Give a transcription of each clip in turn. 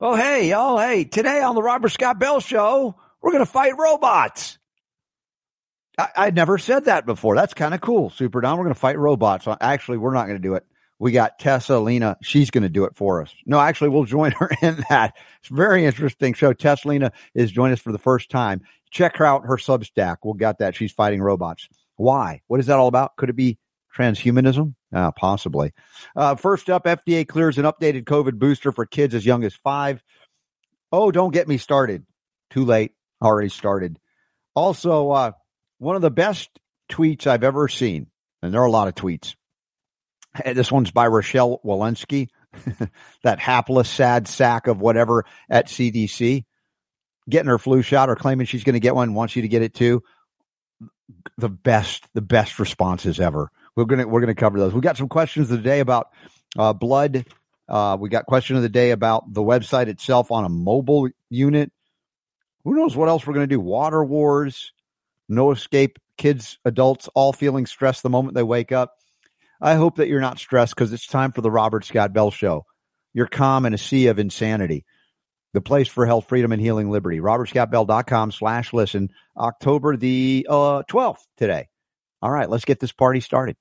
Oh, hey, y'all. Hey, today on the Robert Scott Bell Show, we're going to fight robots. I, I never said that before. That's kind of cool. Super Don. We're going to fight robots. Uh, actually, we're not going to do it. We got Tessa Lena. She's going to do it for us. No, actually, we'll join her in that. It's very interesting show. Tessa Lena is joining us for the first time. Check her out, her Substack. We'll got that. She's fighting robots. Why? What is that all about? Could it be transhumanism? Uh, possibly. Uh, first up, FDA clears an updated COVID booster for kids as young as five. Oh, don't get me started. Too late. Already started. Also, uh, one of the best tweets I've ever seen, and there are a lot of tweets. This one's by Rochelle Walensky, that hapless, sad sack of whatever at CDC, getting her flu shot or claiming she's going to get one, wants you to get it too. The best, the best responses ever. We're gonna we're gonna cover those. We got some questions of the day about uh, blood. Uh, we got question of the day about the website itself on a mobile unit. Who knows what else we're gonna do? Water wars, no escape. Kids, adults, all feeling stressed the moment they wake up. I hope that you're not stressed because it's time for the Robert Scott Bell Show. You're calm in a sea of insanity. The place for health, freedom, and healing liberty. RobertScottBell.com slash listen. October the uh, 12th today. All right, let's get this party started.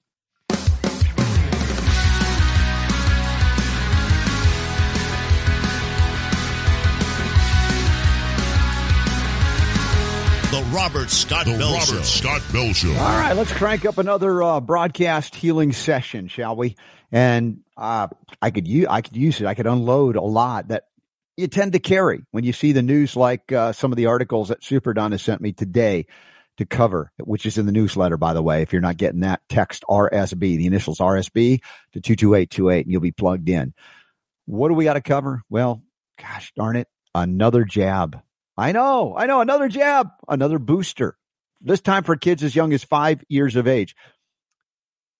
The Robert Scott the Bell Robert Show. Scott Bell Show. All right, let's crank up another uh, broadcast healing session, shall we? And uh, I could use I could use it. I could unload a lot that you tend to carry when you see the news, like uh, some of the articles that Super Don has sent me today to cover, which is in the newsletter, by the way. If you're not getting that, text RSB, the initials RSB to two two eight two eight, and you'll be plugged in. What do we got to cover? Well, gosh darn it, another jab. I know, I know, another jab, another booster this time for kids as young as five years of age.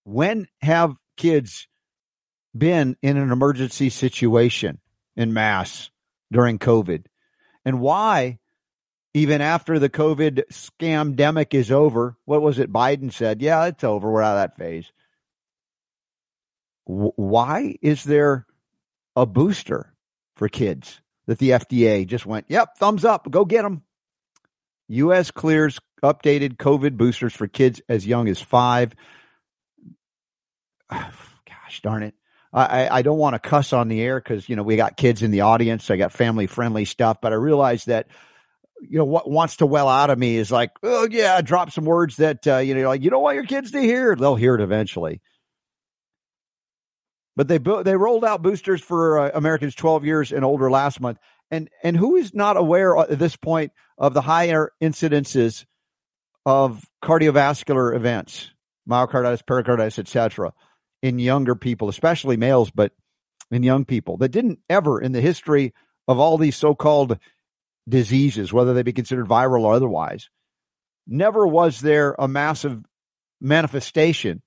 When have kids been in an emergency situation in mass during COVID? And why, even after the COVID scamdemic is over, what was it Biden said? Yeah, it's over. We're out of that phase. W- why is there a booster for kids that the FDA just went, yep, thumbs up, go get them? U.S. clears updated COVID boosters for kids as young as five. Gosh darn it. I, I don't want to cuss on the air because, you know, we got kids in the audience. I got family friendly stuff, but I realize that, you know, what wants to well out of me is like, oh, yeah, drop some words that, uh, you know, like, you don't want your kids to hear. They'll hear it eventually. But they they rolled out boosters for uh, Americans 12 years and older last month. And and who is not aware at this point of the higher incidences of cardiovascular events, myocarditis, pericarditis, etc., in younger people, especially males, but in young people that didn't ever in the history of all these so-called diseases, whether they be considered viral or otherwise, never was there a massive manifestation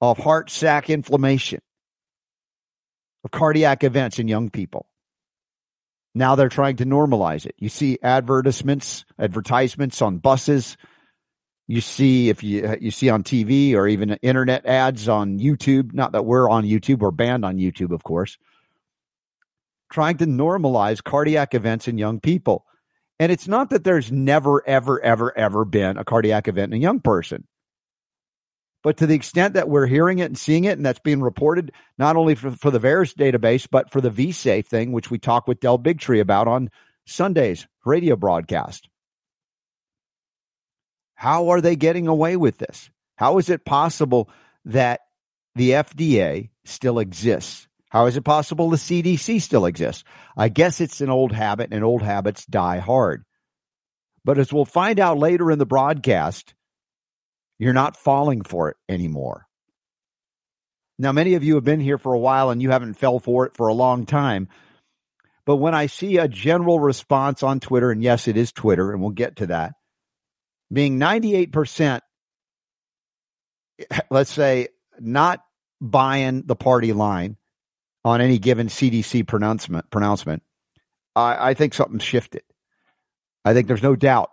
of heart sac inflammation, of cardiac events in young people. Now they're trying to normalize it. You see advertisements, advertisements on buses. You see if you you see on TV or even internet ads on YouTube. Not that we're on YouTube, we're banned on YouTube, of course. Trying to normalize cardiac events in young people. And it's not that there's never, ever, ever, ever been a cardiac event in a young person. But to the extent that we're hearing it and seeing it, and that's being reported not only for, for the VAERS database, but for the VSafe thing, which we talk with Del Bigtree about on Sunday's radio broadcast. How are they getting away with this? How is it possible that the FDA still exists? How is it possible the CDC still exists? I guess it's an old habit, and old habits die hard. But as we'll find out later in the broadcast, you're not falling for it anymore. Now, many of you have been here for a while and you haven't fell for it for a long time. But when I see a general response on Twitter, and yes, it is Twitter, and we'll get to that, being 98%, let's say, not buying the party line on any given CDC pronouncement, pronouncement I, I think something shifted. I think there's no doubt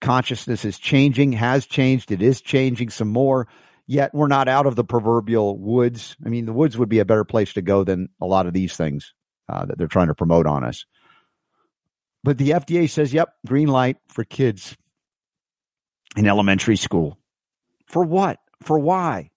consciousness is changing, has changed, it is changing some more. Yet we're not out of the proverbial woods. I mean, the woods would be a better place to go than a lot of these things. uh, that they're trying to promote on us. But the FDA says, yep, green light for kids in elementary school. For what? For why?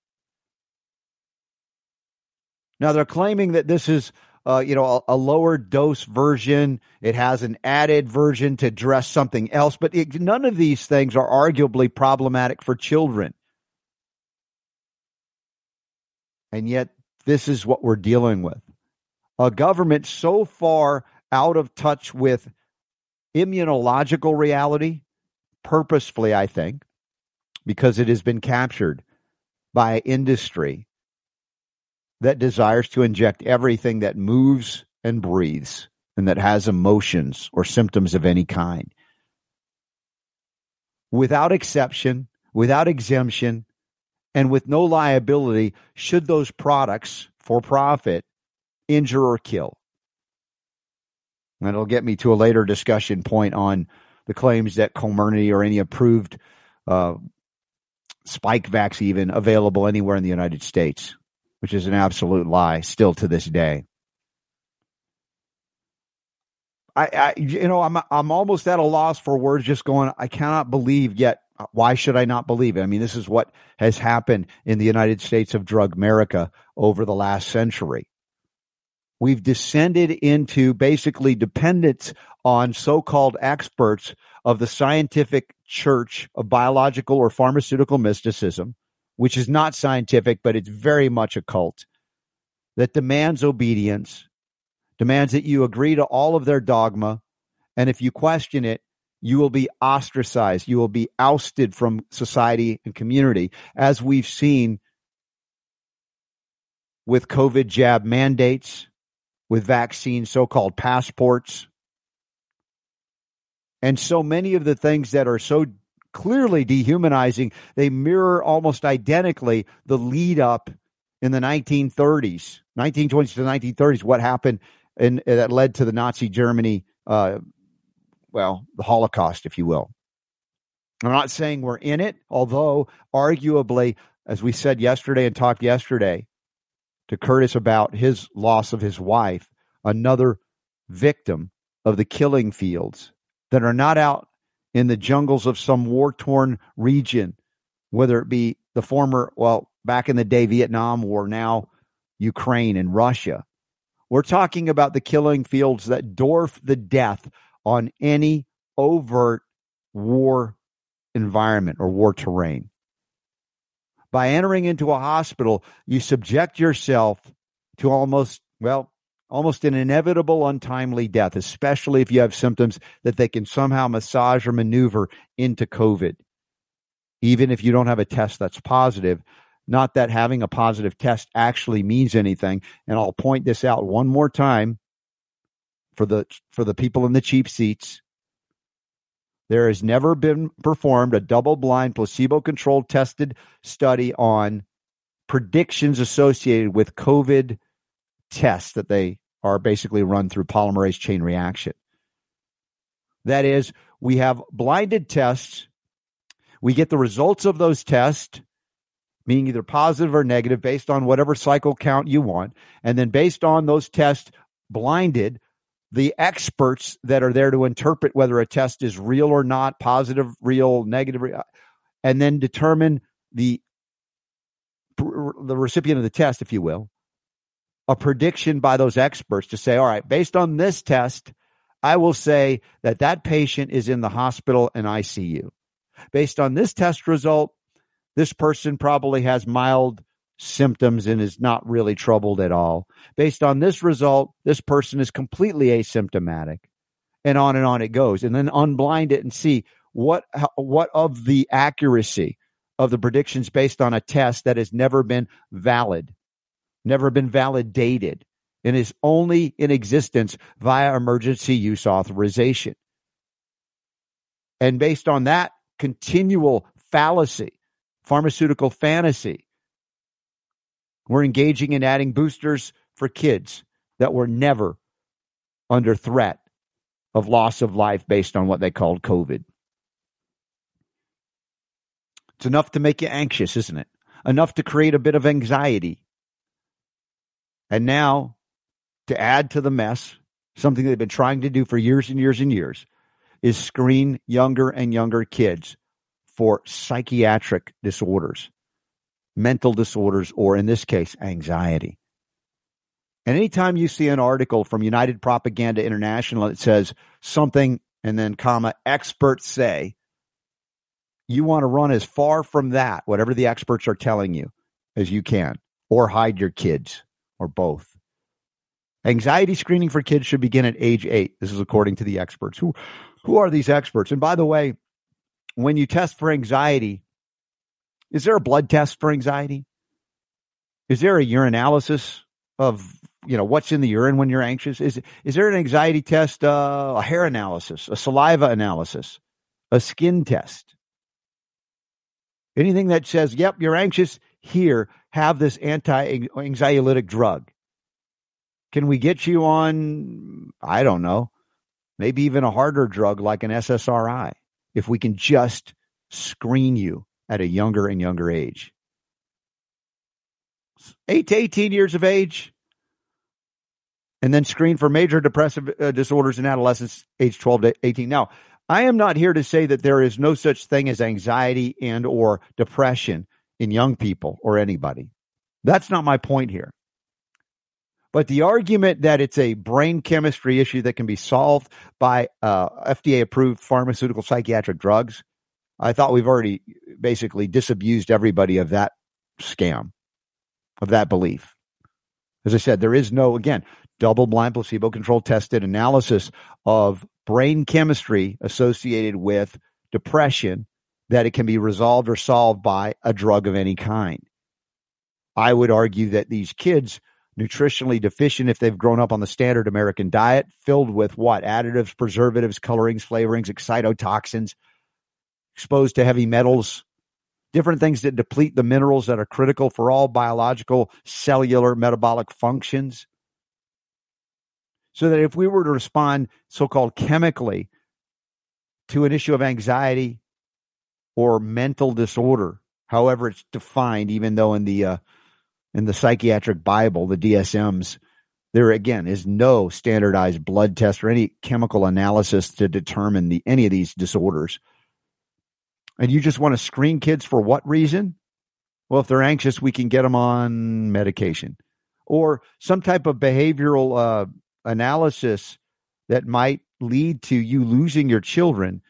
Now they're claiming that this is, uh, you know, a, a, lower dose version. It has an added version to address something else, but it, none of these things are arguably problematic for children. And yet, this is what we're dealing with. A government so far out of touch with immunological reality, purposefully, I think, because it has been captured by industry that desires to inject everything that moves and breathes and that has emotions or symptoms of any kind. Without exception, without exemption, and with no liability should those products for profit injure or kill. And it'll get me to a later discussion point on the claims that Comirnaty or any approved uh, Spikevax even available anywhere in the United States which is an absolute lie still to this day. I, I, you know, I'm I'm almost at a loss for words. Just going, I cannot believe yet. Why should I not believe it? I mean, this is what has happened in the United States of drug America over the last century. We've descended into basically dependence on so-called experts of the scientific church of biological or pharmaceutical mysticism which is not scientific, but it's very much a cult that demands obedience, demands that you agree to all of their dogma. And if you question it, you will be ostracized. You will be ousted from society and community, as we've seen with COVID jab mandates, with vaccine so called passports. And so many of the things that are so clearly dehumanizing. They mirror almost identically the lead up in the 1930s, 1920s to 1930s, what happened and that led to the Nazi Germany, uh, well, the Holocaust, if you will. I'm not saying we're in it, although arguably, as we said yesterday and talked yesterday to Curtis about his loss of his wife, another victim of the killing fields that are not out in the jungles of some war torn region, whether it be the former, well, back in the day, Vietnam War, now Ukraine and Russia. We're talking about the killing fields that dwarf the death on any overt war environment or war terrain. By entering into a hospital, you subject yourself to almost, well, almost an inevitable untimely death, especially if you have symptoms that they can somehow massage or maneuver into COVID. Even if you don't have a test that's positive, not that having a positive test actually means anything. And I'll point this out one more time for the for the people in the cheap seats. There has never been performed a double blind placebo controlled tested study on predictions associated with COVID tests that they are basically run through polymerase chain reaction. That is, we have blinded tests. We get the results of those tests, meaning either positive or negative, based on whatever cycle count you want. And then, based on those tests, blinded, the experts that are there to interpret whether a test is real or not, positive, real, negative, and then determine the the recipient of the test, if you will, a prediction by those experts to say, all right, based on this test, I will say that that patient is in the hospital and ICU. Based on this test result, this person probably has mild symptoms and is not really troubled at all. Based on this result, this person is completely asymptomatic. And on and on it goes. And then unblind it and see what what of the accuracy of the predictions based on a test that has never been valid never been validated, and is only in existence via emergency use authorization. And based on that continual fallacy, pharmaceutical fantasy, we're engaging in adding boosters for kids that were never under threat of loss of life based on what they called COVID. It's enough to make you anxious, isn't it? Enough to create a bit of anxiety. And now to add to the mess, something they've been trying to do for years and years and years, is screen younger and younger kids for psychiatric disorders, mental disorders, or in this case, anxiety. And anytime you see an article from United Propaganda International that says something and then comma experts say, you want to run as far from that, whatever the experts are telling you, as you can, or hide your kids, or both. Anxiety screening for kids should begin at age eight. This is according to the experts. Who, who are these experts? And by the way, when you test for anxiety, is there a blood test for anxiety? Is there a urinalysis of you know what's in the urine when you're anxious? Is is there an anxiety test, uh, a hair analysis, a saliva analysis, a skin test? Anything that says, "Yep, you're anxious." Here, have this anti-anxiolytic drug. Can we get you on? I don't know, maybe even a harder drug like an SSRI if we can just screen you at a younger and younger age. Eight to 18 years of age, and then screen for major depressive uh, disorders in adolescents age 12 to 18. Now, I am not here to say that there is no such thing as anxiety and or depression in young people or anybody. That's not my point here. But the argument that it's a brain chemistry issue that can be solved by uh, FDA approved pharmaceutical psychiatric drugs, I thought we've already basically disabused everybody of that scam, of that belief. As I said, there is no, again, double blind placebo controlled tested analysis of brain chemistry associated with depression that it can be resolved or solved by a drug of any kind. I would argue that these kids nutritionally deficient if they've grown up on the standard American diet filled with what? Additives, preservatives, colorings, flavorings, excitotoxins, exposed to heavy metals, different things that deplete the minerals that are critical for all biological, cellular, metabolic functions. So that if we were to respond so called chemically to an issue of anxiety or mental disorder, however it's defined, even though in the uh, in the psychiatric Bible, the DSMs, there again is no standardized blood test or any chemical analysis to determine the any of these disorders. And you just want to screen kids for what reason? Well, if they're anxious, we can get them on medication or some type of behavioral uh, analysis that might lead to you losing your children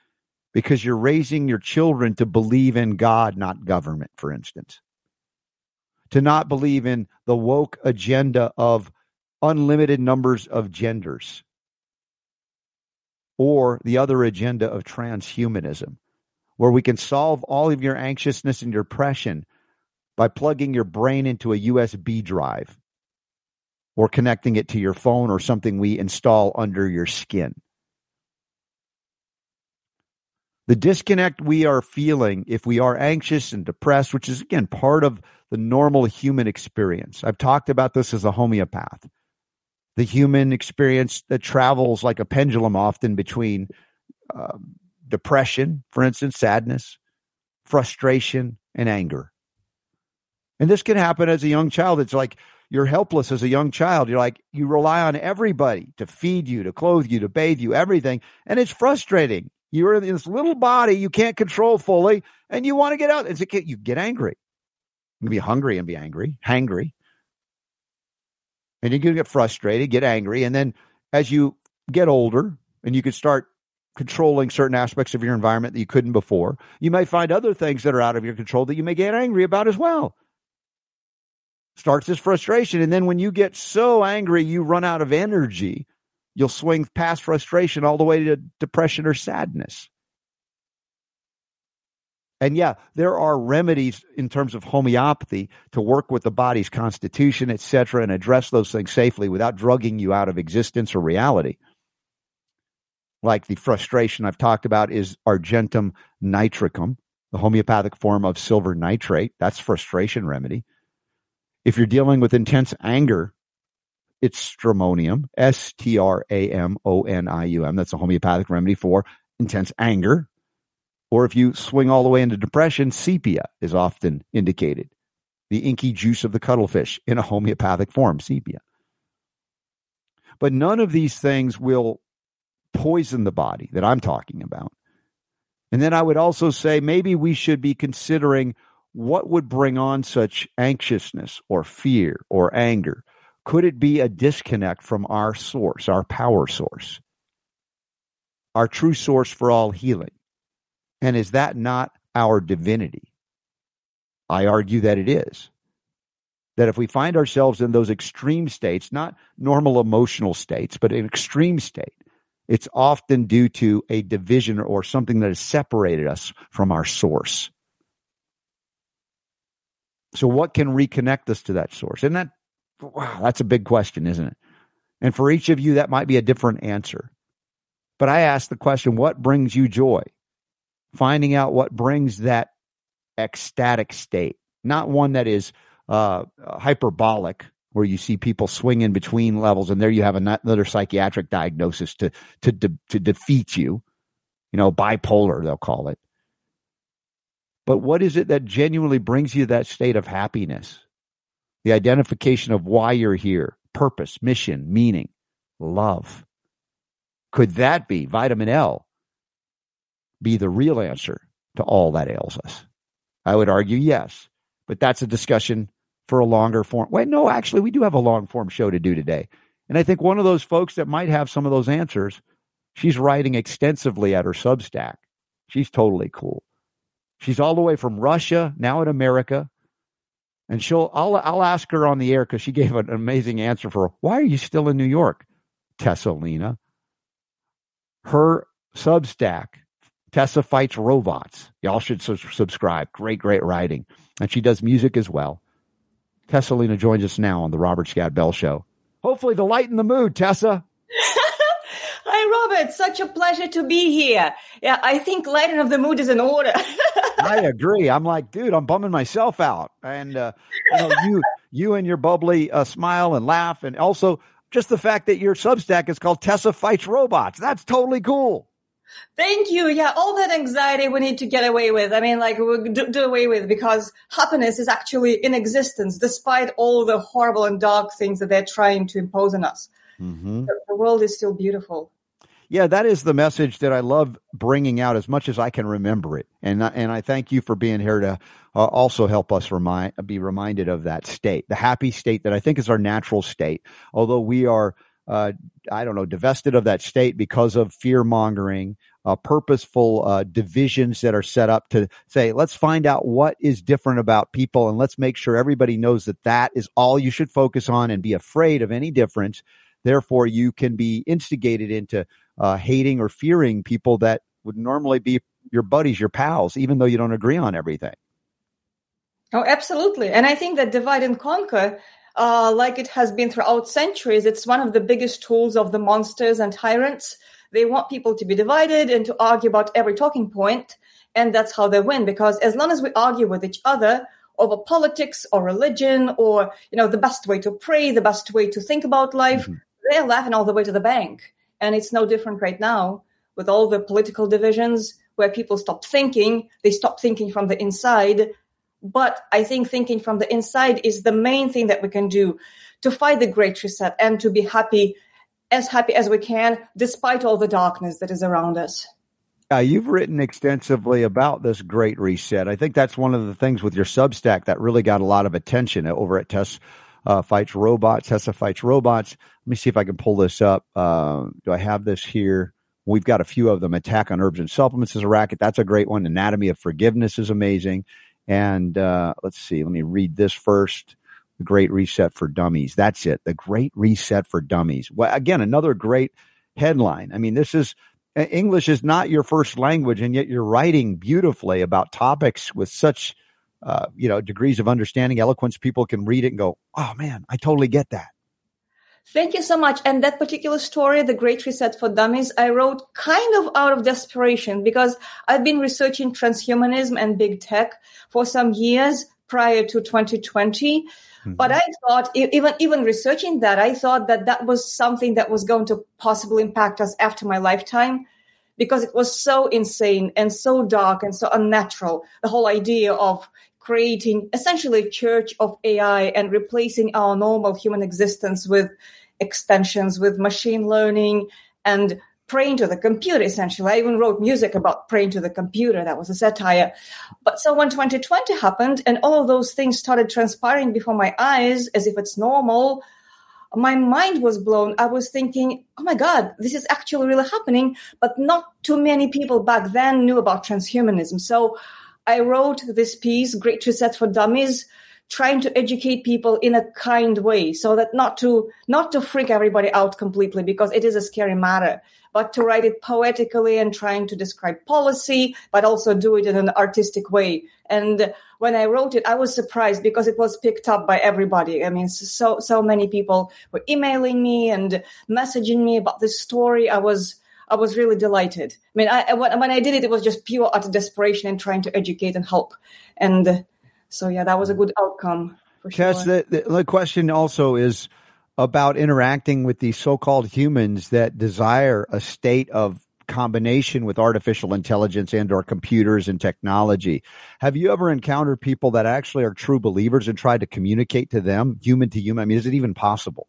because you're raising your children to believe in God, not government, for instance to not believe in the woke agenda of unlimited numbers of genders or the other agenda of transhumanism, where we can solve all of your anxiousness and depression by plugging your brain into a USB drive or connecting it to your phone or something we install under your skin. The disconnect we are feeling if we are anxious and depressed, which is again part of the normal human experience. I've talked about this as a homeopath. The human experience that travels like a pendulum often between uh, depression, for instance, sadness, frustration, and anger. And this can happen as a young child. It's like you're helpless as a young child. You're like, you rely on everybody to feed you, to clothe you, to bathe you, everything. And it's frustrating. You're in this little body you can't control fully, and you want to get out. It's a, you get angry. You can be hungry and be angry, hangry. And you can get frustrated, get angry. And then as you get older and you can start controlling certain aspects of your environment that you couldn't before, you may find other things that are out of your control that you may get angry about as well. Starts this frustration. And then when you get so angry, you run out of energy, you'll swing past frustration all the way to depression or sadness. And yeah, there are remedies in terms of homeopathy to work with the body's constitution, et cetera, and address those things safely without drugging you out of existence or reality. Like the frustration I've talked about is argentum nitricum, the homeopathic form of silver nitrate. That's frustration remedy. If you're dealing with intense anger, it's stramonium, S T R A M O N I U M. That's a homeopathic remedy for intense anger. Or if you swing all the way into depression, sepia is often indicated. The inky juice of the cuttlefish in a homeopathic form, sepia. But none of these things will poison the body that I'm talking about. And then I would also say maybe we should be considering what would bring on such anxiousness or fear or anger. Could it be a disconnect from our source, our power source, our true source for all healing? And is that not our divinity? I argue that it is. That if we find ourselves in those extreme states, not normal emotional states, but an extreme state, it's often due to a division or something that has separated us from our source. So, what can reconnect us to that source? And that, wow, that's a big question, isn't it? And for each of you, that might be a different answer. But I ask the question what brings you joy? Finding out what brings that ecstatic state, not one that is uh, hyperbolic, where you see people swing in between levels, and there you have another psychiatric diagnosis to to de- to defeat you. You know, bipolar they'll call it. But what is it that genuinely brings you that state of happiness? The identification of why you're here, purpose, mission, meaning, love. Could that be vitamin L? Be the real answer to all that ails us? I would argue yes, but that's a discussion for a longer form. Wait, no, actually, we do have a long form show to do today. And I think one of those folks that might have some of those answers, she's writing extensively at her Substack. She's totally cool. She's all the way from Russia, now in America. And she'll, I'll, I'll ask her on the air because she gave an amazing answer for why are you still in New York, Tessa Tessalina? Her Substack, Tessa Fights Robots. Y'all should su- subscribe. Great, great writing. And she does music as well. Tessa Tessalina joins us now on the Robert Scott Bell Show. Hopefully to lighten the mood, Tessa. Hi, Robert. Such a pleasure to be here. Yeah, I think lighten of the mood is in order. I agree. I'm like, dude, I'm bumming myself out, and uh, you know, you you and your bubbly uh, smile and laugh, and also just the fact that your Substack is called Tessa Fights Robots. That's totally cool. Thank you. Yeah, all that anxiety we need to get away with. I mean, like, do, do, away with because happiness is actually in existence despite all the horrible and dark things that they're trying to impose on us. Mm-hmm. The, the world is still beautiful. Yeah, that is the message that I love bringing out as much as I can remember it, and and I thank you for being here to uh, also help us remind be reminded of that state, the happy state that I think is our natural state. Although we are, uh, I don't know, divested of that state because of fear mongering, uh, purposeful uh, divisions that are set up to say, let's find out what is different about people, and let's make sure everybody knows that that is all you should focus on, and be afraid of any difference. Therefore, you can be instigated into uh, hating or fearing people that would normally be your buddies, your pals, even though you don't agree on everything. Oh, absolutely. And I think that divide and conquer, uh, like it has been throughout centuries, it's one of the biggest tools of the monsters and tyrants. They want people to be divided and to argue about every talking point, and that's how they win. Because as long as we argue with each other over politics or religion or you know the best way to pray, the best way to think about life, mm-hmm. they're laughing all the way to the bank. And it's no different right now with all the political divisions where people stop thinking, they stop thinking from the inside. But I think thinking from the inside is the main thing that we can do to fight the great reset and to be happy, as happy as we can, despite all the darkness that is around us. Uh, you've written extensively about this great reset. I think that's one of the things with your Substack that really got a lot of attention over at Tess uh, Fights Robots, Tessa Fights Robots. Let me see if I can pull this up. Uh, do I have this here? We've got a few of them. Attack on Herbs and Supplements is a racket. That's a great one. Anatomy of Forgiveness is amazing. And uh, let's see. Let me read this first. The Great Reset for Dummies. That's it. The Great Reset for Dummies. Well, again, another great headline. I mean, this is English is not your first language, and yet you're writing beautifully about topics with such uh, you know, degrees of understanding, eloquence, people can read it and go, oh man, I totally get that. Thank you so much. And that particular story, The Great Reset for Dummies, I wrote kind of out of desperation because I've been researching transhumanism and big tech for some years prior to 2020. Mm-hmm. But I thought, even even researching that, I thought that that was something that was going to possibly impact us after my lifetime because it was so insane and so dark and so unnatural. The whole idea of creating essentially a church of AI and replacing our normal human existence with extensions with machine learning and praying to the computer essentially. I even wrote music about praying to the computer. That was a satire. But so when 2020 happened and all of those things started transpiring before my eyes as if it's normal my mind was blown. I was thinking oh my god this is actually really happening but not too many people back then knew about transhumanism. So i wrote this piece great reset for dummies trying to educate people in a kind way so that not to not to freak everybody out completely because it is a scary matter but to write it poetically and trying to describe policy but also do it in an artistic way. And when i wrote it i was surprised because it was picked up by everybody. I mean so so many people were emailing me and messaging me about this story. I was I was really delighted. I mean, I, when I did it, it was just pure utter desperation and trying to educate and help. And uh, so yeah, that was a good outcome. For Cass, sure. the, the question also is about interacting with these so-called humans that desire a state of combination with artificial intelligence and or computers and technology. Have you ever encountered people that actually are true believers and tried to communicate to them human to human? I mean, is it even possible?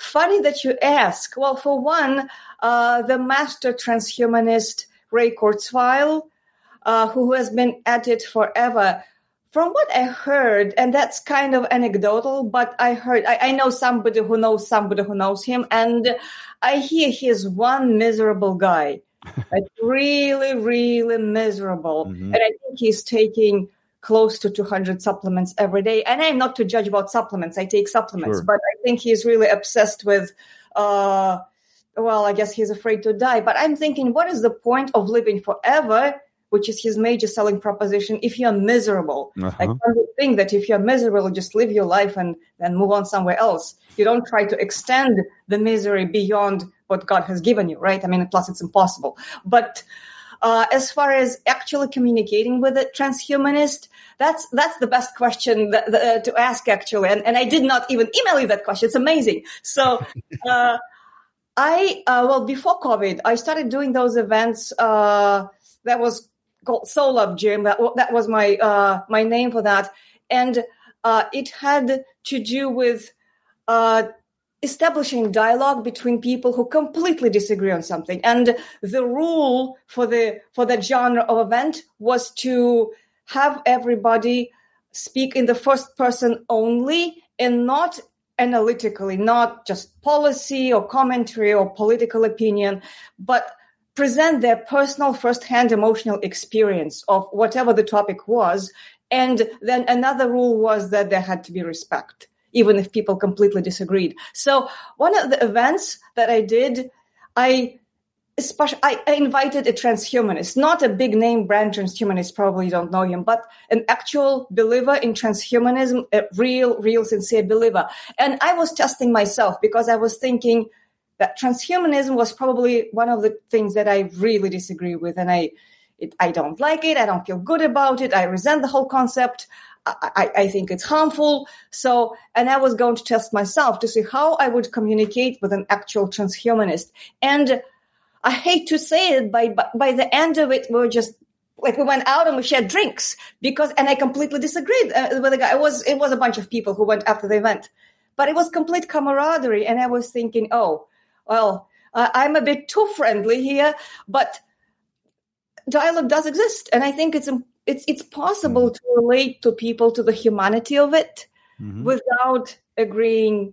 Funny that you ask. Well, for one, uh, the master transhumanist Ray Kurzweil, uh, who has been at it forever, from what I heard, and that's kind of anecdotal, but I heard, I, I, know somebody who knows somebody who knows him, and I hear he's one miserable guy. like really, really miserable. Mm-hmm. And I think he's taking close to 200 supplements every day. And I'm not to judge about supplements. I take supplements, sure. but I think he's really obsessed with, uh, well, I guess he's afraid to die. But I'm thinking, what is the point of living forever which is his major selling proposition. If you're miserable, uh-huh. like one would think that if you're miserable, just live your life and then move on somewhere else. You don't try to extend the misery beyond what God has given you, right? I mean, plus it's impossible. But uh, as far as actually communicating with a transhumanist, that's that's the best question that, uh, to ask actually. And, and I did not even email you that question. It's amazing. So. Uh, I uh, well before COVID, I started doing those events. Uh, that was called Soul Love Gym. That, that was my uh, my name for that, and uh, it had to do with uh, establishing dialogue between people who completely disagree on something. And the rule for the for that genre of event was to have everybody speak in the first person only and not analytically, not just policy or commentary or political opinion, but present their personal first-hand emotional experience of whatever the topic was. And then another rule was that there had to be respect, even if people completely disagreed. So one of the events that I did, I especially I, I invited a transhumanist, not a big name brand transhumanist, probably don't know him, but an actual believer in transhumanism, a real, real sincere believer. And I was testing myself because I was thinking, that transhumanism was probably one of the things that I really disagree with, and I, it, I don't like it. I don't feel good about it. I resent the whole concept. I, I, think it's harmful. So, and I was going to test myself to see how I would communicate with an actual transhumanist. And I hate to say it, by by the end of it, we were just like we went out and we shared drinks because, and I completely disagreed uh, with the guy. It was it was a bunch of people who went after the event, but it was complete camaraderie. And I was thinking, oh, well, I'm a bit too friendly here, but dialogue does exist, and I think it's it's it's possible mm-hmm. to relate to people to the humanity of it mm-hmm. without agreeing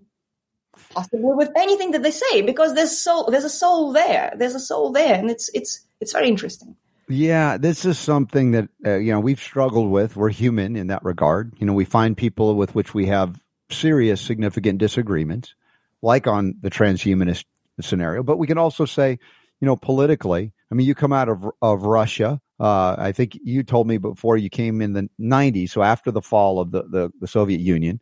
possibly with anything that they say because there's soul there's a soul there there's a soul there and it's it's it's very interesting yeah this is something that uh, you know we've struggled with we're human in that regard you know we find people with which we have serious significant disagreements like on the transhumanist scenario, but we can also say, you know, politically, I mean, you come out of, of Russia. Uh, I think you told me before you came in the 90s, so after the fall of the, the, the Soviet Union.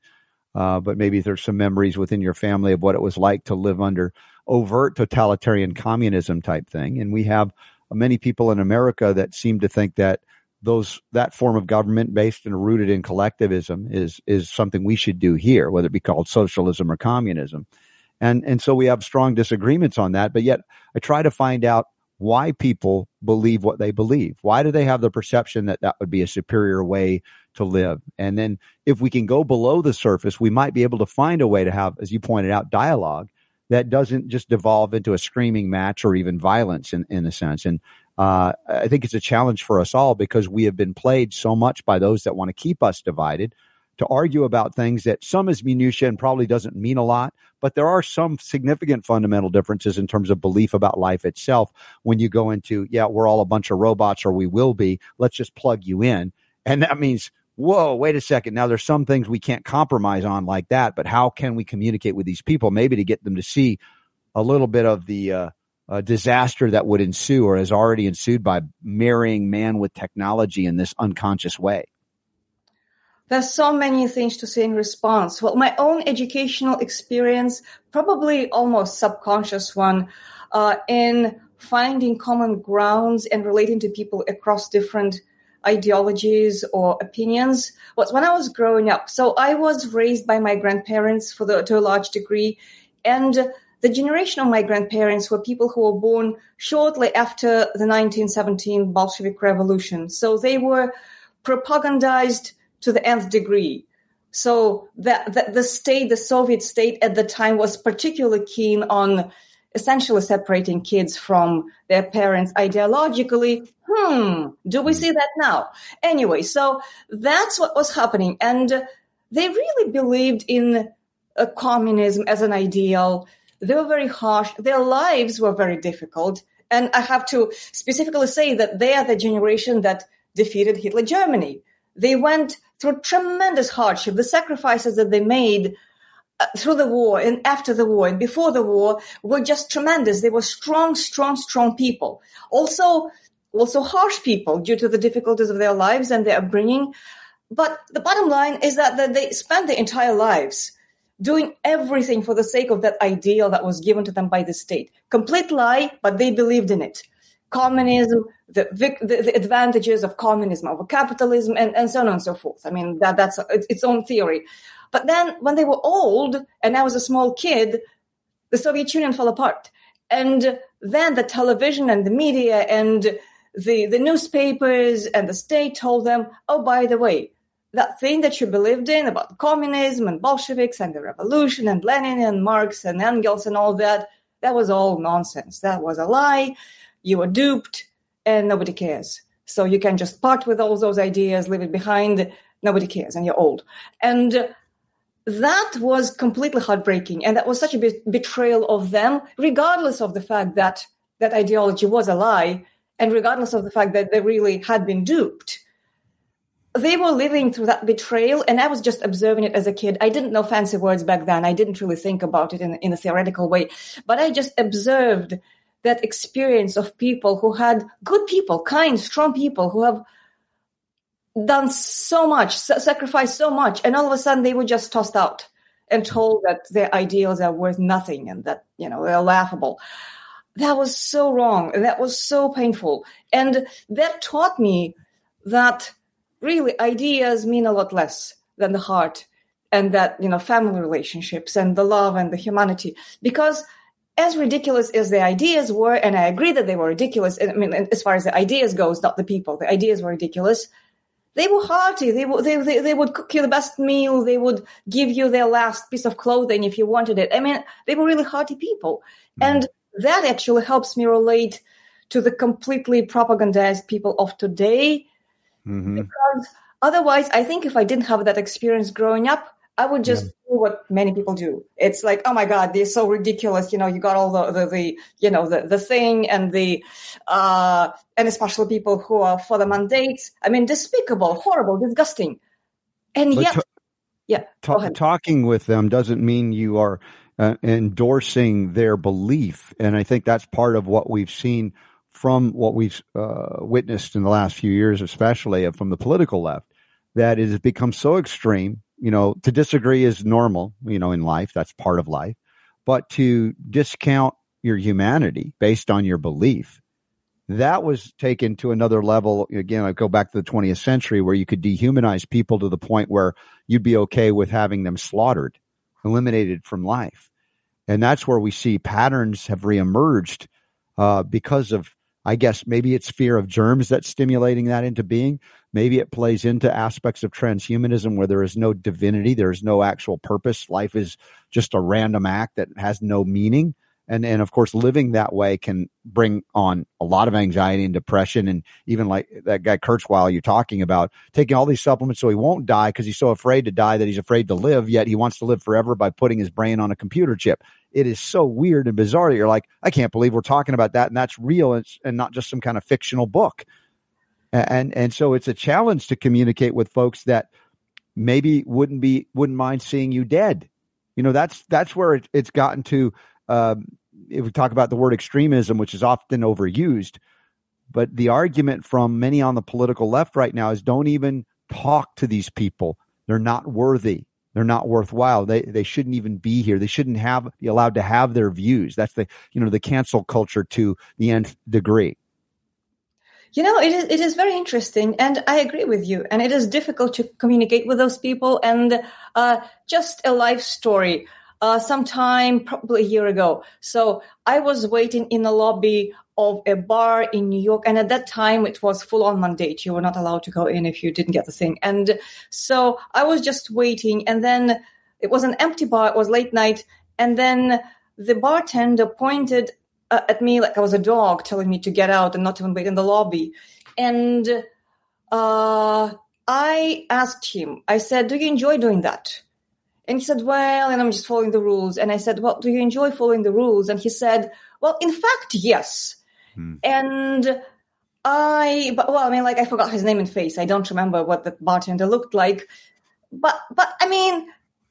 Uh, but maybe there's some memories within your family of what it was like to live under overt totalitarian communism type thing. And we have many people in America that seem to think that those that form of government based and rooted in collectivism is is something we should do here, whether it be called socialism or communism. And, and so we have strong disagreements on that. But yet I try to find out why people believe what they believe. Why do they have the perception that that would be a superior way to live? And then if we can go below the surface, we might be able to find a way to have, as you pointed out, dialogue that doesn't just devolve into a screaming match or even violence in, in a sense. And uh, I think it's a challenge for us all because we have been played so much by those that want to keep us divided to argue about things that some is minutia and probably doesn't mean a lot, but there are some significant fundamental differences in terms of belief about life itself when you go into, yeah, we're all a bunch of robots or we will be. Let's just plug you in. And that means whoa, wait a second. Now there's some things we can't compromise on like that, but how can we communicate with these people maybe to get them to see a little bit of the uh, disaster that would ensue or has already ensued by marrying man with technology in this unconscious way? There's so many things to say in response. Well, my own educational experience, probably almost subconscious one, uh, in finding common grounds and relating to people across different ideologies or opinions was when I was growing up. So I was raised by my grandparents for the, to a large degree. And the generation of my grandparents were people who were born shortly after the 1917 Bolshevik Revolution. So they were propagandized to the nth degree. So the, the, the state, the Soviet state at the time was particularly keen on essentially separating kids from their parents ideologically. Hmm, do we see that now? Anyway, so that's what was happening. And they really believed in communism as an ideal. They were very harsh. Their lives were very difficult. And I have to specifically say that they are the generation that defeated Hitler Germany. They went through tremendous hardship. The sacrifices that they made uh, through the war and after the war and before the war were just tremendous. They were strong, strong, strong people. Also, also harsh people due to the difficulties of their lives and their upbringing. But the bottom line is that, that they spent their entire lives doing everything for the sake of that ideal that was given to them by the state. Complete lie, but they believed in it. Communism, the, the, the advantages of communism over capitalism, and, and so on and so forth. I mean, that, that's its own theory. But then when they were old and I was a small kid, the Soviet Union fell apart. And then the television and the media and the, the newspapers and the state told them, oh, by the way, that thing that you believed in about communism and Bolsheviks and the revolution and Lenin and Marx and Engels and all that, that was all nonsense. That was a lie. You were duped and nobody cares. So you can just part with all those ideas, leave it behind. Nobody cares and you're old. And that was completely heartbreaking. And that was such a be- betrayal of them, regardless of the fact that that ideology was a lie and regardless of the fact that they really had been duped. They were living through that betrayal, and I was just observing it as a kid. I didn't know fancy words back then. I didn't really think about it in, in a theoretical way, but I just observed that experience of people who had good people, kind, strong people who have done so much, sacrificed so much, and all of a sudden they were just tossed out and told that their ideals are worth nothing and that you know they're laughable. That was so wrong. That was so painful, and that taught me that really ideas mean a lot less than the heart and that you know family relationships and the love and the humanity because as ridiculous as the ideas were and i agree that they were ridiculous i mean as far as the ideas goes not the people the ideas were ridiculous they were hearty. They, would they, they, they would cook you the best meal. They would give you their last piece of clothing if you wanted it. I mean, they were really hearty people. Mm-hmm. And that actually helps me relate to the completely propagandized people of today. Mm-hmm. Because otherwise, I think if I didn't have that experience growing up, I would just yeah. do what many people do. It's like, oh my God, they're so ridiculous. You know, you got all the, the, the you know, the, the thing and the, uh, and especially people who are for the mandates. I mean, despicable, horrible, disgusting. And but yet, yeah. talking with them doesn't mean you are uh, endorsing their belief. And I think that's part of what we've seen from what we've uh, witnessed in the last few years, especially from the political left, that it has become so extreme you know, to disagree is normal, you know, in life. That's part of life. But to discount your humanity based on your belief, that was taken to another level. Again, I go back to the 20th century where you could dehumanize people to the point where you'd be okay with having them slaughtered, eliminated from life. And that's where we see patterns have reemerged uh, because of I guess maybe it's fear of germs that's stimulating that into being. Maybe it plays into aspects of transhumanism where there is no divinity, there is no actual purpose. Life is just a random act that has no meaning and and of course living that way can bring on a lot of anxiety and depression and even like that guy Kurzweil you're talking about taking all these supplements so he won't die because he's so afraid to die that he's afraid to live yet he wants to live forever by putting his brain on a computer chip it is so weird and bizarre that you're like I can't believe we're talking about that and that's real and, and not just some kind of fictional book and and so it's a challenge to communicate with folks that maybe wouldn't be wouldn't mind seeing you dead you know that's that's where it, it's gotten to um, if we talk about the word extremism, which is often overused, but the argument from many on the political left right now is don't even talk to these people. They're not worthy. They're not worthwhile. They they shouldn't even be here. They shouldn't have be allowed to have their views. That's the you know the cancel culture to the nth degree. You know, it is it is very interesting, and I agree with you. And it is difficult to communicate with those people. And uh, just a life story uh, sometime probably a year ago. So I was waiting in the lobby of a bar in New York. And at that time, it was full on mandate. You were not allowed to go in if you didn't get the thing. And so I was just waiting. And then it was an empty bar. It was late night. And then the bartender pointed uh, at me like I was a dog telling me to get out and not even wait in the lobby. And uh, I asked him, I said, Do you enjoy doing that? And he said, well, and I'm just following the rules. And I said, well, do you enjoy following the rules? And he said, well, in fact, yes. Hmm. And I, but, well, I mean, like I forgot his name and face. I don't remember what the bartender looked like. But, but I mean,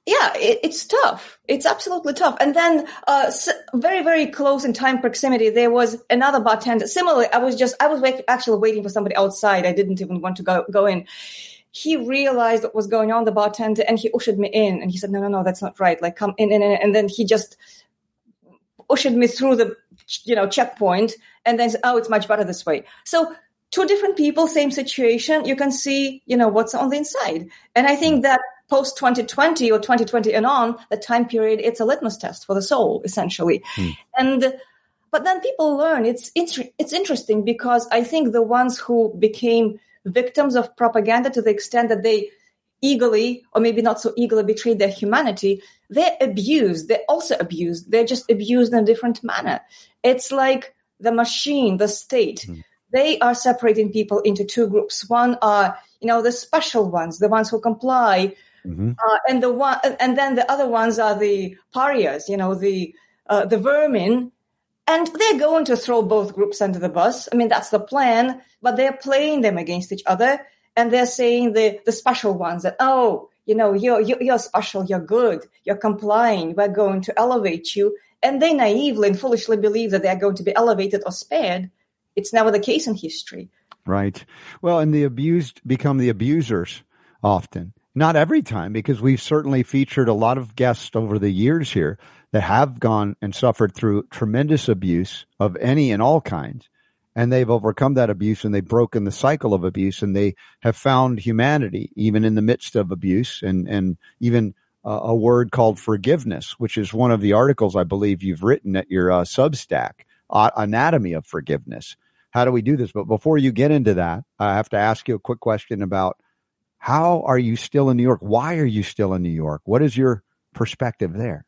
yeah, it, it's tough. It's absolutely tough. And then, uh, very, very close in time proximity, there was another bartender. Similarly, I was just, I was wait, actually waiting for somebody outside. I didn't even want to go, go in he realized what was going on, the bartender, and he ushered me in. And he said, no, no, no, that's not right. Like, come in, in, in. And then he just ushered me through the, you know, checkpoint and then oh, it's much better this way. So two different people, same situation. You can see, you know, what's on the inside. And I think that post 2020 or 2020 and on, the time period, it's a litmus test for the soul, essentially. Hmm. And, but then people learn. It's, it's, it's interesting because I think the ones who became victims of propaganda to the extent that they eagerly or maybe not so eagerly betray their humanity, they're abused. They're also abused. They're just abused in a different manner. It's like the machine, the state. Mm. They are separating people into two groups. One are, you know, the special ones, the ones who comply, mm-hmm. uh, and the one, and then the other ones are the pariahs, you know, the uh, the vermin and they're going to throw both groups under the bus. I mean, that's the plan, but they're playing them against each other. And they're saying the, the special ones that, oh, you know, you're, you're special, you're good, you're complying, we're going to elevate you. And they naively and foolishly believe that they're going to be elevated or spared. It's never the case in history. Right. Well, and the abused become the abusers often. Not every time, because we've certainly featured a lot of guests over the years here that have gone and suffered through tremendous abuse of any and all kinds. And they've overcome that abuse and they've broken the cycle of abuse and they have found humanity even in the midst of abuse and, and even uh, a word called forgiveness, which is one of the articles I believe you've written at your uh, Substack, Anatomy of Forgiveness. How do we do this? But before you get into that, I have to ask you a quick question about how are you still in New York? Why are you still in New York? What is your perspective there?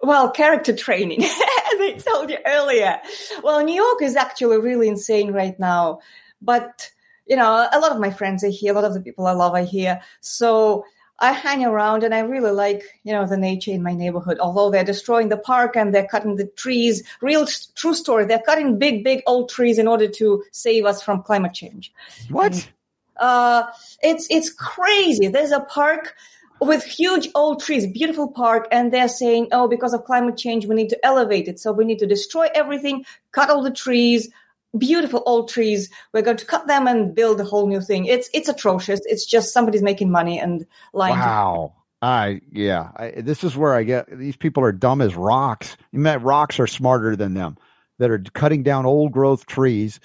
Well, character training, I told you earlier. Well, New York is actually really insane right now. But, you know, a lot of my friends are here. A lot of the people I love are here. So I hang around and I really like, you know, the nature in my neighborhood. Although they're destroying the park and they're cutting the trees, real true story. They're cutting big, big old trees in order to save us from climate change. What? And, uh, it's, it's crazy. There's a park with huge old trees, beautiful park, and they're saying, oh, because of climate change, we need to elevate it. So we need to destroy everything, cut all the trees, beautiful old trees. We're going to cut them and build a whole new thing. It's it's atrocious. It's just somebody's making money and lying. Wow. I yeah. I, this is where I get these people are dumb as rocks. You mean rocks are smarter than them that are cutting down old growth trees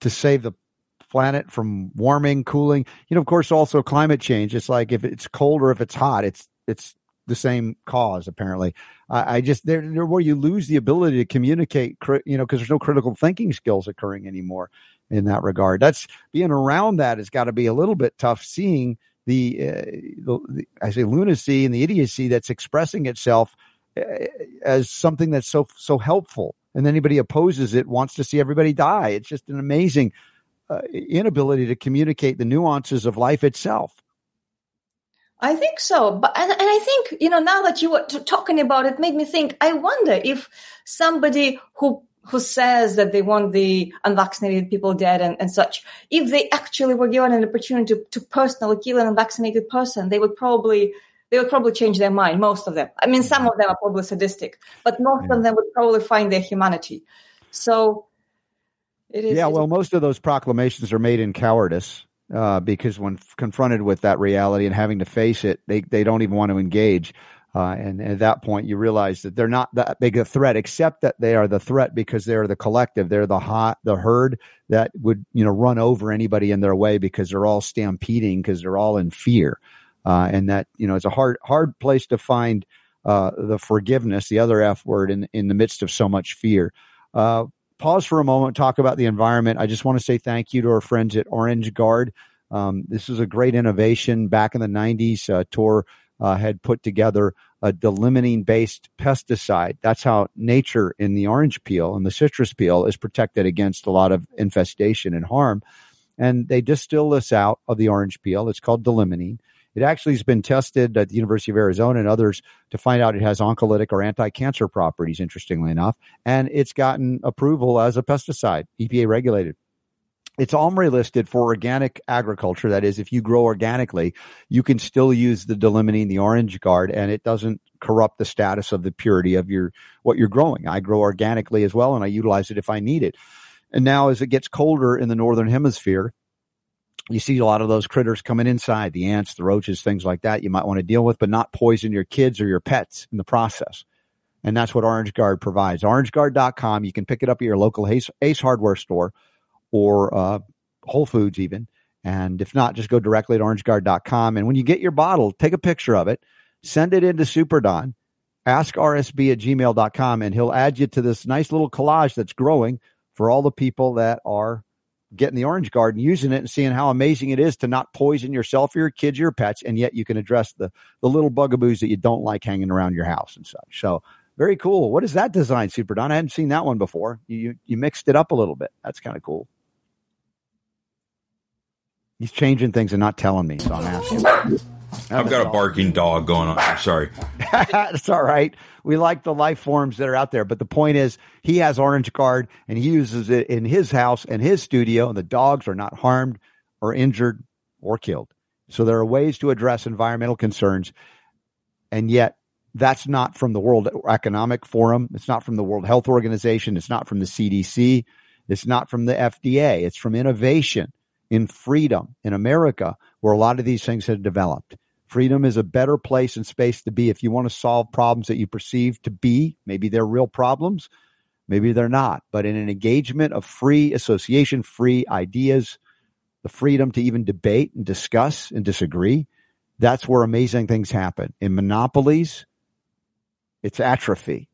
to save the planet from warming, cooling. You know, of course, also climate change. It's like if it's cold or if it's hot, it's it's the same cause. Apparently, I, I just there where you lose the ability to communicate. You know, because there's no critical thinking skills occurring anymore in that regard. That's being around that has got to be a little bit tough. Seeing the, uh, the, the I say lunacy and the idiocy that's expressing itself uh, as something that's so so helpful, and anybody opposes it wants to see everybody die. It's just an amazing uh, inability to communicate the nuances of life itself. I think so, but and, and I think you know now that you were t- talking about it, made me think. I wonder if somebody who who says that they want the unvaccinated people dead and, and such, if they actually were given an opportunity to, to personally kill an unvaccinated person, they would probably they would probably change their mind. Most of them. I mean, some of them are probably sadistic, but most yeah. of them would probably find their humanity. So it is. Yeah, well, most of those proclamations are made in cowardice uh, because when confronted with that reality and having to face it, they, they don't even want to engage. Uh, and, and, at that point, you realize that they're not that big a threat, except that they are the threat because they're the collective. They're the hot, the herd that would, you know, run over anybody in their way because they're all stampeding because they're all in fear. Uh, and that, you know, it's a hard, hard place to find, uh, the forgiveness, the other F word in, in the midst of so much fear. Uh, pause for a moment, talk about the environment. I just want to say thank you to our friends at Orange Guard. Um, this is a great innovation. Back in the 90s, uh, Tor uh, had put together a d-limonene based pesticide. That's how nature in the orange peel and the citrus peel is protected against a lot of infestation and harm. And they distill this out of the orange peel. It's called d-limonene. It actually has been tested at the University of Arizona and others to find out it has oncolytic or anti-cancer properties, interestingly enough. And it's gotten approval as a pesticide, EPA regulated. It's OMRI listed for organic agriculture. That is, if you grow organically, you can still use the d-limonene, the orange guard, and it doesn't corrupt the status of the purity of your what you're growing. I grow organically as well, and I utilize it if I need it. And now, as it gets colder in the northern hemisphere, you see a lot of those critters coming inside the ants, the roaches, things like that you might want to deal with, but not poison your kids or your pets in the process. And that's what Orange Guard provides. OrangeGuard.com. You can pick it up at your local Ace, Ace Hardware store or uh, Whole Foods, even. And if not, just go directly to OrangeGuard.com. And when you get your bottle, take a picture of it, send it into Super Don, ask rsb at gmail.com, and he'll add you to this nice little collage that's growing for all the people that are getting the orange garden, using it and seeing how amazing it is to not poison yourself or your kids or your pets and yet you can address the the little bugaboos that you don't like hanging around your house and such. So very cool. What is that design super don? I hadn't seen that one before. You you mixed it up a little bit. That's kind of cool. He's changing things and not telling me so i'm asking I've got a barking dog going on. I'm sorry. It's all right. We like the life forms that are out there. But the point is, he has Orange Guard and he uses it in his house and his studio, and the dogs are not harmed or injured or killed. So there are ways to address environmental concerns. And yet, that's not from the World Economic Forum. It's not from the World Health Organization. It's not from the CDC. It's not from the FDA. It's from innovation in freedom in America where a lot of these things have developed. Freedom is a better place and space to be if you want to solve problems that you perceive to be. Maybe they're real problems, maybe they're not. But in an engagement of free association, free ideas, the freedom to even debate and discuss and disagree, that's where amazing things happen. In monopolies, it's atrophy.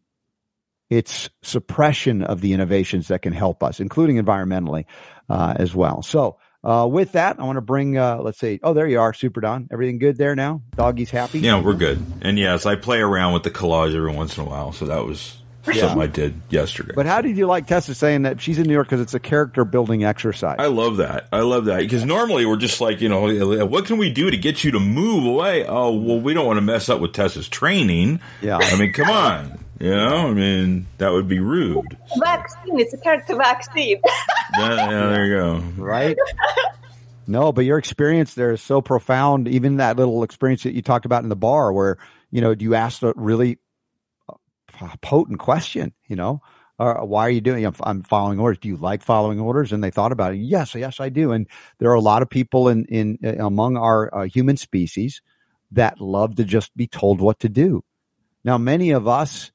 It's suppression of the innovations that can help us, including environmentally uh, as well. So, uh, with that, I want to bring, uh, let's see. Oh, there you are, Super Don. Everything good there now? Doggy's happy? Yeah, we're good. And yes, I play around with the collage every once in a while. So that was yeah. something I did yesterday. But how did you like Tessa saying that she's in New York because it's a character building exercise? I love that. I love that because normally we're just like, you know, what can we do to get you to move away? Oh, well, we don't want to mess up with Tessa's training. Yeah. I mean, come on. You know, I mean, that would be rude. Vaccine. It's a character vaccine. yeah, there you go. Right. No, but your experience there is so profound. Even that little experience that you talked about in the bar, where you know you asked a really uh, potent question. You know, uh, why are you doing? I'm following orders. Do you like following orders? And they thought about it. Yes, yes, I do. And there are a lot of people in in uh, among our uh, human species that love to just be told what to do. Now, many of us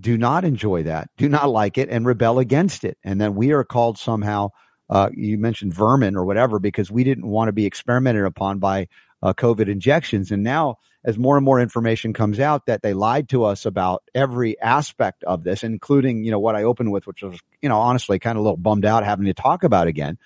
do not enjoy that, do not like it, and rebel against it. And then we are called somehow, uh, you mentioned vermin or whatever, because we didn't want to be experimented upon by uh, COVID injections. And now, as more and more information comes out that they lied to us about every aspect of this, including, you know, what I opened with, which was, you know, honestly kind of a little bummed out having to talk about again,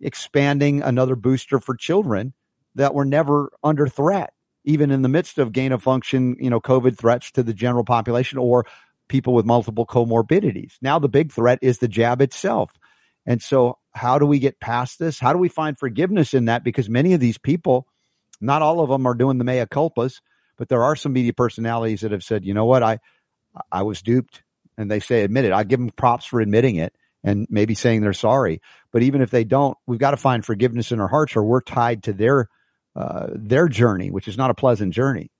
expanding another booster for children that were never under threat, even in the midst of gain of function, you know, COVID threats to the general population or people with multiple comorbidities. Now the big threat is the jab itself. And so how do we get past this? How do we find forgiveness in that? Because many of these people, not all of them are doing the mea culpas, but there are some media personalities that have said, you know what, I, I was duped. And they say, admit it. I give them props for admitting it and maybe saying they're sorry. But even if they don't, we've got to find forgiveness in our hearts or we're tied to their, uh, their journey, which is not a pleasant journey.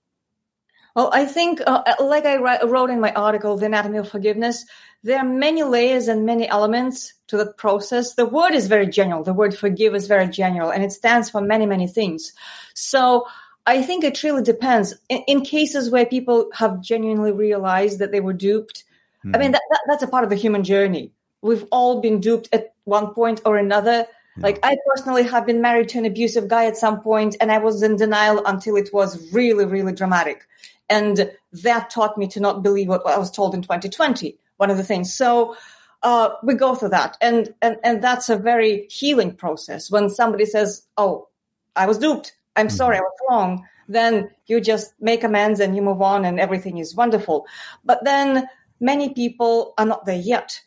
Well, I think, uh, like I wrote in my article, The Anatomy of Forgiveness, there are many layers and many elements to the process. The word is very general. The word forgive is very general and it stands for many, many things. So I think it really depends. In, in cases where people have genuinely realized that they were duped, mm-hmm. I mean, hmm. that, that, that's a part of the human journey. We've all been duped at one point or another. Like I personally have been married to an abusive guy at some point and I was in denial until it was really, really dramatic. And that taught me to not believe what I was told in 2020 one of the things. So uh, we go through that, and and and that's a very healing process. When somebody says, "Oh, I was duped. I'm mm-hmm. sorry, I was wrong," then you just make amends and you move on, and everything is wonderful. But then many people are not there yet.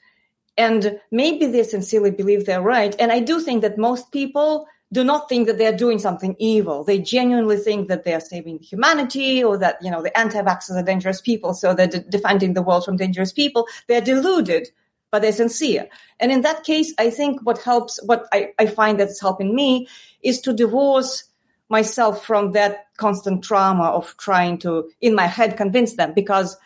And maybe they sincerely believe they're right. And I do think that most people do not think that they're doing something evil. They genuinely think that they're saving humanity or that, you know, the anti-vaxxers are dangerous people. So they're de- defending the world from dangerous people. They're deluded, but they're sincere. And in that case, I think what helps, what I, I find that's helping me is to divorce myself from that constant trauma of trying to, in my head, convince them because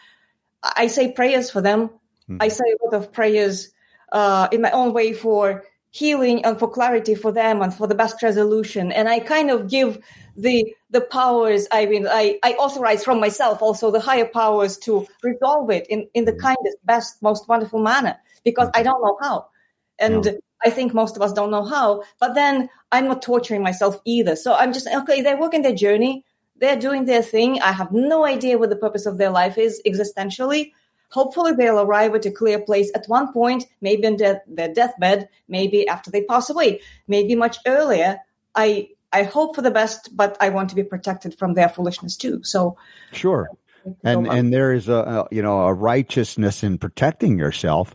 I say prayers for them. Mm-hmm. I say a lot of prayers, uh, in my own way for healing and for clarity for them and for the best resolution. And I kind of give the the powers I mean I, I authorize from myself also the higher powers to resolve it in, in the mm-hmm. kindest, best, most wonderful manner because I don't know how. And no. I think most of us don't know how. But then I'm not torturing myself either. So I'm just okay, they're working their journey, they're doing their thing. I have no idea what the purpose of their life is existentially. Hopefully, they'll arrive at a clear place at one point, maybe on their, their deathbed, maybe after they pass away, maybe much earlier. I I hope for the best, but I want to be protected from their foolishness too. So, sure, and and there is a, a, you know a righteousness in protecting yourself.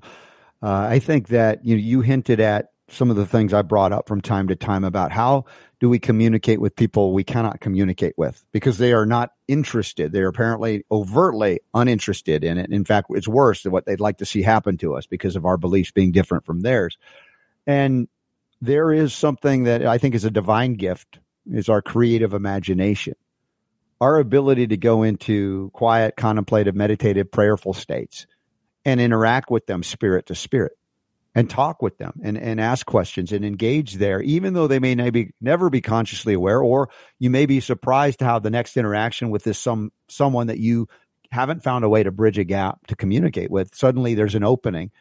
Uh, I think that you you hinted at some of the things I brought up from time to time about how do we communicate with people we cannot communicate with because they are not interested. They're apparently overtly uninterested in it. In fact, it's worse than what they'd like to see happen to us because of our beliefs being different from theirs. And there is something that I think is a divine gift is our creative imagination. Our ability to go into quiet, contemplative, meditative, prayerful states and interact with them spirit to spirit and talk with them and, and ask questions and engage there, even though they may never be consciously aware, or you may be surprised how the next interaction with this some someone that you haven't found a way to bridge a gap to communicate with, suddenly there's an opening,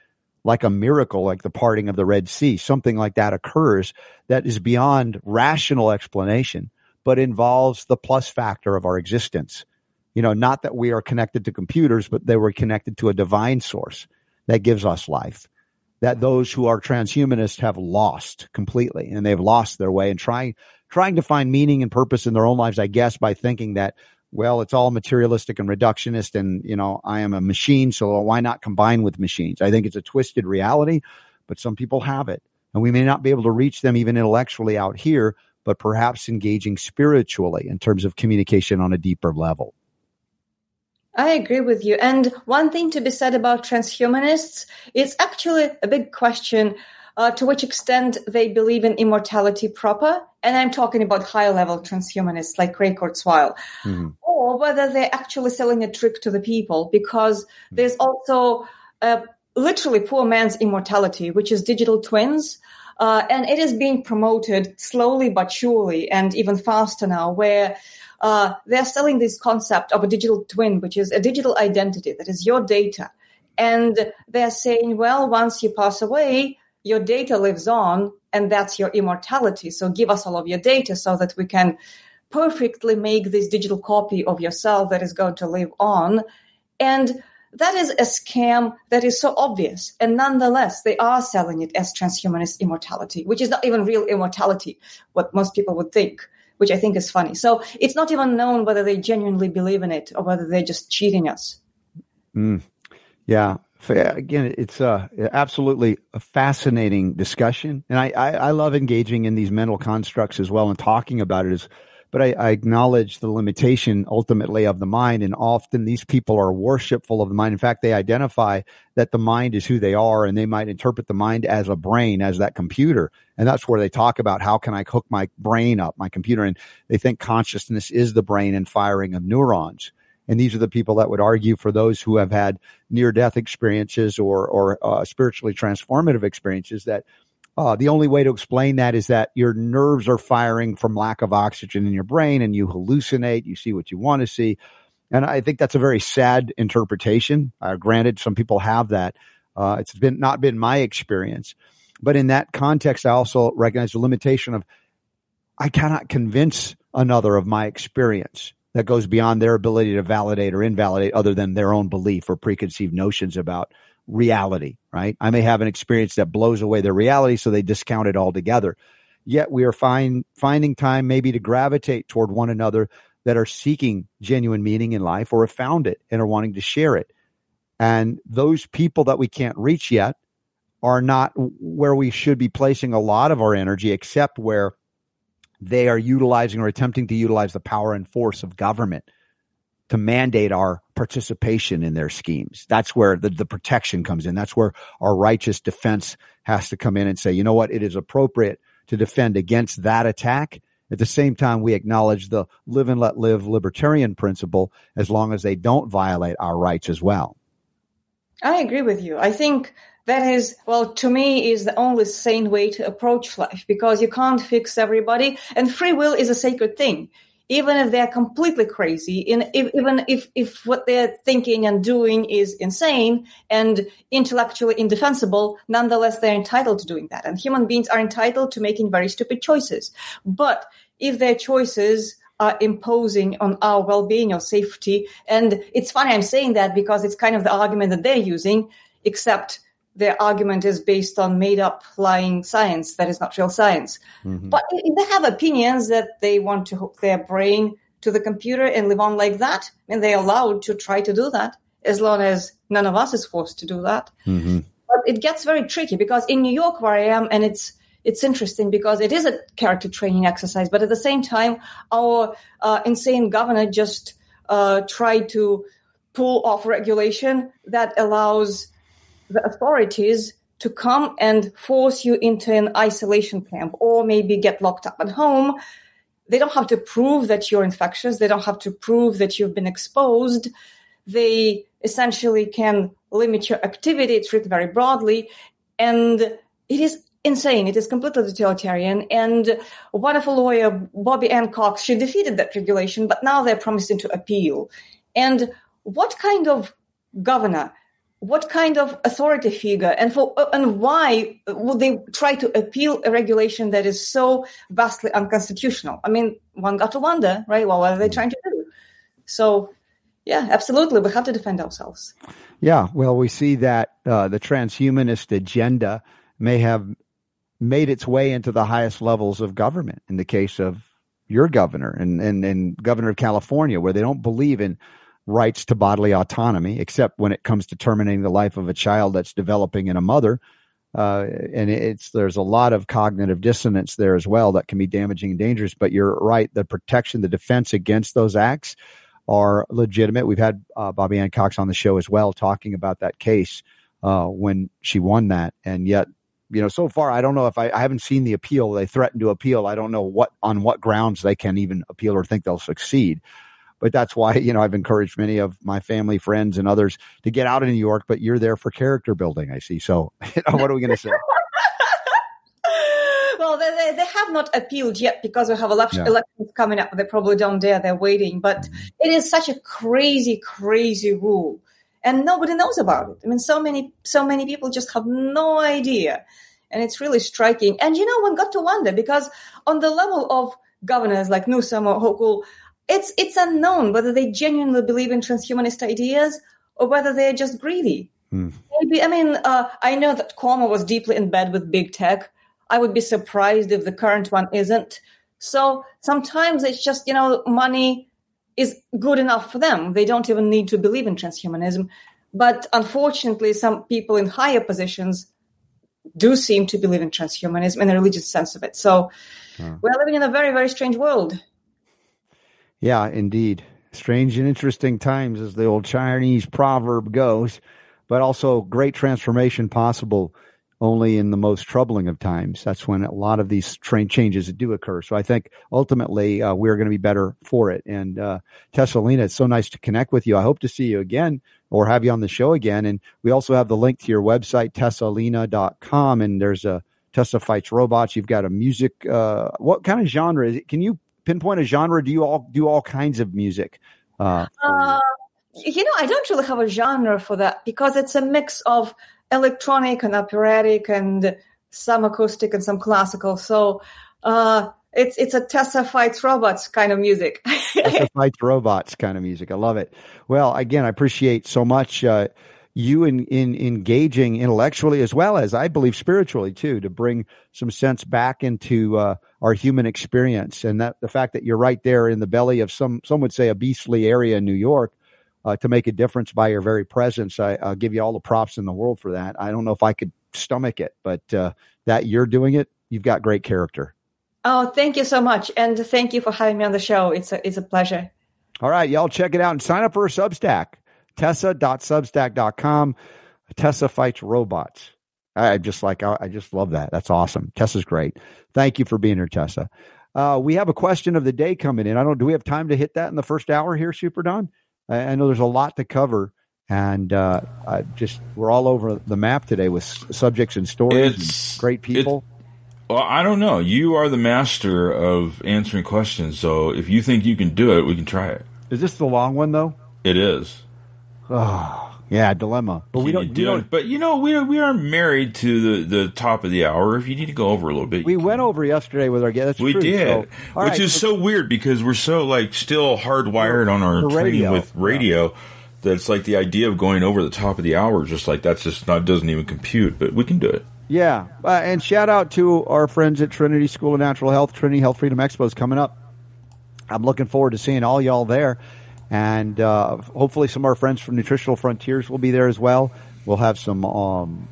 like a miracle, like the parting of the Red Sea. Something like that occurs that is beyond rational explanation, but involves the plus factor of our existence. You know, not that we are connected to computers, but they were connected to a divine source that gives us life that those who are transhumanists have lost completely and they've lost their way and trying trying to find meaning and purpose in their own lives, I guess, by thinking that, well, it's all materialistic and reductionist and, you know, I am a machine, so why not combine with machines? I think it's a twisted reality, but some people have it. And we may not be able to reach them even intellectually out here, but perhaps engaging spiritually in terms of communication on a deeper level. I agree with you. And one thing to be said about transhumanists, it's actually a big question uh, to which extent they believe in immortality proper. And I'm talking about high level transhumanists like Ray Kurzweil, mm-hmm. or whether they're actually selling a trick to the people because there's also a literally poor man's immortality, which is digital twins. Uh, and it is being promoted slowly but surely and even faster now, where uh, they're selling this concept of a digital twin, which is a digital identity that is your data. And they're saying, well, once you pass away, your data lives on and that's your immortality. So give us all of your data so that we can perfectly make this digital copy of yourself that is going to live on. And that is a scam that is so obvious. And nonetheless, they are selling it as transhumanist immortality, which is not even real immortality, what most people would think, which I think is funny. So it's not even known whether they genuinely believe in it or whether they're just cheating us. Mm. Yeah. Again, it's uh, absolutely a fascinating discussion. And I, I, I love engaging in these mental constructs as well and talking about it as but I, I, acknowledge the limitation ultimately of the mind. And often these people are worshipful of the mind. In fact, they identify that the mind is who they are and they might interpret the mind as a brain, as that computer. And that's where they talk about how can I hook my brain up, my computer. And they think consciousness is the brain and firing of neurons. And these are the people that would argue for those who have had near death experiences or, or uh, spiritually transformative experiences that uh, the only way to explain that is that your nerves are firing from lack of oxygen in your brain and you hallucinate, you see what you want to see. And I think that's a very sad interpretation. Uh, granted, some people have that. Uh, it's been not been my experience, but in that context, I also recognize the limitation of I cannot convince another of my experience that goes beyond their ability to validate or invalidate other than their own belief or preconceived notions about reality, right? I may have an experience that blows away their reality, so they discount it altogether. Yet we are find, finding time maybe to gravitate toward one another that are seeking genuine meaning in life or have found it and are wanting to share it. And those people that we can't reach yet are not where we should be placing a lot of our energy, except where they are utilizing or attempting to utilize the power and force of government to mandate our participation in their schemes. That's where the, the protection comes in. That's where our righteous defense has to come in and say, you know what? It is appropriate to defend against that attack. At the same time, we acknowledge the live and let live libertarian principle as long as they don't violate our rights as well. I agree with you. I think that is, well, to me, is the only sane way to approach life because you can't fix everybody and free will is a sacred thing even if they're completely crazy, if, even if, if what they're thinking and doing is insane and intellectually indefensible, nonetheless, they're entitled to doing that. And human beings are entitled to making very stupid choices. But if their choices are imposing on our well-being or safety, and it's funny I'm saying that because it's kind of the argument that they're using, except their argument is based on made up lying science that is not real science. Mm-hmm. But they have opinions that they want to hook their brain to the computer and live on like that, and they're allowed to try to do that as long as none of us is forced to do that. Mm-hmm. But it gets very tricky because in New York where I am, and it's it's interesting because it is a character training exercise, but at the same time, our uh, insane governor just uh, tried to pull off regulation that allows the authorities to come and force you into an isolation camp or maybe get locked up at home. They don't have to prove that you're infectious. They don't have to prove that you've been exposed. They essentially can limit your activity. It's written very broadly. And it is insane. It is completely totalitarian. And a wonderful lawyer, Bobby Ann Cox, she defeated that regulation, but now they're promising to appeal. And what kind of governor what kind of authority figure and for and why would they try to appeal a regulation that is so vastly unconstitutional? I mean, one got to wonder, right? Well, what are they trying to do? So, yeah, absolutely, we have to defend ourselves. Yeah, well, we see that uh, the transhumanist agenda may have made its way into the highest levels of government. In the case of your governor and and, and governor of California, where they don't believe in rights to bodily autonomy, except when it comes to terminating the life of a child that's developing in a mother. Uh, and it's there's a lot of cognitive dissonance there as well that can be damaging and dangerous. But you're right, the protection, the defense against those acts are legitimate. We've had uh, Bobby Ann Cox on the show as well, talking about that case uh, when she won that, and yet. You know, so far, I don't know if I, I haven't seen the appeal. They threatened to appeal. I don't know what on what grounds they can even appeal or think they'll succeed. But that's why, you know, I've encouraged many of my family, friends, and others to get out of New York, but you're there for character building, I see. So, you know, what are we going to say? well, they, they, have not appealed yet because we have election, yeah. elections coming up. They probably don't dare. They're waiting. But mm-hmm. it is such a crazy, crazy rule. And nobody knows about it. I mean, so many, so many people just have no idea. And it's really striking. And you know, one got to wonder because on the level of governors like Newsom or Hochul, it's it's unknown whether they genuinely believe in transhumanist ideas or whether they're just greedy. Hmm. Maybe I mean uh, I know that Cuomo was deeply in bed with big tech. I would be surprised if the current one isn't. So sometimes it's just you know money is good enough for them. They don't even need to believe in transhumanism. But unfortunately, some people in higher positions do seem to believe in transhumanism in a religious sense of it. So huh. we're living in a very, very strange world. Yeah, indeed. Strange and interesting times, as the old Chinese proverb goes, but also great transformation possible only in the most troubling of times. That's when a lot of these train changes do occur. So I think ultimately uh, we're going to be better for it. And uh, Tessa Lena, it's so nice to connect with you. I hope to see you again or have you on the show again. And we also have the link to your website, tessalena.com. And there's a Tessa Fights Robots. You've got a music. Uh, what kind of genre is it? Can you pinpoint a genre? Do you all do all kinds of music? Uh, uh, you know, I don't really have a genre for that because it's a mix of electronic and operatic and some acoustic and some classical. So uh, it's it's a Tessa fights robots kind of music. Tessa fights robots kind of music. I love it. Well, again, I appreciate so much uh, you in, in engaging intellectually as well as I believe spiritually too to bring some sense back into uh, our human experience and that the fact that you're right there in the belly of some some would say a beastly area in New York uh, to make a difference by your very presence. I, will give you all the props in the world for that. I don't know if I could stomach it, but uh, that you're doing it, you've got great character. Oh, thank you so much, and thank you for having me on the show. It's a it's a pleasure. All right, y'all check it out and sign up for a Substack. Tessa.substack.com. Tessa fights robots. I just like I just love that. That's awesome. Tessa's great. Thank you for being here, Tessa. Uh, we have a question of the day coming in. I don't. Do we have time to hit that in the first hour here, Super Don? I, I know there's a lot to cover, and uh, I just we're all over the map today with subjects and stories and great people. It, well, I don't know. You are the master of answering questions, so if you think you can do it, we can try it. Is this the long one though? It is. Oh. Yeah, dilemma. But we don't, we don't. But you know, we we are married to the, the top of the hour. If you need to go over a little bit, we went over yesterday with our guests. We true. did, so, which right, is so, so weird because we're so like still hardwired on our training with radio. Yeah. That's like the idea of going over the top of the hour, just like that's just not doesn't even compute. But we can do it. Yeah, uh, and shout out to our friends at Trinity School of Natural Health. Trinity Health Freedom Expo is coming up. I'm looking forward to seeing all y'all there. And uh, hopefully, some of our friends from Nutritional Frontiers will be there as well. We'll have some. Um,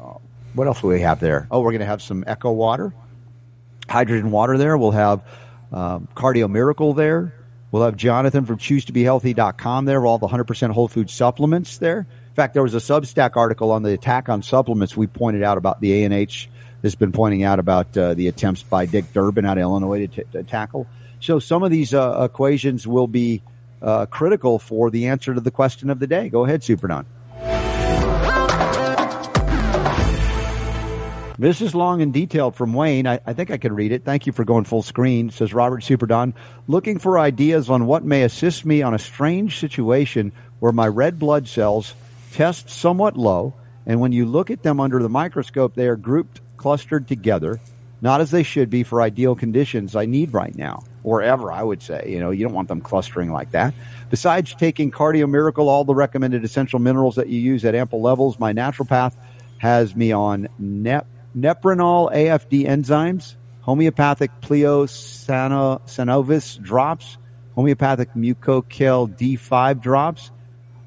uh, what else will we have there? Oh, we're going to have some Echo Water, hydrogen water there. We'll have um, Cardio Miracle there. We'll have Jonathan from ChooseToBeHealthy.com there. All the 100% whole food supplements there. In fact, there was a Substack article on the attack on supplements. We pointed out about the ANH has been pointing out about uh, the attempts by Dick Durbin out of Illinois to, t- to tackle. So some of these uh, equations will be uh, critical for the answer to the question of the day. Go ahead, Super Don. This is long and detailed from Wayne. I, I, think I can read it. Thank you for going full screen, says Robert Superdon. Looking for ideas on what may assist me on a strange situation where my red blood cells test somewhat low, and when you look at them under the microscope, they are grouped, clustered together, not as they should be for ideal conditions I need right now or ever, I would say. You know, you don't want them clustering like that. Besides taking Cardio Miracle, all the recommended essential minerals that you use at ample levels, my naturopath has me on Nep- Neprinol AFD enzymes, homeopathic Pleosanovis drops, homeopathic Mucokehl D5 drops.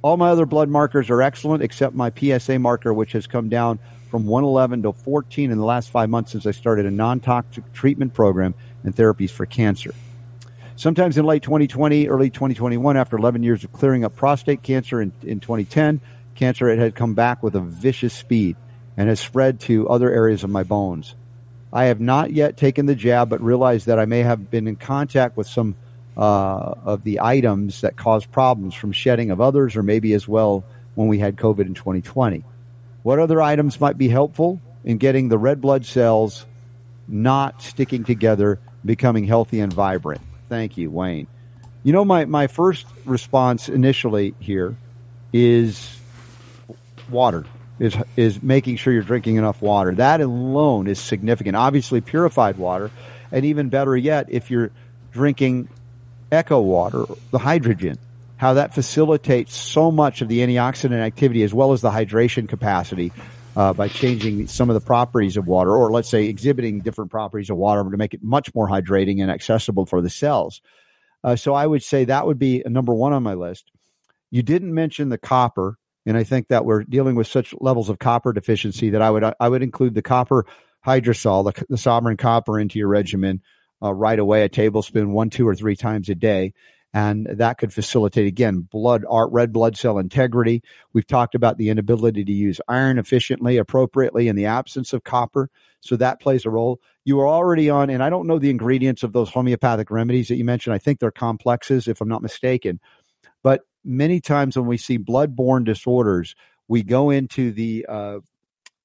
All my other blood markers are excellent except my PSA marker, which has come down from 111 to 14 in the last five months since I started a non toxic treatment program and therapies for cancer. Sometimes in late 2020, early 2021, after 11 years of clearing up prostate cancer in, in 2010, cancer it had come back with a vicious speed and has spread to other areas of my bones. I have not yet taken the jab, but realized that I may have been in contact with some uh, of the items that cause problems from shedding of others, or maybe as well when we had COVID in 2020. What other items might be helpful in getting the red blood cells not sticking together, becoming healthy and vibrant? Thank you, Wayne. You know, my, my first response initially here is water, is, is making sure you're drinking enough water. That alone is significant. Obviously, purified water And even better yet, if you're drinking echo water, the hydrogen, how that facilitates so much of the antioxidant activity as well as the hydration capacity uh, by changing some of the properties of water, or let's say exhibiting different properties of water to make it much more hydrating and accessible for the cells. Uh, so I would say that would be number one on my list. You didn't mention the copper, and I think that we're dealing with such levels of copper deficiency that I would I would include the copper hydrosol, the, the sovereign copper, into your regimen uh, right away, a tablespoon, one, two, or three times a day and that could facilitate again blood art red blood cell integrity. We've talked about the inability to use iron efficiently appropriately in the absence of copper so that plays a role. You are already on and i don't know the ingredients of those homeopathic remedies that you mentioned. I think they're complexes if i'm not mistaken. But many times when we see blood-borne disorders we go into the uh,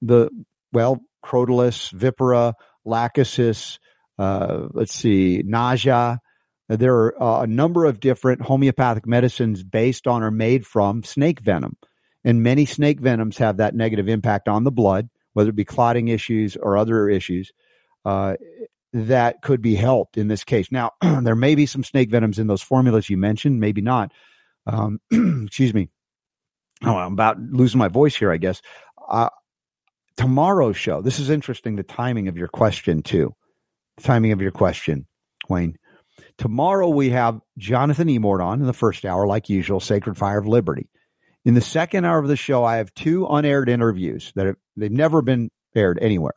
the well crotalus vipera lachesis uh, let's see nausea there are uh, a number of different homeopathic medicines based on or made from snake venom. And many snake venoms have that negative impact on the blood, whether it be clotting issues or other issues uh, that could be helped in this case. Now, there may be some snake venoms in those formulas you mentioned, maybe not. Um, excuse me. Oh, I'm about losing my voice here, I guess. Uh, tomorrow's show, this is interesting, the timing of your question, too. The timing of your question, Wayne. Tomorrow we have Jonathan Emord on in the first hour, like usual, Sacred Fire of Liberty. In the second hour of the show, I have two unaired interviews that have, they've never been aired anywhere.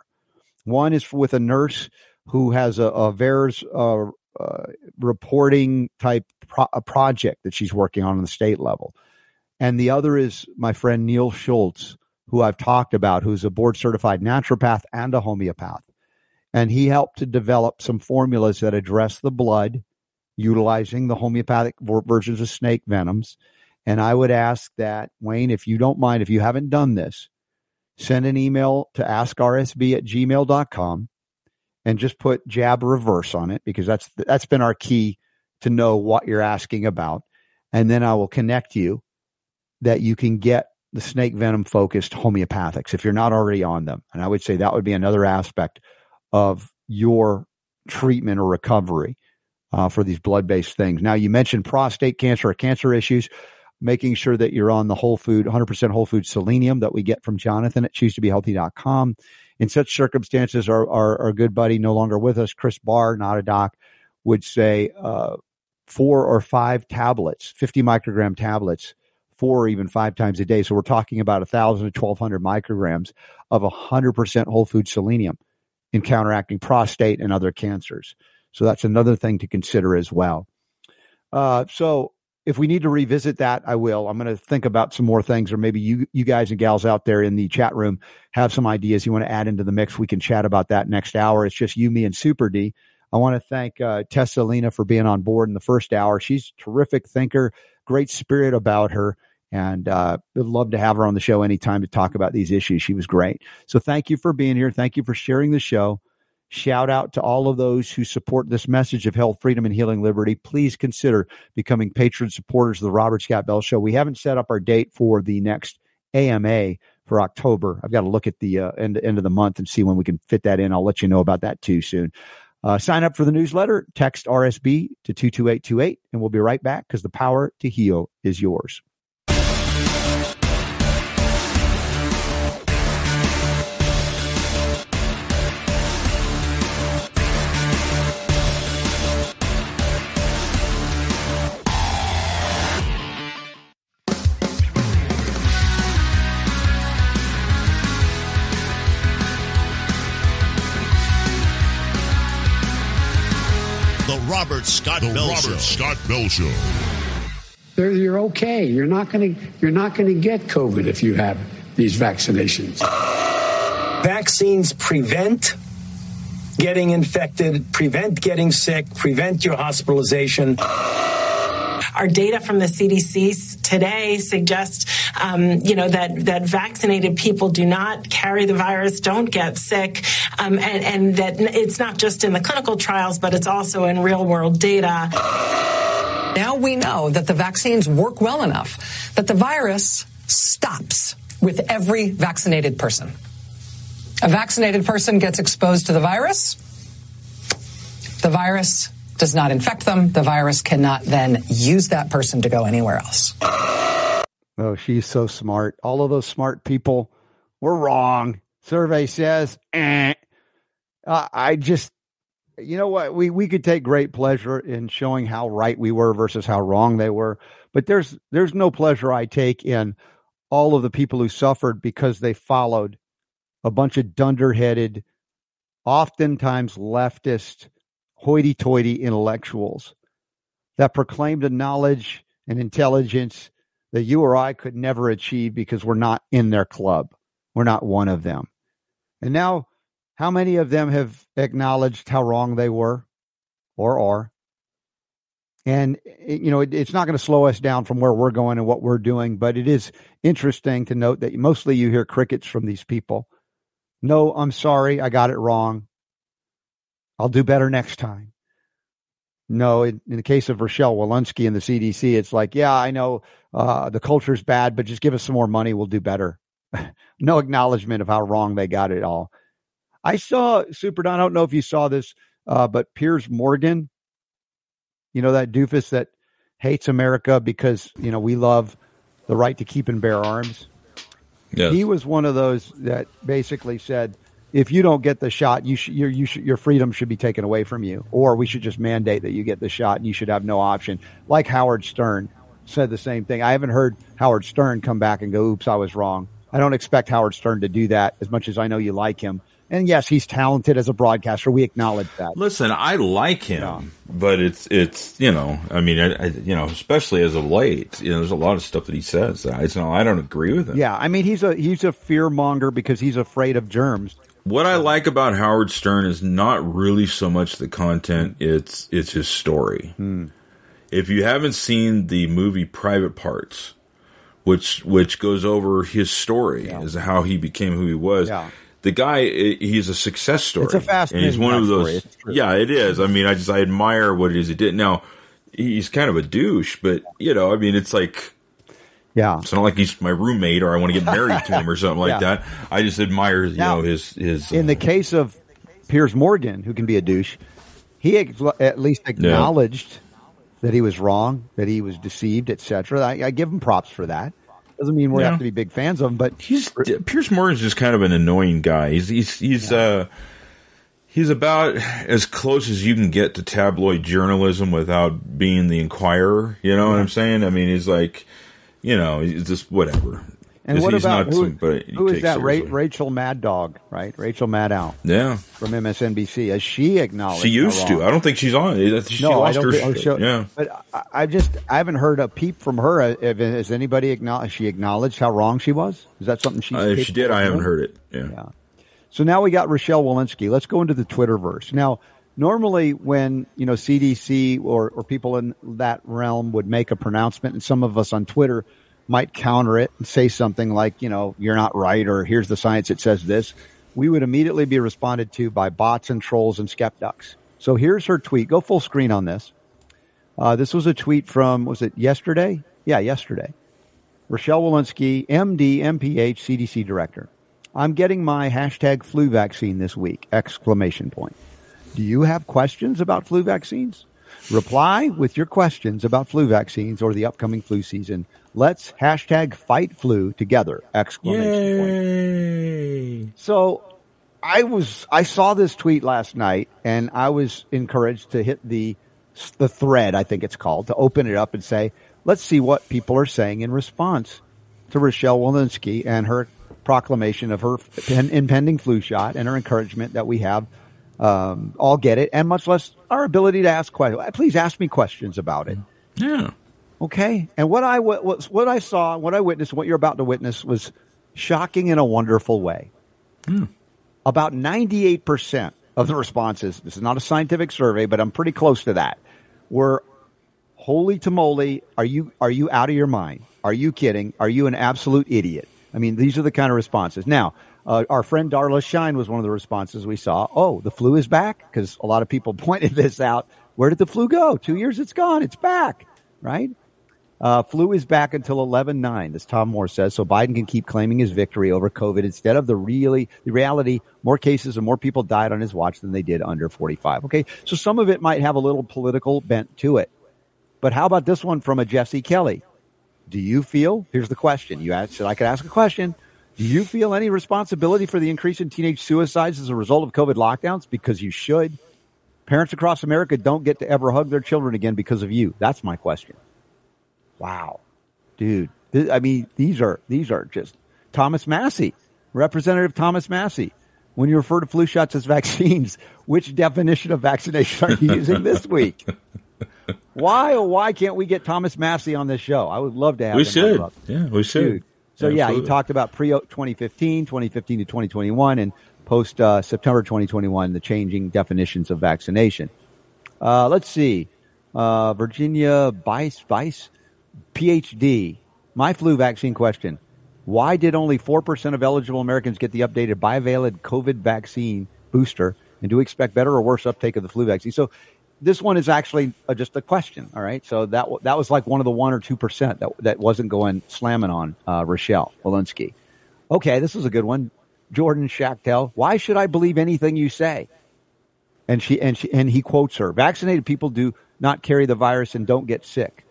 One is with a nurse who has a, a VAERS uh, uh, reporting type pro- a project that she's working on on the state level. And the other is my friend Neil Schultz, who I've talked about, who's a board certified naturopath and a homeopath. And he helped to develop some formulas that address the blood utilizing the homeopathic versions of snake venoms. And I would ask that, Wayne, if you don't mind, if you haven't done this, send an email to askrsb at gmail.com and just put jab reverse on it because that's that's been our key to know what you're asking about. And then I will connect you that you can get the snake venom focused homeopathics if you're not already on them. And I would say that would be another aspect of your treatment or recovery uh, for these blood based things. Now, you mentioned prostate cancer or cancer issues, making sure that you're on the whole food, 100% whole food selenium that we get from Jonathan at choose2behealthy.com. In such circumstances, our, our, our good buddy, no longer with us, Chris Barr, not a doc, would say uh, four or five tablets, 50 microgram tablets, four or even five times a day. So we're talking about 1,000 to 1,200 micrograms of 100% whole food selenium in counteracting prostate and other cancers. So that's another thing to consider as well. Uh, so if we need to revisit that, I will. I'm going to think about some more things, or maybe you, you guys and gals out there in the chat room have some ideas you want to add into the mix. We can chat about that next hour. It's just you, me, and Super D. I want to thank uh, Tessa Lena for being on board in the first hour. She's a terrific thinker, great spirit about her, and uh, would love to have her on the show anytime to talk about these issues. She was great. So thank you for being here. Thank you for sharing the show. Shout out to all of those who support this message of health, freedom, and healing liberty. Please consider becoming patron supporters of the Robert Scott Bell Show. We haven't set up our date for the next AMA for October. I've got to look at the uh, end, end of the month and see when we can fit that in. I'll let you know about that too soon. Uh, sign up for the newsletter, text RSB to 22828, and we'll be right back because the power to heal is yours. Robert Scott the Bell Robert Show. Scott Bell Show. You're okay. You're not going to. You're not going to get COVID if you have these vaccinations. Vaccines prevent getting infected, prevent getting sick, prevent your hospitalization. Our data from the CDC today suggests, um, you know, that that vaccinated people do not carry the virus, don't get sick, um, and, and that it's not just in the clinical trials, but it's also in real world data. Now we know that the vaccines work well enough that the virus stops with every vaccinated person. A vaccinated person gets exposed to the virus, the virus does not infect them, the virus cannot then use that person to go anywhere else. Oh, she's so smart. All of those smart people were wrong. Survey says, eh. Uh, I just, you know what? We we could take great pleasure in showing how right we were versus how wrong they were, but there's there's no pleasure I take in all of the people who suffered because they followed a bunch of dunderheaded, oftentimes leftist, hoity-toity intellectuals that proclaimed a knowledge and intelligence that you or I could never achieve because we're not in their club. We're not one of them. And now how many of them have acknowledged how wrong they were or are? And, you know, it, it's not going to slow us down from where we're going and what we're doing, but it is interesting to note that mostly you hear crickets from these people. No, I'm sorry. I got it wrong. I'll do better next time. No, in, in the case of Rochelle Walensky and the CDC, it's like, yeah, I know uh, the culture's bad, but just give us some more money. We'll do better. no acknowledgement of how wrong they got it all. I saw Super Don. I don't know if you saw this, uh, but Piers Morgan, you know that doofus that hates America because you know we love the right to keep and bear arms. Yes. He was one of those that basically said, if you don't get the shot, you your you your freedom should be taken away from you, or we should just mandate that you get the shot and you should have no option. Like Howard Stern said the same thing. I haven't heard Howard Stern come back and go, "Oops, I was wrong." I don't expect Howard Stern to do that as much as I know you like him. And yes, he's talented as a broadcaster. We acknowledge that. Listen, I like him, yeah. but it's it's you know, I mean, I, I, you know, especially as of late, you know, there's a lot of stuff that he says that I, you know, I don't agree with him. Yeah, I mean, he's a he's a fear monger because he's afraid of germs. What I like about Howard Stern is not really so much the content; it's it's his story. Hmm. If you haven't seen the movie Private Parts, which which goes over his story yeah. as how he became who he was. Yeah the guy he's a success story. It's a fascinating. And he's one of those. Yeah, it is. I mean, I just I admire what it is he did. Now he's kind of a douche, but you know, I mean, it's like. Yeah, it's not like he's my roommate or I want to get married to him or something like yeah. that. I just admire, you now, know, his his. In uh, the case of Piers Morgan, who can be a douche, he at least acknowledged yeah. that he was wrong, that he was deceived, etc. I, I give him props for that. Doesn't mean we yeah. have to be big fans of him, but he's Piers Morgan's just kind of an annoying guy. He's he's he's yeah. uh he's about as close as you can get to tabloid journalism without being the Inquirer. You know what I'm saying? I mean, he's like, you know, he's just whatever. And what about who, who is that? Ra- Rachel Mad Dog, right? Rachel Maddow. Yeah, from MSNBC. Has she acknowledged? She used to. I don't think she's on. She no, I don't. Think, oh, yeah, but I, I just I haven't heard a peep from her. Has anybody acknowledged? She acknowledged how wrong she was. Is that something she? Uh, if she did, I haven't heard it. Yeah. yeah. So now we got Rochelle Walensky. Let's go into the Twitterverse now. Normally, when you know CDC or or people in that realm would make a pronouncement, and some of us on Twitter might counter it and say something like, you know, you're not right or here's the science that says this, we would immediately be responded to by bots and trolls and skeptics. So here's her tweet. Go full screen on this. Uh, this was a tweet from, was it yesterday? Yeah, yesterday. Rochelle Walensky, MD, MPH, CDC director. I'm getting my hashtag flu vaccine this week! Exclamation point. Do you have questions about flu vaccines? Reply with your questions about flu vaccines or the upcoming flu season Let's hashtag fight flu together! Exclamation Yay. point. So I was, I saw this tweet last night and I was encouraged to hit the, the thread, I think it's called, to open it up and say, let's see what people are saying in response to Rochelle Walensky and her proclamation of her impending flu shot and her encouragement that we have um, all get it, and much less our ability to ask questions. Please ask me questions about it. Yeah. Okay. And what I what, what I saw, what I witnessed, what you're about to witness was shocking in a wonderful way. Hmm. About 98% of the responses, this is not a scientific survey, but I'm pretty close to that, were holy tamale, are you are you out of your mind? Are you kidding? Are you an absolute idiot? I mean, these are the kind of responses. Now, uh, our friend Darla Shine was one of the responses we saw. Oh, the flu is back because a lot of people pointed this out. Where did the flu go? Two years it's gone. It's back, right? Uh, flu is back until 11-9, as Tom Moore says, so Biden can keep claiming his victory over COVID instead of the really, the reality, more cases and more people died on his watch than they did under 45. Okay. So some of it might have a little political bent to it. But how about this one from a Jesse Kelly? Do you feel, here's the question. You asked, I could ask a question. Do you feel any responsibility for the increase in teenage suicides as a result of COVID lockdowns? Because you should. Parents across America don't get to ever hug their children again because of you. That's my question. Wow, dude. Th- I mean, these are these are just Thomas Massie, Representative Thomas Massie. When you refer to flu shots as vaccines, which definition of vaccination are you using this week? Why oh why can't we get Thomas Massie on this show? I would love to have. We him should. Yeah, we should. Dude. So yeah, he talked about pre 2015, 2015 to 2021, and post uh, September 2021, the changing definitions of vaccination. Uh, let's see, uh, Virginia Bice Bice, PhD. My flu vaccine question: Why did only four percent of eligible Americans get the updated bivalent COVID vaccine booster? And do we expect better or worse uptake of the flu vaccine? So this one is actually uh, just a question. All right. So that, that was like one of the one or 2% that, that wasn't going slamming on, uh, Rochelle Walensky. Okay. This is a good one. Jordan Schachtel. Why should I believe anything you say? And she, and she, and he quotes her, vaccinated people do not carry the virus and don't get sick.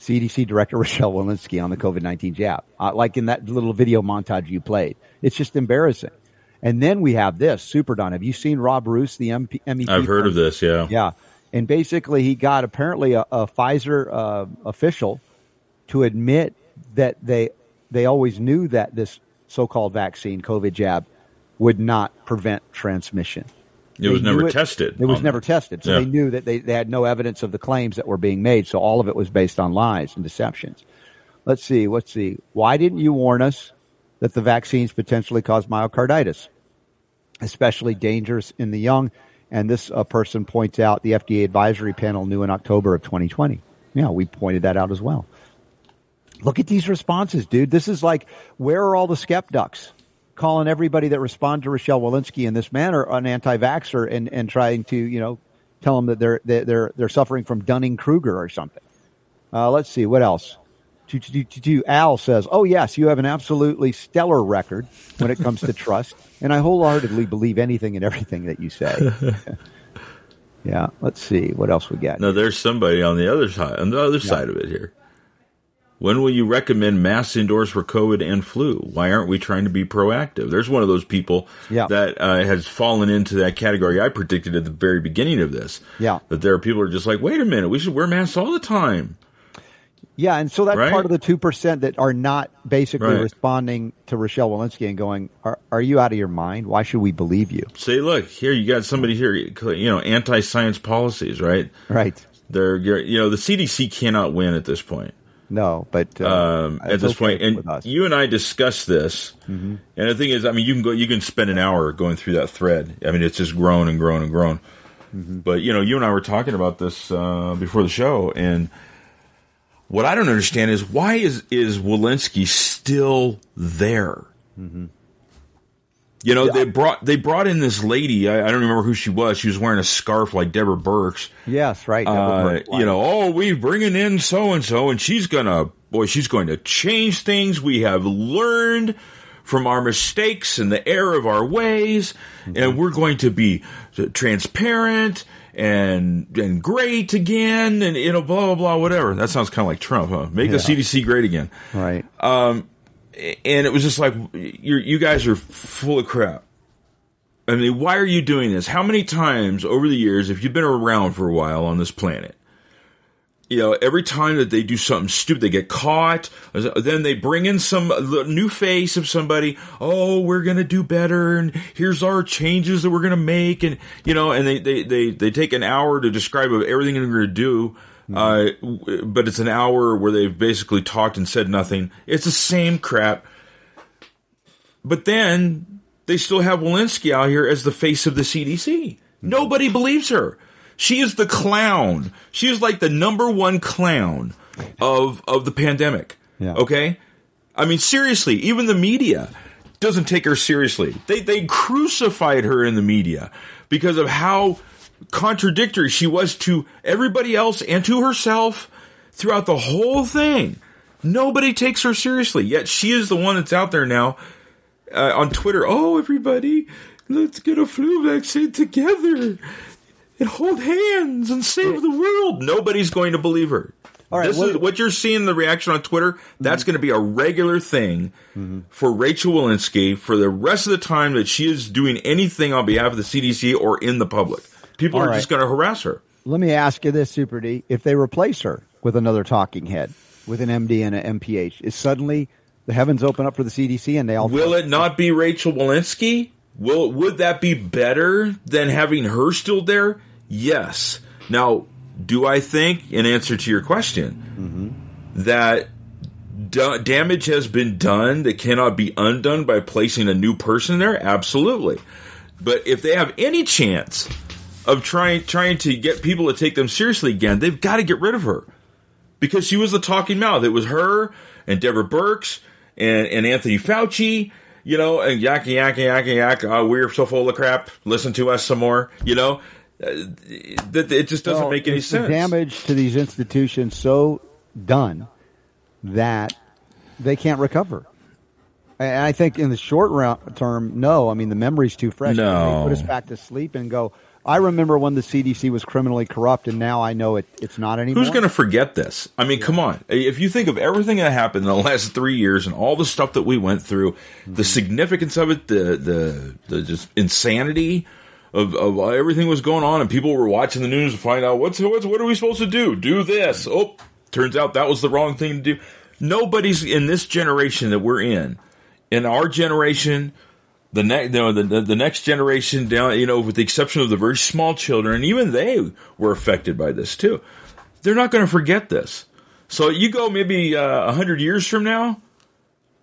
CDC Director Rochelle Walensky on the COVID-19 jab, uh, like in that little video montage you played. It's just embarrassing. And then we have this, Super Don. Have you seen Rob Roos, the MP, MEP? I've heard from- of this. Yeah. yeah. And basically, he got apparently a, a Pfizer uh, official to admit that they they always knew that this so-called vaccine, COVID jab, would not prevent transmission. It was never knew tested It was never that. tested, so Yeah. they knew that they, they had no evidence of the claims that were being made. So all of it was based on lies and deceptions. Let's see. Let's see. Why didn't you warn us that the vaccines potentially cause myocarditis? especially dangerous in the young. And this uh, person points out the FDA advisory panel knew in October of 2020. Yeah, we pointed that out as well. Look at these responses, dude. This is like, where are all the skeptics? Calling everybody that respond to Rochelle Walensky in this manner an anti-vaxxer and, and trying to, you know, tell them that they're, they're, they're, suffering from Dunning-Kruger or something. Uh, let's see, what else? Al says, "Oh yes, you have an absolutely stellar record when it comes to trust, and I wholeheartedly believe anything and everything that you say." yeah. Let's see what else we got. Now there's somebody on the other side, on the other side of it here. When will you recommend masks indoors for COVID and flu? Why aren't we trying to be proactive? There's one of those people Yeah. that uh, has fallen into that category I predicted at the very beginning of this. Yeah. That there are people who are just like, wait a minute, we should wear masks all the time. Yeah, and so that's Right? part of the two percent that are not basically Right. responding to Rochelle Walensky and going, "Are are you out of your mind? Why should we believe you?" Say, look, here you got somebody here, you know, anti-science policies, right? Right. They're, you know, the CDC cannot win at this point. No, but uh, um, at this okay point. And. Mm-hmm. you and I discussed this, and the thing is, I mean, you can go, you can spend an hour going through that thread. I mean, it's just grown and grown and grown. Mm-hmm. But you know, you and I were talking about this uh, before the show, and what I don't understand is why is is Walensky still there? Mm-hmm. You know, they brought they brought in this lady. I, I don't remember who she was. She was wearing a scarf like Deborah Birx. Yes, right. Uh, you know, oh, we're bringing in so and so, and she's gonna, boy, she's going to change things. We have learned from our mistakes and the error of our ways, Mm-hmm. and we're going to be transparent and and great again, and you know, blah blah blah, whatever. That sounds kind of like Trump, huh? Make the CDC great again. right. Um, and it was just like you you guys are full of crap. I mean, why are you doing this? How many times over the years, if you've been around for a while on this planet, you know, every time that they do something stupid, they get caught. Then they bring in some new face of somebody. Oh, we're gonna do better, and here's our changes that we're gonna make, and you know, and they they they, they take an hour to describe everything they're gonna do. Uh, but it's an hour where they've basically talked and said nothing. It's the same crap. But then they still have Walensky out here as the face of the CDC. Nobody believes her. She is the clown. She is like the number one clown of of the pandemic. Yeah. Okay? I mean seriously, even the media doesn't take her seriously. They they crucified her in the media because of how contradictory she was to everybody else and to herself. throughout the whole thing. Nobody takes her seriously. Yet she is the one that's out there now uh, on Twitter. Oh, everybody, let's get a flu vaccine together and hold hands and save the world. Nobody's going to believe her. All right, this what- is what you're seeing the reaction on Twitter. That's mm-hmm. going to be a regular thing for Rachel Walensky for the rest of the time that she is doing anything on behalf of the CDC or in the public. People All are right. just going to harass her. Let me ask you this, Super D. If they replace her with another talking head, with an MD and an MPH, is suddenly the heavens open up for the CDC and they all Will it not be Rachel Walensky? Will would that be better than having her still there? Yes. Now, do I think, in answer to your question, that da- damage has been done that cannot be undone by placing a new person there? Absolutely. But if they have any chance of trying trying to get people to take them seriously again, they've got to get rid of her because she was the talking mouth. It was her and Deborah Birx and, and Anthony Fauci, you know, and yak yak yak yak. Uh, we're so full of crap. Listen to us some more. You know, that it just doesn't Well, make any sense. damage to these institutions so done that they can't recover. And I think in the short round term, no. I mean, the memory's too fresh. No. They put us back to sleep and go. I remember when the CDC was criminally corrupt, and now I know it, it's not anymore. Who's going to forget this? I mean, come on. If you think of everything that happened in the last three years and all the stuff that we went through, the mm-hmm. significance of it, the the the just insanity of, of everything was going on, and people were watching the news to find out what's what's what are we supposed to do? Do this? Oh, turns out that was the wrong thing to do. Nobody's in this generation that we're in, in our generation, the next, you know, the, the, next generation down, you know, with the exception of the very small children, and even they were affected by this too. They're not going to forget this. So you go maybe uh, a hundred years from now,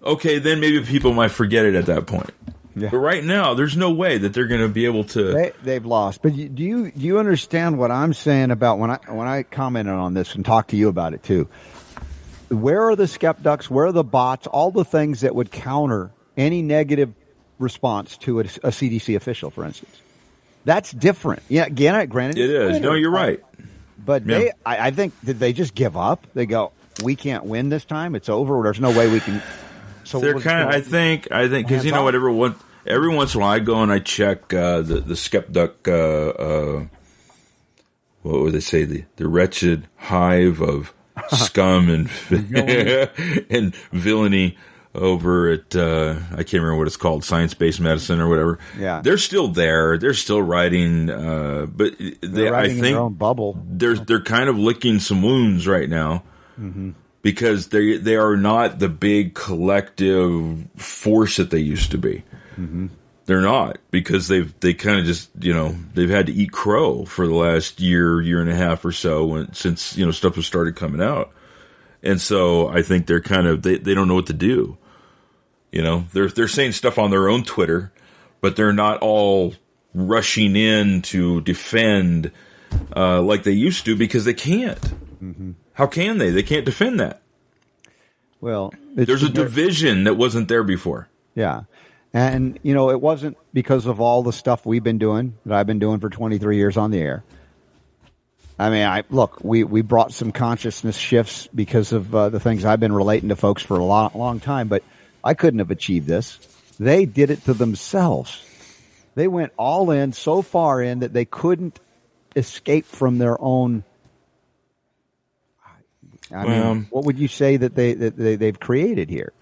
okay, then maybe people might forget it at that point. Yeah. But right now, there's no way that they're going to be able to. They, they've lost. But you, do you do you understand what I'm saying about when I when I commented on this and talked to you about it too? Where are the skeptics? Where are the bots? All the things that would counter any negative response to a, a CDC official, for instance. That's different. Yeah, again, granted, it it's. No, you're right. But Yeah. they, I, I think, did they just give up? They go, we can't win this time. It's over. There's no way we can. So They're kind of. I think. I think because you know Hands what? off. Every one, every once in a while, I go and I check uh, the the skeptic. Uh, uh, what would they say? The the wretched hive of scum and and villainy over at uh, I can't remember what it's called, science based medicine or whatever. Yeah. they're still there. They're still writing, uh, but they, I think bubble. they're they're kind of licking some wounds right now because they they are not the big collective force that they used to be. They're not because they've they kind of just you know they've had to eat crow for the last year year and a half or so when, since you know stuff has started coming out, and so I think they're kind of they, they don't know what to do. You know they're they're saying stuff on their own Twitter, but they're not all rushing in to defend uh, like they used to because they can't. How can they? They can't defend that. Well, it's There's a division that wasn't there before. Yeah. And, you know, it wasn't because of all the stuff we've been doing that I've been doing for 23 years on the air. I mean, I look, we, we brought some consciousness shifts because of uh, the things I've been relating to folks for a long, long time, but I couldn't have achieved this. They did it to themselves. They went all in so far in that they couldn't escape from their own. I Well- mean, what would you say that they that they, they've created here?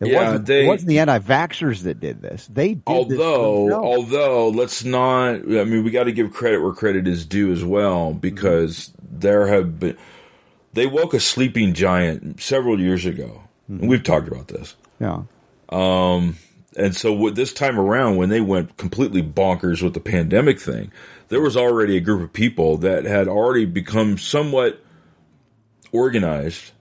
It Yeah, wasn't, they- it wasn't the anti-vaxxers that did this. They did this although themselves. although let's not i mean we got to give credit where credit is due as well because there have been they woke a sleeping giant several years ago and we've talked about this yeah, Um, and so with this time around when they went completely bonkers with the pandemic thing there was already a group of people that had already become somewhat organized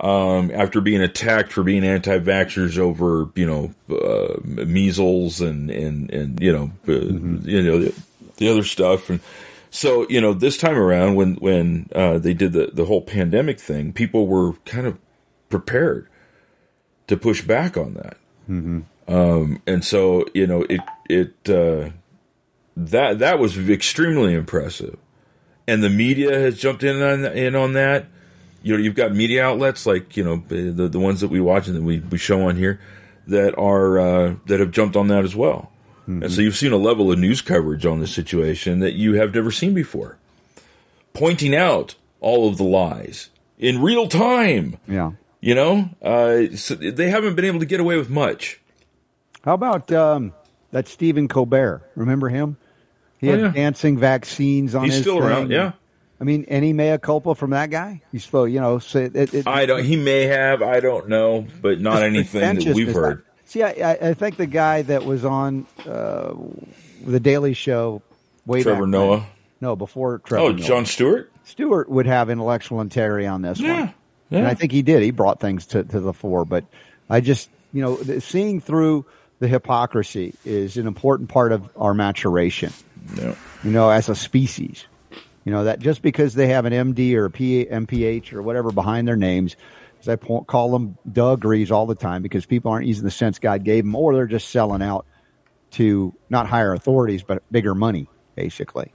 um, after being attacked for being anti-vaxxers over, you know, uh, measles and, and, and, you know, uh, you know, the, the other stuff. And so, you know, this time around when, when, uh, they did the, the whole pandemic thing, people were kind of prepared to push back on that. Um, and so, you know, it, it, uh, that, that was extremely impressive. And the media has jumped in on, in on that you know, you've got media outlets like you know the the ones that we watch and that we, we show on here that are uh, that have jumped on that as well. Mm-hmm. And so you've seen a level of news coverage on the situation that you have never seen before, pointing out all of the lies in real time. Yeah, you know, uh, so they haven't been able to get away with much. How about um, that Stephen Colbert? Remember him? He had oh, yeah. dancing vaccines on. He's still thing. around, yeah. I mean, any mea culpa from that guy? He's still, you know, so it, it, I don't. He may have. I don't know, but not anything that we've heard. That, see, I, I, think the guy that was on uh, the Daily Show way Trevor back Noah. Then, no, before Trevor. Oh, Noah. Jon Stewart. Stewart would have intellectual integrity on this yeah. one, yeah. and I think he did. He brought things to, to the fore. But I just, you know, seeing through the hypocrisy is an important part of our maturation. Yeah. You know, as a species. You know, that just because they have an MD or a P, MPH or whatever behind their names, as I call them, Doug all the time because people aren't using the sense God gave them or they're just selling out to not higher authorities, but bigger money, basically.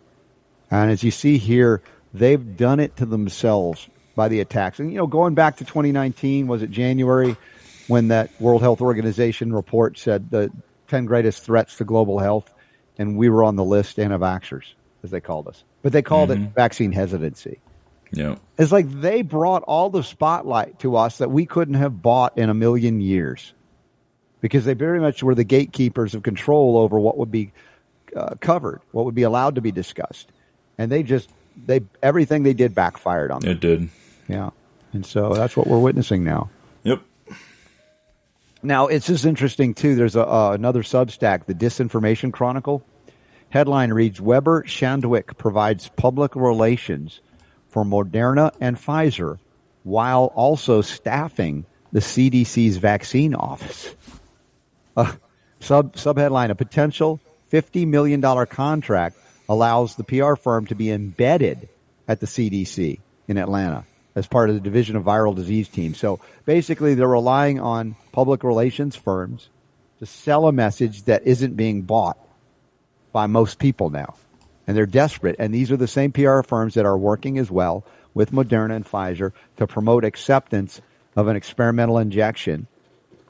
And as you see here, they've done it to themselves by the attacks. And, you know, going back to 2019, was it January when that World Health Organization report said the 10 greatest threats to global health? And we were on the list, anti-vaxxers, as they called us but they called mm-hmm. it vaccine hesitancy. Yeah. It's like they brought all the spotlight to us that we couldn't have bought in a million years because they very much were the gatekeepers of control over what would be uh, covered, what would be allowed to be discussed. And they just, they, everything they did backfired on them. It did. Yeah. And so that's what we're witnessing now. Now, it's just interesting, too. There's a, uh, another Substack, the Disinformation Chronicle. Headline reads Weber Shandwick provides public relations for Moderna and Pfizer while also staffing the CDC's vaccine office. Uh, sub subheadline: A potential fifty million dollar contract allows the PR firm to be embedded at the CDC in Atlanta as part of the Division of Viral Disease team. So basically, they're relying on public relations firms to sell a message that isn't being bought by most people now. And they're desperate. And these are the same PR firms that are working as well with Moderna and Pfizer to promote acceptance of an experimental injection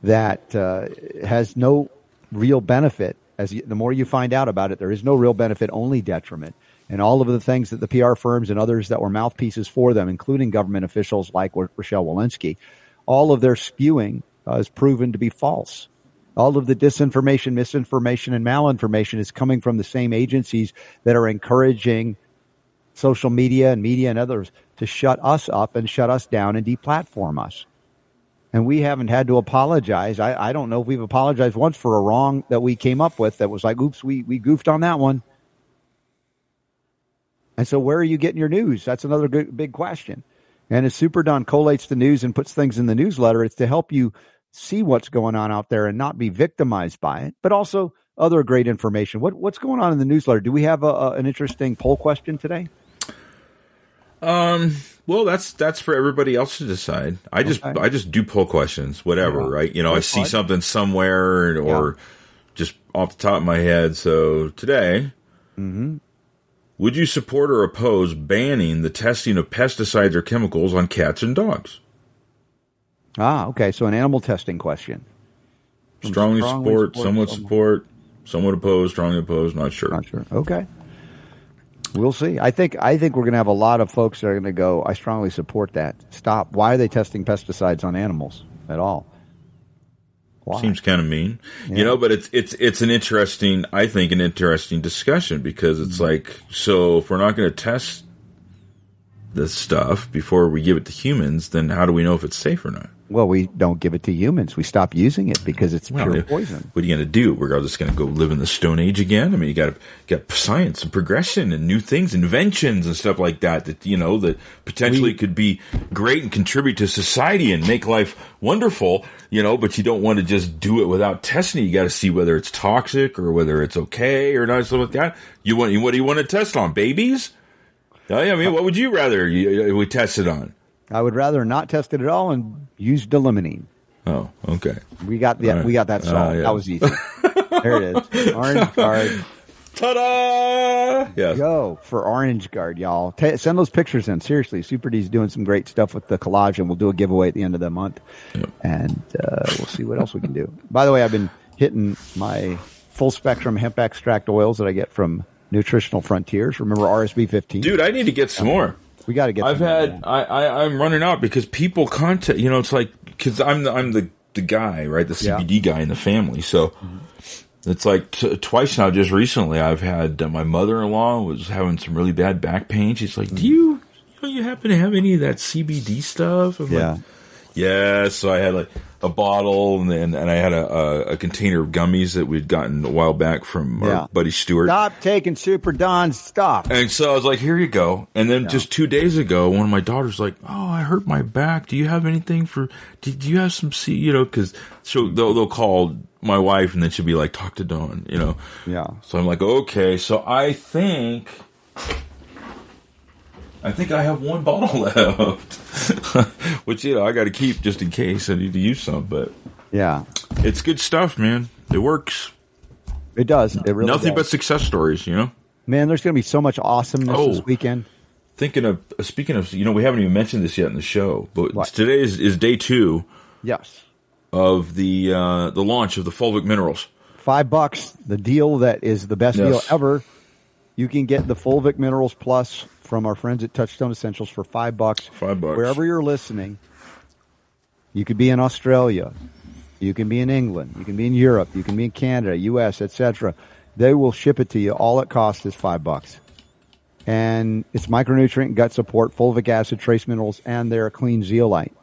that uh, has no real benefit. As you, the more you find out about it, there is no real benefit, only detriment. And all of the things that the PR firms and others that were mouthpieces for them, including government officials like Rochelle Walensky, all of their spewing uh, is proven to be false all of the disinformation, misinformation, and malinformation is coming from the same agencies that are encouraging social media and media and others to shut us up and shut us down and deplatform us. And we haven't had to apologize. I, I don't know if we've apologized once for a wrong that we came up with that was like, oops, we, we goofed on that one. And so where are you getting your news? That's another good, big question. And as Super Don collates the news and puts things in the newsletter, it's to help you see what's going on out there and not be victimized by it, but also other great information. What what's going on in the newsletter? Do we have a, a, an interesting poll question today? Um. Well, that's that's for everybody else to decide. I just okay. I just do poll questions, whatever, yeah. right? You know, I see something somewhere or yeah. just off the top of my head. So today, mm-hmm. Would you support or oppose banning the testing of pesticides or chemicals on cats and dogs? Ah, okay. So an animal testing question. Strongly, strongly support, support, somewhat support, somewhat oppose, strongly oppose, not sure. Not sure. Okay. We'll see. I think I think we're going to have a lot of folks that are going to go. I strongly support that. Stop. Why are they testing pesticides on animals at all? Why? Seems kind of mean, yeah. you know. But it's it's it's an interesting. I think an interesting discussion because it's mm-hmm. like so if we're not going to test this stuff before we give it to humans, then how do we know if it's safe or not? Well, we don't give it to humans. We stop using it because it's well, pure poison. What are you going to do? We're all just going to go live in the Stone Age again? I mean, you got got science and progression and new things, inventions and stuff like that. That you know that potentially we, could be great and contribute to society and make life wonderful. You know, but you don't want to just do it without testing. You got to see whether it's toxic or whether it's okay or not. Stuff like that. You want? What do you want to test on? Babies? I mean, what would you rather we test it on? I would rather not test it at all and use d-limonene. Oh, okay. We got the, right. we got that solved. Uh, yeah. That was easy. there it is. Orange Guard. Ta-da! Yeah. Go for Orange Guard, y'all. T- send those pictures in. Seriously, Super D's doing some great stuff with the collage, and we'll do a giveaway at the end of the month. Yep. And uh, we'll see what else we can do. By the way, I've been hitting my full spectrum hemp extract oils that I get from Nutritional Frontiers. Remember RSB 15? Dude, I need to get some more. We got to get. I've had. I, I I'm running out because people contact. You know, it's like because I'm the I'm the the guy, right? The CBD yeah. guy in the family. So mm-hmm. it's like t- twice now. Just recently, I've had uh, my mother in law was having some really bad back pain. She's like, "Do you, you, know, you happen to have any of that CBD stuff?" I'm yeah. Like, yeah. So I had like a bottle and then, and I had a, a, a, container of gummies that we'd gotten a while back from yeah. our buddy Stewart. Stop taking Super Don's stuff. And so I was like, here you go. And then yeah. just two days ago, one of my daughters like, oh, I hurt my back. Do you have anything for, do, do you have some, C, you know, cause so they'll, they'll call my wife and then she'll be like, talk to Dawn, you know? Yeah. So I'm like, okay. So I think, I think I have one bottle left, which you know I got to keep just in case I need to use some. But yeah, it's good stuff, man. It works. It does. It really nothing does. but success stories. You know, man. There's going to be so much awesomeness oh, this weekend. Thinking of speaking of, you know, we haven't even mentioned this yet in the show, but what? today is, is day two. Yes. Of the uh, the launch of the Fulvic Minerals. Five bucks, the deal that is the best yes. deal ever. You can get the Fulvic Minerals Plus from our friends at Touchstone Essentials for five bucks. Five bucks. Wherever you're listening, you could be in Australia, you can be in England, you can be in Europe, you can be in Canada, U.S., etc. They will ship it to you. All it costs is five bucks. And it's micronutrient gut support, fulvic acid, trace minerals, and they're clean zeolite.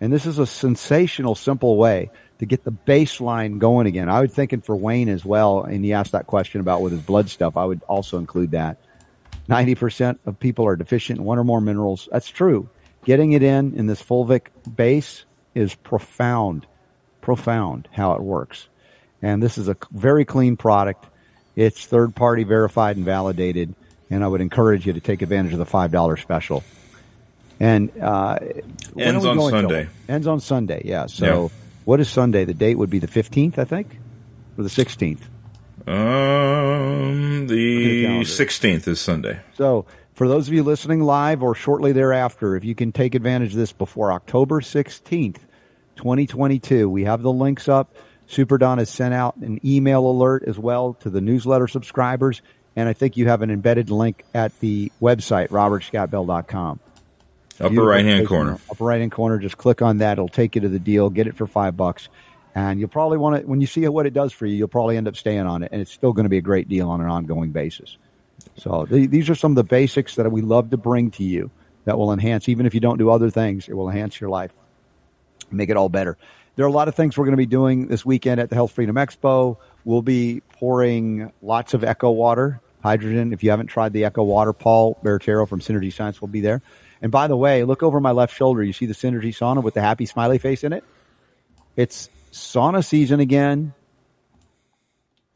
And this is a sensational, simple way to get the baseline going again. I was thinking for Wayne as well, and he asked that question about with his blood stuff. I would also include that. 90% of people are deficient in one or more minerals. That's true. Getting it in in this fulvic base is profound, profound how it works. And this is a very clean product. It's third party verified and validated. And I would encourage you to take advantage of the $5 special. And, uh, ends on Sunday. Ends on Sunday. Yeah. So yeah. what is Sunday? The date would be the 15th, I think, or the 16th. Um, the sixteenth is Sunday. So, for those of you listening live or shortly thereafter, if you can take advantage of this before October sixteenth, twenty twenty two, we have the links up. Super Don has sent out an email alert as well to the newsletter subscribers, and I think you have an embedded link at the website robertscottbell.com. Upper right hand corner. Upper right hand corner. Just click on that. It'll take you to the deal. Get it for five bucks and you'll probably want to when you see what it does for you you'll probably end up staying on it and it's still going to be a great deal on an ongoing basis. So th- these are some of the basics that we love to bring to you that will enhance even if you don't do other things it will enhance your life make it all better. There are a lot of things we're going to be doing this weekend at the health freedom expo. We'll be pouring lots of echo water hydrogen. If you haven't tried the echo water paul Barattiero from synergy science will be there. And by the way look over my left shoulder. You see the synergy sauna with the happy smiley face in it? It's sauna season again.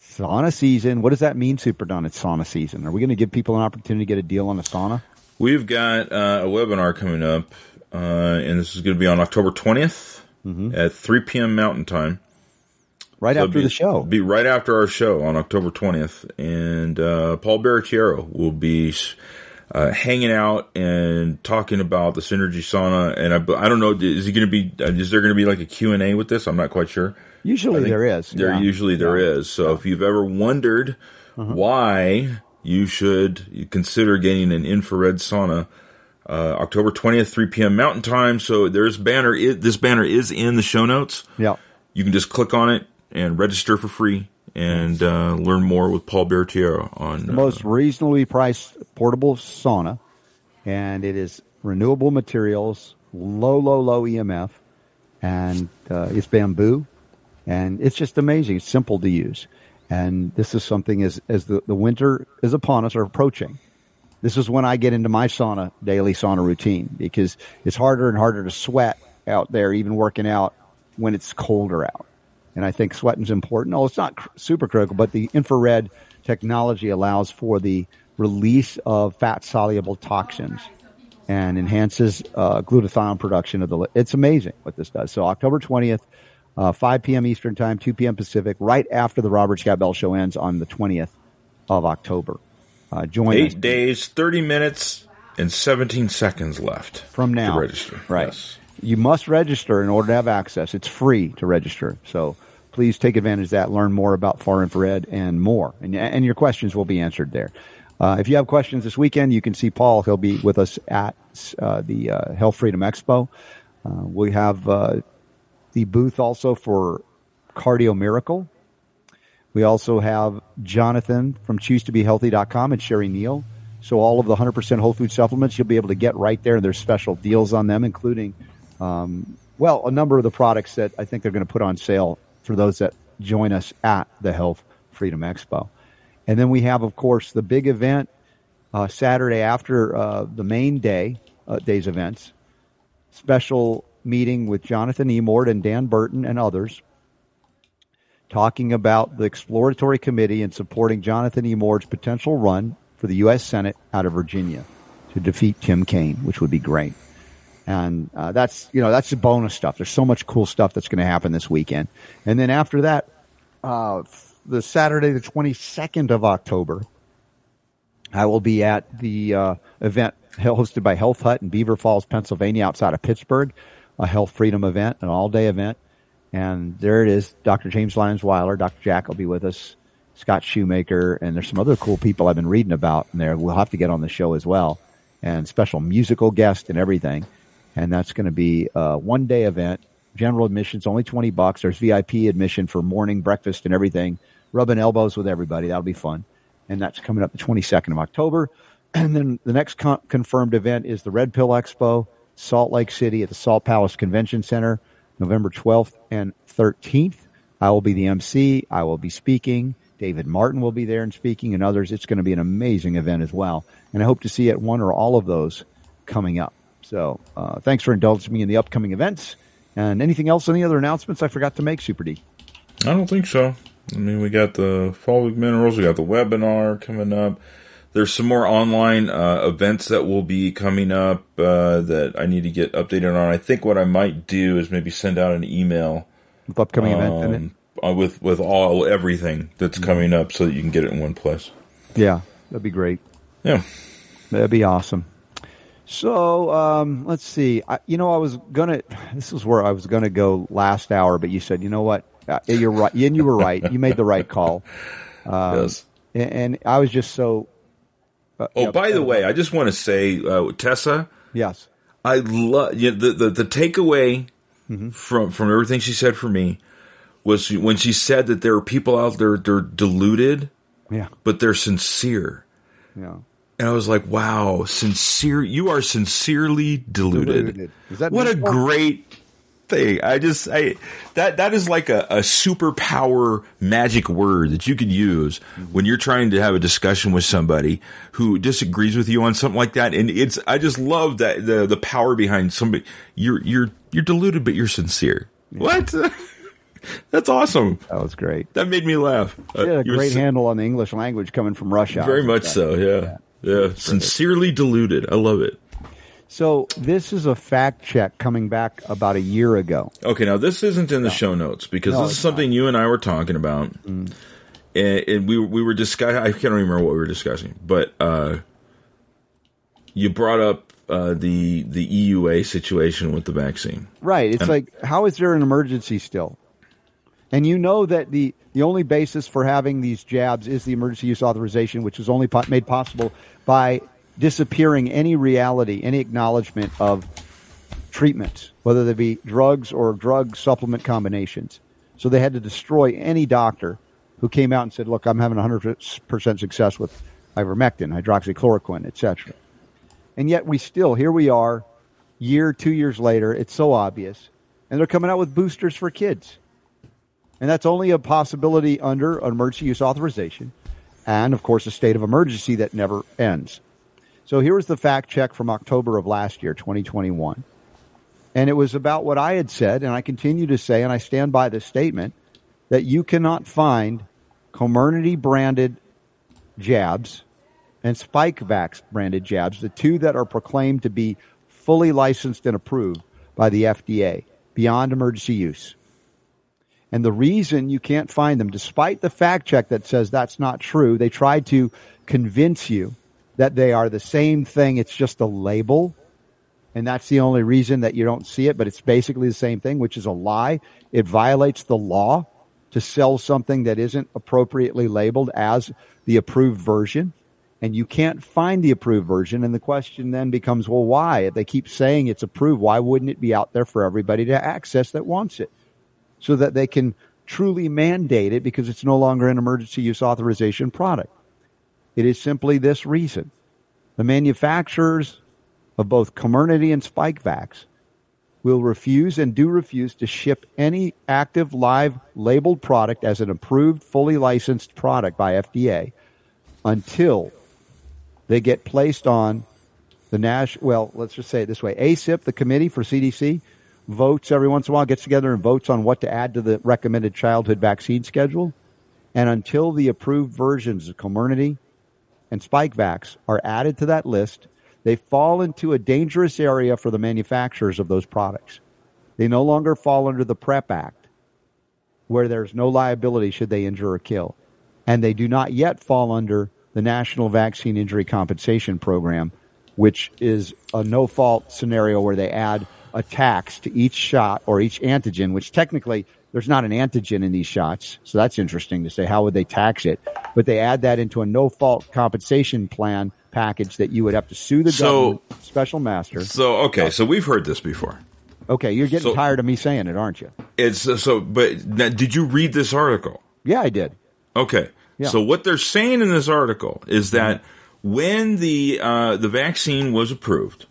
Sauna season. What does that mean, Super Don? It's sauna season. Are we going to give people an opportunity to get a deal on a sauna? We've got uh, a webinar coming up, uh, and this is going to be on October 20th mm-hmm. at 3 p.m. Mountain Time. Right so after be, the show. Be right after our show on October 20th. And uh, Paul Barattiero will be uh, hanging out and talking about the synergy sauna. And I, I don't know, is he going to be? Uh, is there going to be like a Q and A with this? I'm not quite sure. Usually there is. There yeah. usually there yeah. is. So yeah. if you've ever wondered uh-huh. why you should consider getting an infrared sauna. Uh, October 20th, 3 p.m. Mountain Time. So there's banner. this banner is in the show notes. Yeah. You can just click on it and register for free and uh, learn more with Paul Barattiero on the most uh, reasonably priced portable sauna, and it is renewable materials, low, low, low EMF, and uh, it's bamboo, and it's just amazing. It's simple to use, and this is something as as the, the winter is upon us or approaching. This is when I get into my sauna daily sauna routine because it's harder and harder to sweat out there, even working out when it's colder out. And I think sweating's important. Oh, it's not cr- super critical, but the infrared technology allows for the release of fat soluble toxins and enhances uh, glutathione production of the. Li- it's amazing what this does. So October twentieth, uh, five p.m. Eastern time, two p.m. Pacific, right after the Robert Scott Bell show ends on the twentieth. of October. Uh, join Eight us. days, 30 minutes, and 17 seconds left from now. to register. Right. Yes. You must register in order to have access. It's free to register. So please take advantage of that. Learn more about far infrared and more. And, and your questions will be answered there. Uh, if you have questions this weekend, you can see Paul. He'll be with us at uh, the uh, Health Freedom Expo. Uh, we have uh, the booth also for Cardio Miracle. We also have Jonathan from ChooseToBeHealthy.com and Sherry Neal. So all of the 100% whole food supplements you'll be able to get right there. And there's special deals on them, including, um, well, a number of the products that I think they're going to put on sale for those that join us at the Health Freedom Expo. And then we have, of course, the big event uh, Saturday after uh, the main day, uh, day's events. Special meeting with Jonathan Emord and Dan Burton and others talking about the exploratory committee and supporting Jonathan Emord's potential run for the U.S. Senate out of Virginia to defeat Tim Kaine, which would be great. And uh, that's you know that's the bonus stuff. There's so much cool stuff that's going to happen this weekend. And then after that, uh, the Saturday the 22nd of October, I will be at the uh, event hosted by Health Hut in Beaver Falls, Pennsylvania, outside of Pittsburgh, a health freedom event, an all day event. And there it is. Dr. James Lyons Weiler, Dr. Jack will be with us, Scott Shoemaker, and there's some other cool people I've been reading about in there. We'll have to get on the show as well, and special musical guest and everything. And that's going to be a one day event. General admission's only 20 bucks. There's VIP admission for morning breakfast and everything. Rubbing elbows with everybody. That'll be fun. And that's coming up the 22nd of October. And then the next con- confirmed event is the Red Pill Expo, Salt Lake City at the Salt Palace Convention Center, November 12th and 13th. I will be the MC. I will be speaking. David Martin will be there and speaking and others. It's going to be an amazing event as well. And I hope to see you at one or all of those coming up. So, uh, thanks for indulging me in the upcoming events. And anything else, any other announcements I forgot to make, Super D? I don't think so. I mean, we got the Fulvic Minerals, we got the webinar coming up. There's some more online uh, events that will be coming up uh, that I need to get updated on. I think what I might do is maybe send out an email with upcoming um, event uh, with with all everything that's mm-hmm. coming up, so that you can get it in one place. Yeah, that'd be great. Yeah, that'd be awesome. So um, let's see. I, you know, I was gonna. This is where I was gonna go last hour, but you said, you know what? Uh, you're right, and you were right. You made the right call. Um, yes. And, and I was just so uh, oh, know, by the way, I just want to say, uh, Tessa. Yes. I love you know, the, the the takeaway mm-hmm. from from everything she said for me was when she said that there are people out there they're deluded, yeah, but they're sincere. Yeah. And I was like, "Wow, sincere! You are sincerely deluded. deluded. what a great thing. I just I that that is like a, a superpower magic word that you could use when you're trying to have a discussion with somebody who disagrees with you on something like that. And it's I just love that the the power behind somebody. You're you're you're deluded, but you're sincere. Yeah. What? That's awesome. That was great. That made me laugh. She had a uh, great handle on the English language coming from Russia. Very much so. Yeah. Yeah. Yeah. Sincerely deluded. I love it. So this is a fact check coming back about a year ago. Okay, now this isn't in the no. show notes because no, this is something not. you and I were talking about, mm. and, and, we we were discussing. I can't remember what we were discussing, but uh, you brought up uh, the the EUA situation with the vaccine. Right. It's and, like how is there an emergency still? And you know that the the only basis for having these jabs is the emergency use authorization, which was only po- made possible by disappearing any reality, any acknowledgement of treatment, whether they be drugs or drug supplement combinations. So they had to destroy any doctor who came out and said, look, I'm having 100% success with ivermectin, hydroxychloroquine, etc. And yet we still, here we are, year, two years later, it's so obvious. And they're coming out with boosters for kids. And that's only a possibility under emergency use authorization and, of course, a state of emergency that never ends. So here was the fact check from October of last year, 2021. And it was about what I had said, and I continue to say, and I stand by this statement, that you cannot find Comirnaty branded jabs and Spikevax branded jabs, the two that are proclaimed to be fully licensed and approved by the FDA beyond emergency use. And the reason you can't find them, despite the fact check that says that's not true, they tried to convince you that they are the same thing. It's just a label. And that's the only reason that you don't see it, but it's basically the same thing, which is a lie. It violates the law to sell something that isn't appropriately labeled as the approved version. And you can't find the approved version. And the question then becomes, well, why? If they keep saying it's approved, why wouldn't it be out there for everybody to access that wants it? So that they can truly mandate it because it's no longer an emergency use authorization product. It is simply this reason. The manufacturers of both Comirnaty and Spikevax will refuse and do refuse to ship any active live labeled product as an approved, fully licensed product by FDA until they get placed on the Nash. Well, let's just say it this way: ACIP the committee for CDC, votes every once in a while, gets together and votes on what to add to the recommended childhood vaccine schedule. And until the approved versions of Comirnaty and Spikevax are added to that list, they fall into a dangerous area for the manufacturers of those products. They no longer fall under the PREP Act, where there's no liability should they injure or kill. And they do not yet fall under the National Vaccine Injury Compensation Program, which is a no fault scenario where they add a tax to each shot or each antigen, which technically there's not an antigen in these shots. So that's interesting to say. How would they tax it? But they add that into a no fault compensation plan package that you would have to sue the So- government special master. So okay, so we've heard this before. Okay, you're getting So- tired of me saying it, aren't you? It's uh, so, but now, did you read this article? Yeah, I did. Okay. Yeah. So what they're saying in this article is that when the uh, the vaccine was approved.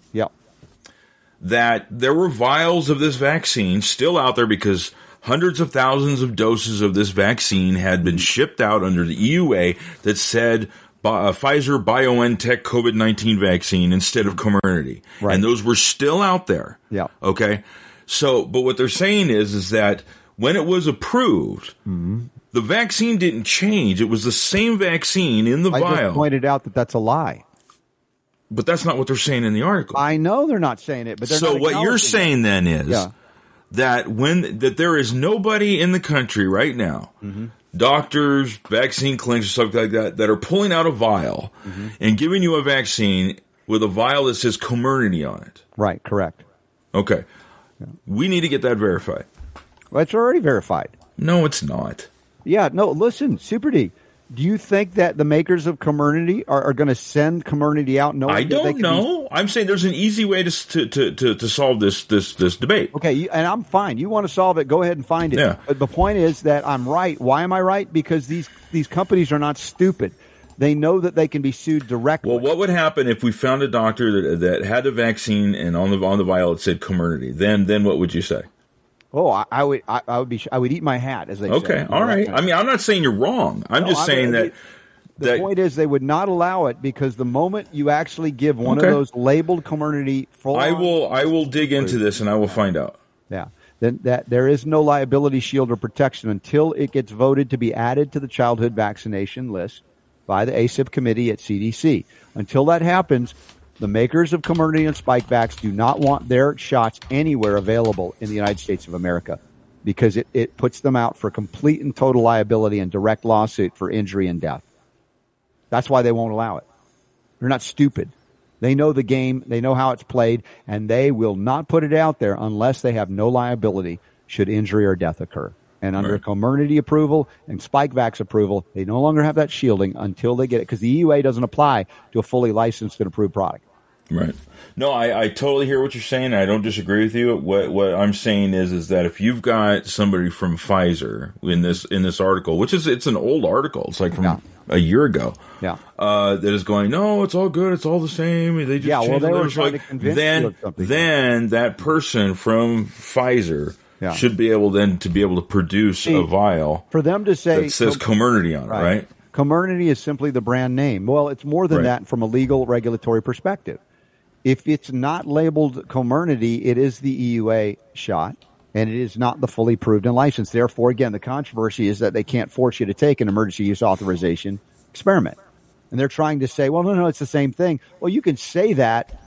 That there were vials of this vaccine still out there because hundreds of thousands of doses of this vaccine had been shipped out under the EUA that said uh, Pfizer BioNTech COVID 19 vaccine instead of Comirnaty. Right. And those were still out there. Yeah. Okay. So, but what they're saying is, is that when it was approved, Mm-hmm. the vaccine didn't change. It was the same vaccine in the I vial. pointed out that that's a lie. But that's not what they're saying in the article. I know they're not saying it, but they're so what you're acknowledging it. saying then is Yeah. that when that there is nobody in the country right now, Mm-hmm. doctors, vaccine clinics, or something like that, that are pulling out a vial Mm-hmm. and giving you a vaccine with a vial that says Comirnaty on it. Right, correct. Okay, we need to get that verified. Well, it's already verified. No, it's not. Yeah, no, listen, Super D. Do you think that the makers of Comirnaty are, are going to send Comirnaty out? No, I don't can be- know. I'm saying there's an easy way to, to to to solve this this this debate. Okay, you, and I'm fine. You want to solve it? Go ahead and find it. Yeah. But the point is that I'm right. Why am I right? Because these these companies are not stupid. They know that they can be sued directly. Well, what would happen if we found a doctor that that had the vaccine and on the on the vial it said Comirnaty? Then then what would you say? Oh, I, I would I, I would be I would eat my hat as they say. Okay, You know, all right. I mean, I'm not saying you're wrong. I'm No, just I saying mean, that The that point is, they would not allow it because the moment you actually give one Okay. of those labeled Comirnaty full, I will I will dig into this and I will find out. Yeah. Then that there is no liability shield or protection until it gets voted to be added to the childhood vaccination list by the ACIP committee at CDC. Until that happens, the makers of Comirnaty and Spikevax do not want their shots anywhere available in the United States of America because it, it puts them out for complete and total liability and direct lawsuit for injury and death. That's why they won't allow it. They're not stupid. They know the game. They know how it's played and they will not put it out there unless they have no liability should injury or death occur. And under Right. Approval and Spikevax approval, they no longer have that shielding until they get it because the EUA doesn't apply to a fully licensed and approved product. Right. No, I, I totally hear what you're saying. I don't disagree with you. What what I'm saying is is that if you've got somebody from Pfizer in this in this article, which is it's an old article, it's like from Yeah. a year ago. Yeah. Uh, that is going, no, it's all good, it's all the same. They just Yeah, well, they were trying Like, to convince then, you something. Then that person from Pfizer Yeah. should be able then to be able to produce See, a vial For them to say that says Comirnaty on it, right? Comirnaty is simply the brand name. Well, it's more than Right. that from a legal regulatory perspective. If it's not labeled Comirnaty, it is the EUA shot, and it is not the fully approved and licensed. Therefore, again, the controversy is that they can't force you to take an emergency use authorization experiment. And they're trying to say, well, no, no, it's the same thing. Well, you can say that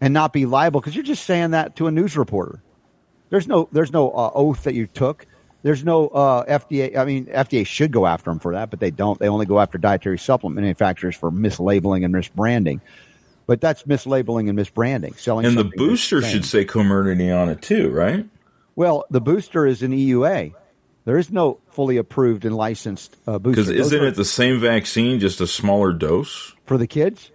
and not be liable because you're just saying that to a news reporter. There's no there's no uh, oath that you took. There's no uh, FDA. I mean, FDA should go after them for that, but they don't. They only go after dietary supplement manufacturers for mislabeling and misbranding. But that's mislabeling and misbranding. Selling and the booster should say Comirnaty on it too, right? Well, the booster is an EUA. There is no fully approved and licensed uh, booster. Because isn't are it the same vaccine, just a smaller dose? for the kids?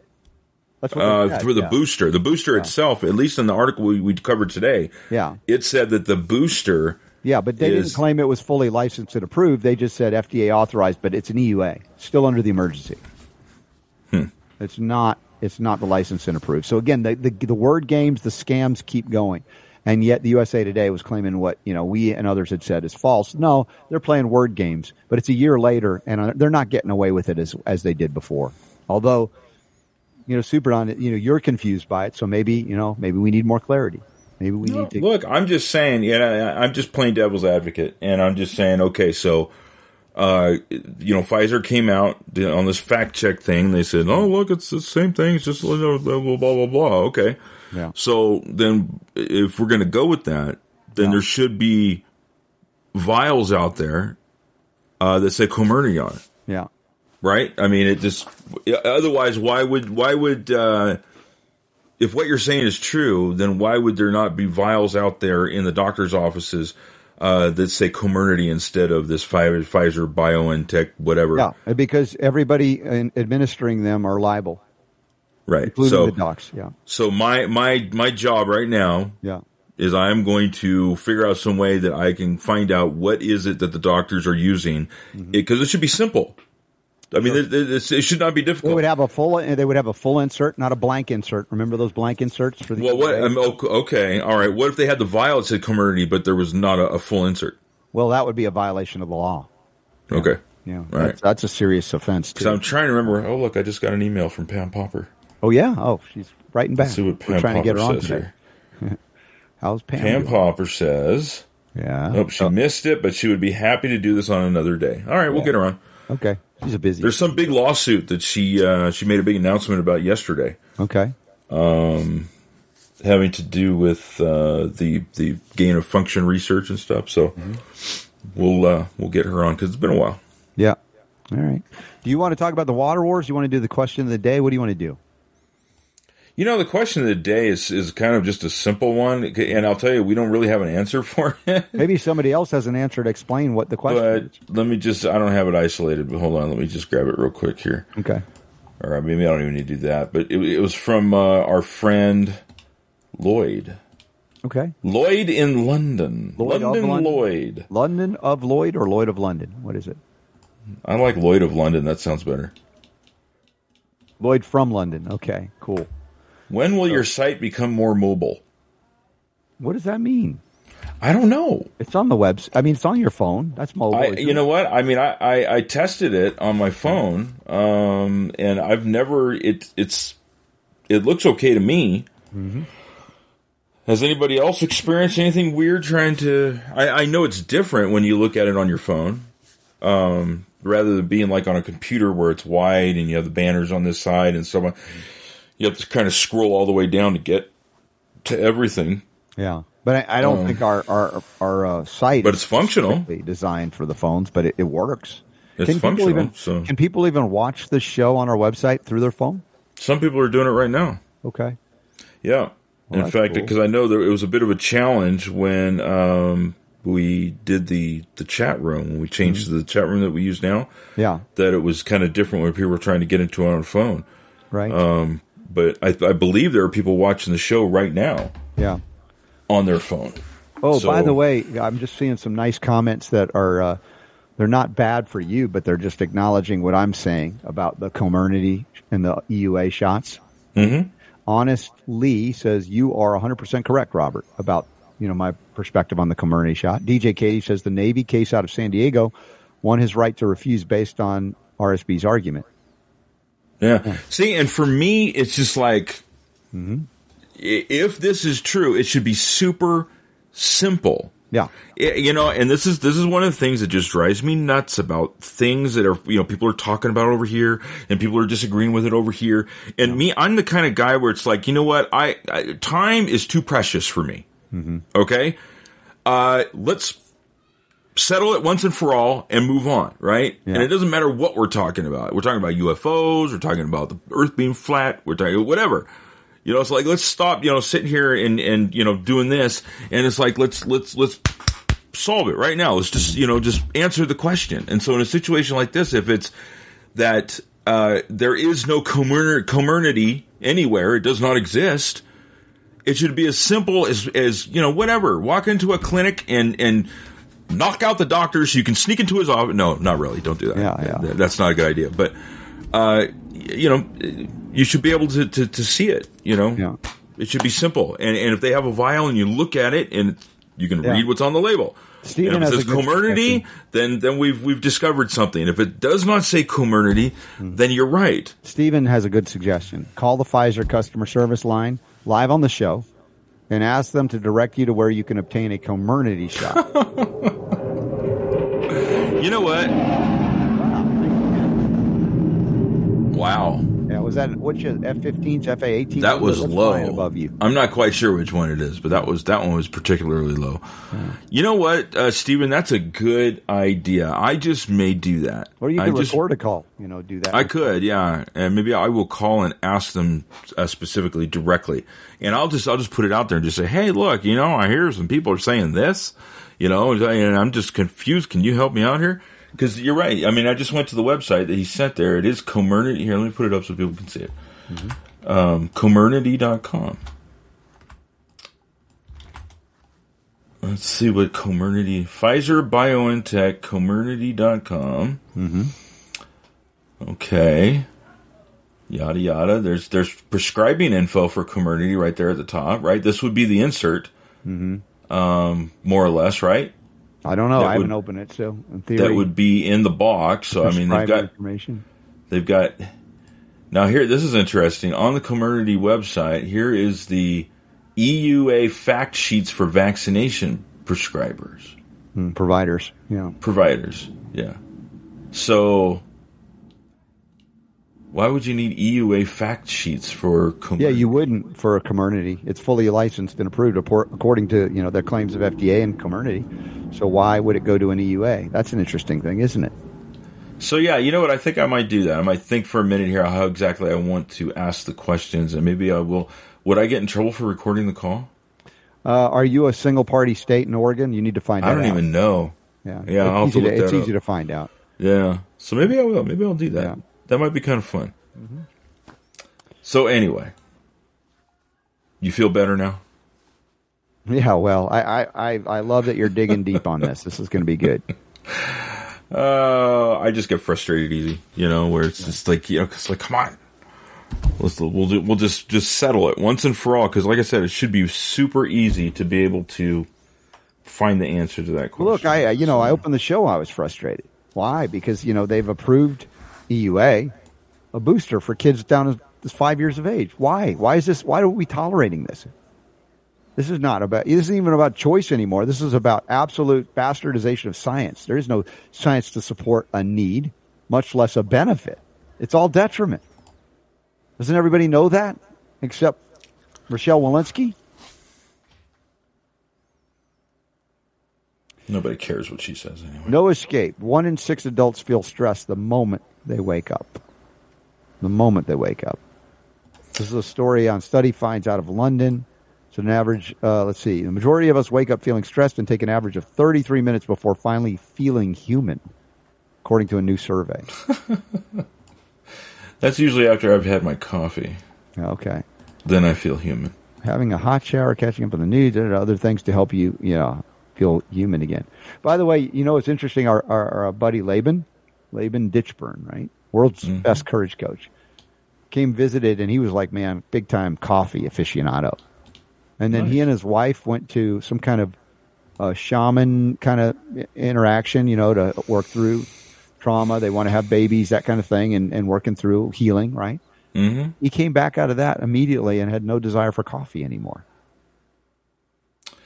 That's what Uh, for the yeah. booster, the booster itself, at least in the article we, we covered today, Yeah. it said that the booster Yeah, but they is- didn't claim it was fully licensed and approved. They just said FDA authorized, but it's an EUA, still under the emergency. Hmm. It's not. It's not the licensed and approved. So again, the, the the word games, the scams keep going, and yet the USA Today was claiming what you know we and others had said is false. No, they're playing word games, but it's a year later, and uh, they're not getting away with it as as they did before. Although, you know, Superdon, you know, you're confused by it, so maybe you know, maybe we need more clarity. Maybe we need to. Look, I'm just saying, yeah, I- I'm just playing devil's advocate, and I'm just saying, okay, so, uh, you know, Pfizer came out on this fact check thing. They said, oh, look, it's the same thing. It's just blah, blah, blah, blah, blah. Okay. Yeah. So then if we're going to go with that, then there should be vials out there, uh, that say Comirnaty on it Yeah. right? I mean, it just otherwise, why would why would uh, if what you're saying is true, then why would there not be vials out there in the doctor's offices uh, that say Comirnaty instead of this Pfizer, Pfizer BioNTech, whatever? Yeah, because everybody in administering them are liable, right. including So, the docs. Yeah, so my my my job right now yeah, is I am going to figure out some way that I can find out what is it that the doctors are using Mm-hmm. because it should be simple. I mean, it, it, it should not be difficult. they would have a full. They would have a full insert, not a blank insert. Remember those blank inserts for the. Well, what? EUA? Um, ok- okay, all right. What if they had the vial that said Comirnaty, but there was not a, a full insert? well, that would be a violation of the law. Okay, Yeah, right. that's, that's a serious offense because too. I'm trying to remember. Oh, look, I just got an email from Pam Popper. oh yeah. Oh, she's writing back. Let's see what We're Pam trying to get her Popper on says today. here. How's Pam? Pam doing? Popper says, Yeah. "Nope, she Oh, missed it, but she would be happy to do this on another day." All right, we'll Yeah. get her on. Okay. She's a busy. There's some big lawsuit that she uh, she made a big announcement about yesterday, okay. having to do with uh, the the gain of function research and stuff. So Mm-hmm. we'll uh, we'll get her on because it's been a while. Yeah. All right. Do you want to talk about the water wars? Do you want to do the question of the day? What do you want to do? You know, the question of the day is, is kind of just a simple one, and I'll tell you, we don't really have an answer for it. Maybe somebody else has an answer to explain what the question but is. let me just, I don't have it isolated, but hold on, let me just grab it real quick here. Okay. Or maybe I don't even need to do that, but it, it was from uh, our friend Lloyd. Okay. Lloyd in London. Lloyd of London London? Lloyd. London of Lloyd or Lloyd of London? What is it? I like Lloyd of London, that sounds better. Lloyd from London. Okay, cool. When will your site become more mobile? What does that mean? I don't know. It's on the webs. I mean, it's on your phone. That's mobile. I, you know what? I mean, I, I, I tested it on my phone, um, and I've never. It it's it looks okay to me. Mm-hmm. Has anybody else experienced anything weird trying to? I, I know it's different when you look at it on your phone, um, rather than being like on a computer where it's wide and you have the banners on this side and so on. You have to kind of scroll all the way down to get to everything. Yeah, but I, I don't Um, think our our our uh, site. But is it's functional. Designed for the phones, but it, it works. It's can people functional, even so- can people even watch the show on our website through their phone? Some people are doing it right now. Okay. Yeah. Well, In fact, cool. because I know there it was a bit of a challenge when um, we did the the chat room when we changed Mm-hmm. the chat room that we use now. Yeah. That it was kind of different when people were trying to get into it on a phone. Right. Um, but I, I believe there are people watching the show right now yeah. on their phone. Oh, So- by the way, I'm just seeing some nice comments that are uh, they're not bad for you, but they're just acknowledging what I'm saying about the Comirnaty and the EUA shots. Mm-hmm. Honest Lee says you are 100% correct, Robert, about you know my perspective on the Comirnaty shot. DJ Katie says the Navy case out of San Diego won his right to refuse based on RSB's argument. Yeah. See, and for me, it's just like Mm-hmm. if this is true, it should be super simple. Yeah. I- you know, and this is this is one of the things that just drives me nuts about things that are you know people are talking about over here and people are disagreeing with it over here. And me, I'm the kind of guy where it's like, you know what, I, I time is too precious for me. Okay, uh, let's settle it once and for all and move on, right? Yeah. And it doesn't matter what we're talking about. We're talking about UFOs, we're talking about the earth being flat, we're talking whatever. You know, it's like let's stop, you know, sitting here and and you know doing this and it's like let's let's let's solve it right now. Let's just, you know, just answer the question. And so in a situation like this if it's that uh, there is no Comirnaty anywhere, it does not exist. It should be as simple as as, you know, whatever. Walk into a clinic and and knock out the doctor so you can sneak into his office. No, not really. Don't do that. Yeah, yeah. That's not a good idea. But, uh, you know, you should be able to, to, to see it, you know? Yeah. It should be simple. And, and if they have a vial and you look at it and you can yeah. read what's on the label. Stephen and if it says Comirnaty, then then we've we've discovered something. If it does not say Comirnaty, mm. then you're right. Stephen has a good suggestion. Call the Pfizer customer service line live on the show and ask them to direct you to where you can obtain a Comirnaty shot. you know what? Wow. Yeah, was that which F-15s, F-A-18? That was low above you. I'm not quite sure which one it is, but that was that one was particularly low. Yeah. You know what, uh, Stephen? That's a good idea. I just may do that. Or you could record a call. You know, do that. I could, yeah, and maybe I will call and ask them uh, specifically directly, and I'll just I'll just put it out there and just say, hey, look, you know, I hear some people are saying this, you know, and I'm just confused. Can you help me out here? Because you're right. I mean, I just went to the website that he sent there. It is Comirnaty. Here, let me put it up so people can see it. Mm-hmm. Um, Comirnaty.com. Let's see what Comirnaty. Pfizer BioNTech, Comirnaty.com. Mm-hmm. Okay. Yada yada. There's there's prescribing info for Comirnaty right there at the top, right? This would be the insert. Mm-hmm. Um, more or less, right? I don't know. I haven't opened it, so in theory, that would be in the box. So I mean, they've got information. They've got now here. This is interesting. On the Comirnaty website, here is the EUA fact sheets for vaccination prescribers, mm, providers. Yeah, providers. Yeah. So why would you need EUA fact sheets for Comirnaty? Yeah, you wouldn't for a Comirnaty. It's fully licensed and approved according to you know their claims of FDA and Comirnaty. So why would it go to an EUA? That's an interesting thing, isn't it? So yeah, you know what? I think I might do that. I might think for a minute here how exactly I want to ask the questions, and maybe I will. Would I get in trouble for recording the call? Uh, are you a single party state in Oregon? You need to find. Out. I don't even know. Yeah, yeah. It's, easy to, it's easy to, find out. Yeah. So maybe I will. Maybe I'll do that. Yeah. That might be kind of fun. Mm-hmm. So anyway, you feel better now? Yeah, well, I, I, I love that you're digging deep on this. This is going to be good. Uh, I just get frustrated easy, you know, where it's just like, you know, it's like, come on, let's we'll do, we'll just just settle it once and for all. Because, like I said, it should be super easy to be able to find the answer to that question. Look, I you know, I opened the show. I was frustrated. Why? Because you know they've approved EUA, a booster for kids down as five years of age. Why? Why is this? Why are we tolerating this? This is not about, this isn't even about choice anymore. This is about absolute bastardization of science. There is no science to support a need, much less a benefit. It's all detriment. Doesn't everybody know that? Except Rochelle Walensky? Nobody cares what she says anyway. No escape. One in six adults feel stressed the moment they wake up. The moment they wake up. This is a story on study finds out of London. So an average, uh, let's see, the majority of us wake up feeling stressed and take an average of 33 minutes before finally feeling human, according to a new survey. That's usually after I've had my coffee. Okay. Then I feel human. Having a hot shower, catching up on the news, and other things to help you, you know, feel human again. By the way, you know, it's interesting. Our, our, our buddy Laban, Laban Ditchburn, right? World's mm-hmm. best courage coach, came visited and he was like, man, big time coffee aficionado. And then nice. he and his wife went to some kind of uh, shaman kind of interaction, you know, to work through trauma. They want to have babies, that kind of thing, and, and working through healing, right? Mm-hmm. He came back out of that immediately and had no desire for coffee anymore.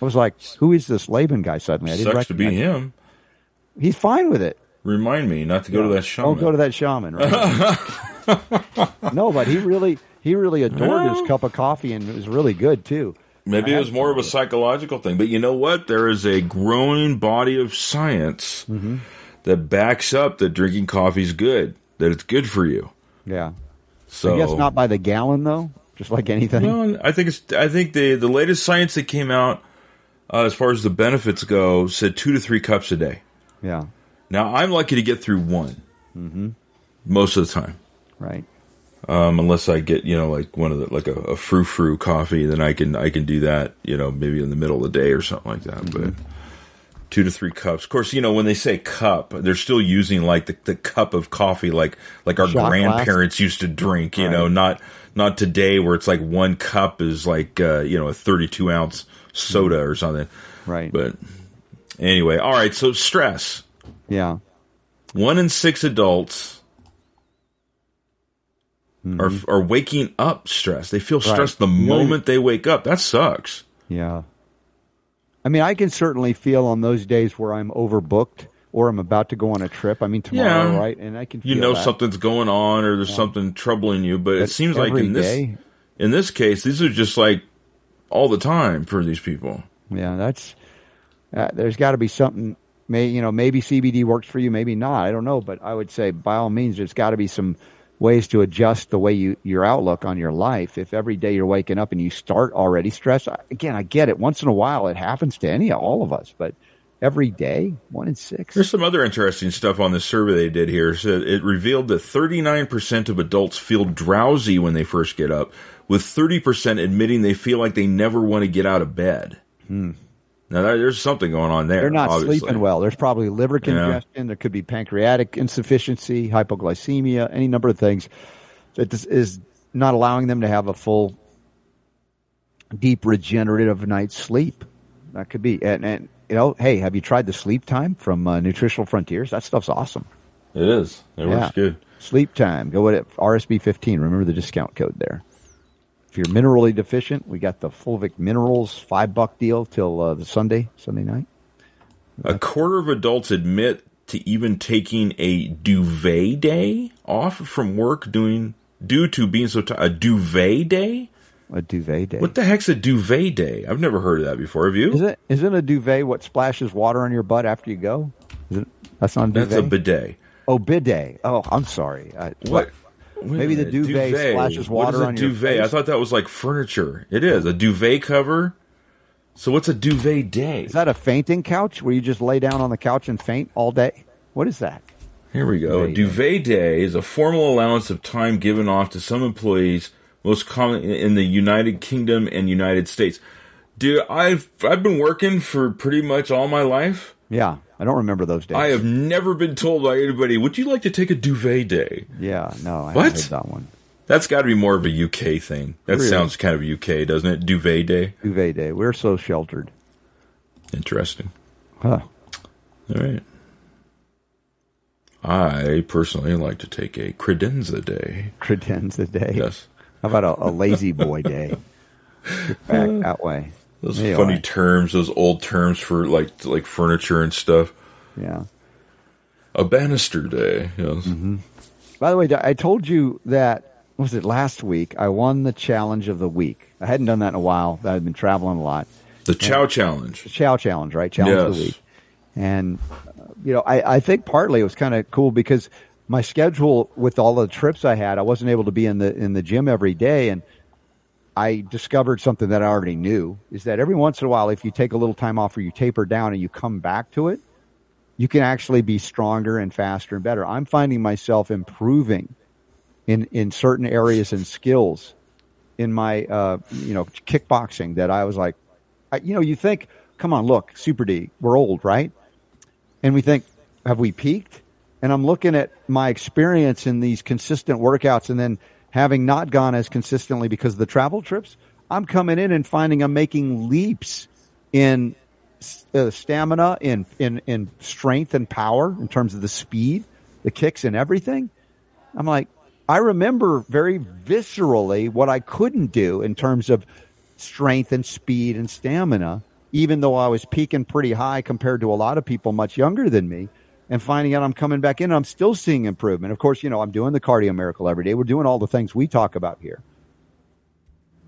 I was like, who is this Laban guy suddenly? I didn't Sucks to be him. He's fine with it. Remind me not to go yeah. to that shaman. Don't go to that shaman, right? no, but he really he really adored his cup of coffee and it was really good too. Maybe it was more of a psychological thing, but you know what? There is a growing body of science Mm-hmm. that backs up that drinking coffee is good, that it's good for you. Yeah. So I guess not by the gallon though. Just like anything. No, I think it's. I think the the latest science that came out, uh, as far as the benefits go, said two to three cups a day. Yeah. Now I'm lucky to get through one Mm-hmm. most of the time. Right. Um, unless I get you know like one of the like a, a frou frou coffee, then I can I can do that you know maybe in the middle of the day or something like that. Mm-hmm. But two to three cups. Of course, you know when they say cup, they're still using like the, the cup of coffee like like our Shot glass. grandparents used to drink. You know, not not today where it's like one cup is like uh, you know a thirty two ounce soda or something. Right. But anyway, all right. So stress. Yeah. One in six adults are are waking up stressed. They feel Mm-hmm. Right. stressed the You moment they wake up. That sucks. Yeah. I mean, I can certainly feel on those days where I'm overbooked or I'm about to go on a trip. I mean, tomorrow, Yeah. right? And I can You know that. something's going on or there's something troubling you, but, it seems like in this in this case, these are just like all the time for these people. Yeah, that's uh, there's got to be something. May you know maybe CBD works for you, maybe not. I don't know, but I would say by all means, there's got to be some ways to adjust the way you your outlook on your life. If every day you're waking up and you start already stressed, again, I get it. Once in a while, it happens to any all of us, but every day, one in six. There's some other interesting stuff on this survey they did here. So it revealed that 39% of adults feel drowsy when they first get up, with 30% admitting they feel like they never want to get out of bed. Hmm. Now there's something going on there. They're not obviously. sleeping well. There's probably liver Yeah. congestion. There could be pancreatic insufficiency, hypoglycemia, any number of things that this is not allowing them to have a full, deep regenerative night's sleep. That could be. And, and you know, hey, have you tried the sleep time from uh, Nutritional Frontiers? That stuff's awesome. It is. It Yeah. works good. Sleep time. Go with it. RSB fifteen. Remember the discount code there. If you're minerally deficient, we got the Fulvic Minerals five buck deal till uh, the Sunday Sunday night. A quarter of adults admit to even taking a duvet day off from work doing due to being so tired. A duvet day? A duvet day. What the heck's a duvet day? I've never heard of that before. Have you? Is it isn't a duvet what splashes water on your butt after you go? Is it? That's not a duvet. That's a bidet. Oh, bidet. Oh, I'm sorry. I, What? Maybe the minute, duvet, splashes What water is a duvet? I thought that was like furniture. It is a duvet cover. So what's a duvet day? Is that a fainting couch where you just lay down on the couch and faint all day? What is that? Here we go. A duvet day is a formal allowance of time given off to some employees, most common in the United Kingdom and United States. Dude, I've I've been working for pretty much all my life. Yeah, I don't remember those days. I have never been told by anybody, "Would you like to take a duvet day?" Yeah, no, I What? haven't heard that one. That's got to be more of a UK thing. That Really? sounds kind of UK, doesn't it? Duvet day. Duvet day. We're so sheltered. Interesting. Huh. All right. I personally like to take a credenza day. Credenza day. Yes. How about a, a lazy boy day? Get back that way. Those Anyway. funny terms, those old terms for like like furniture and stuff. Yeah. A banister day. Yes. Mm-hmm. By the way, I told you that was it last week? I won the challenge of the week. I hadn't done that in a while. I've been traveling a lot. The Chow Challenge. The Chow Challenge, right? Challenge of the week. And uh, you know, I, I think partly it was kind of cool because my schedule with all the trips I had, I wasn't able to be in the in the gym every day, and I discovered something that I already knew is that every once in a while, if you take a little time off or you taper down and you come back to it, you can actually be stronger and faster and better. I'm finding myself improving in in certain areas and skills in my uh, you know kickboxing that I was like, I, you know, you think, come on, look, Super D, we're old, right? And we think, have we peaked? And I'm looking at my experience in these consistent workouts, and then having not gone as consistently because of the travel trips, I'm coming in and finding I'm making leaps in uh, stamina, in in in strength and power in terms of the speed, the kicks, and everything. I'm like, I remember very viscerally what I couldn't do in terms of strength and speed and stamina, even though I was peaking pretty high compared to a lot of people much younger than me. And finding out I'm coming back in, I'm still seeing improvement. Of course, you know, I'm doing the cardio miracle every day. We're doing all the things we talk about here.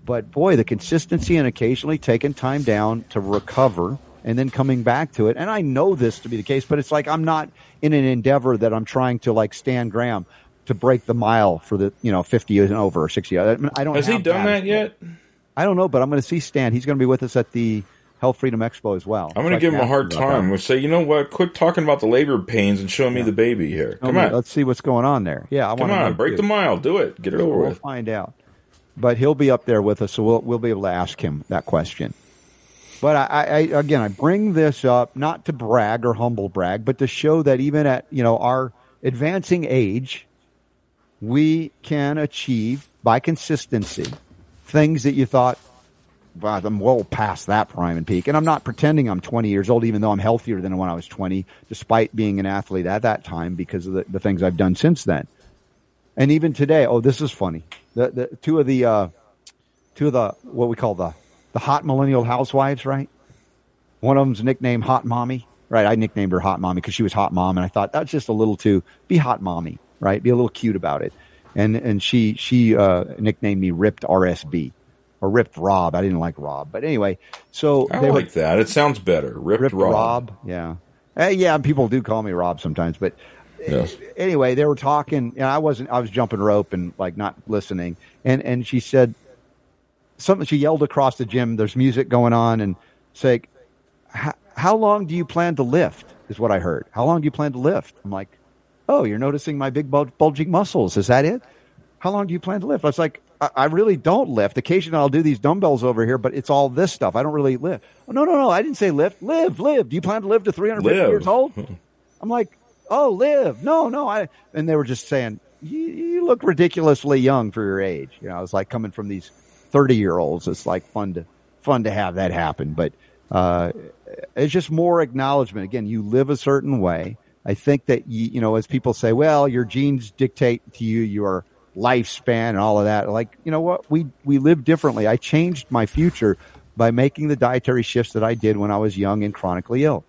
But boy, the consistency and occasionally taking time down to recover and then coming back to it. And I know this to be the case, but it's like I'm not in an endeavor that I'm trying to like Stan Graham to break the mile for the you know 50 years and over or 60. I, I don't. Has he done that, that yet? I don't know, but I'm going to see Stan. He's going to be with us at the Health Freedom Expo as well. I'm going to give him a hard time. We'll say, you know what? Quit talking about the labor pains and show yeah. me the baby here. Come on, let's see what's going on there. Yeah, I come on, break the mile, do it, get it over we'll with. Find out. But he'll be up there with us, so we'll we'll be able to ask him that question. But I, I again, I bring this up not to brag or humble brag, but to show that even at you know our advancing age, we can achieve by consistency things that you thought well, I'm well past that prime and peak. And I'm not pretending I'm 20 years old, even though I'm healthier than when I was 20, despite being an athlete at that time because of the, the things I've done since then. And even today, oh, this is funny. The, the two of the, uh, two of the, what we call the, the hot millennial housewives, right? One of them's nicknamed Hot Mommy, right? I nicknamed her Hot Mommy because she was Hot Mom. And I thought that's just a little too, be Hot Mommy, right? Be a little cute about it. And, and she, she, uh, nicknamed me Ripped RSB or ripped Rob. I didn't like Rob, but anyway. So I like were, that. It sounds better. Ripped, ripped Rob. Rob. Yeah, uh, yeah. People do call me Rob sometimes, but yes. anyway, they were talking, and I wasn't. I was jumping rope and like not listening. And and she said something. She yelled across the gym. There's music going on, and say, "How long do you plan to lift?" Is what I heard. How long do you plan to lift? I'm like, "Oh, you're noticing my big bulging muscles. Is that it?" How long do you plan to lift? I was like, I, really don't lift. Occasionally I'll do these dumbbells over here, but it's all this stuff. I don't really lift. Oh, no, no, no. I didn't say lift. Live, live. Do you plan to live to 350 live. years old? I'm like, oh, live. No, no. I, and they were just saying, you, you look ridiculously young for your age. You know, it's like coming from these 30 year olds. It's like fun to, fun to have that happen. But, uh, it's just more acknowledgement. Again, you live a certain way. I think that you, you know, as people say, well, your genes dictate to you your lifespan and all of that. Like, you know what? We, we live differently. I changed my future by making the dietary shifts that I did when I was young and chronically ill.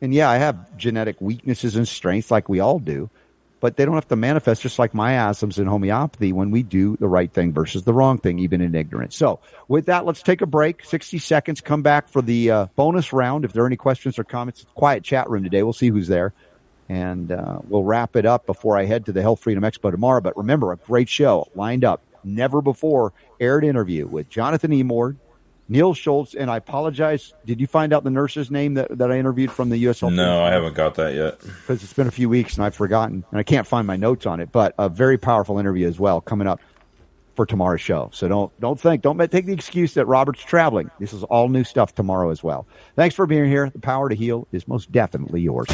And yeah, I have genetic weaknesses and strengths like we all do, but they don't have to manifest just like miasms in homeopathy when we do the right thing versus the wrong thing, even in ignorance. So with that, let's take a break. 60 seconds. Come back for the uh, bonus round. If there are any questions or comments, quiet chat room today. We'll see who's there and uh, we'll wrap it up before I head to the Health Freedom Expo tomorrow. But remember, a great show lined up, never before aired interview with Jonathan Emord, Neil Schultz, and I apologize. Did you find out the nurse's name that, that I interviewed from the U.S. Health No, I haven't got that yet because it's been a few weeks and I've forgotten, and I can't find my notes on it. But a very powerful interview as well coming up for tomorrow's show. So don't don't think don't take the excuse that Robert's traveling. This is all new stuff tomorrow as well. Thanks for being here. The power to heal is most definitely yours.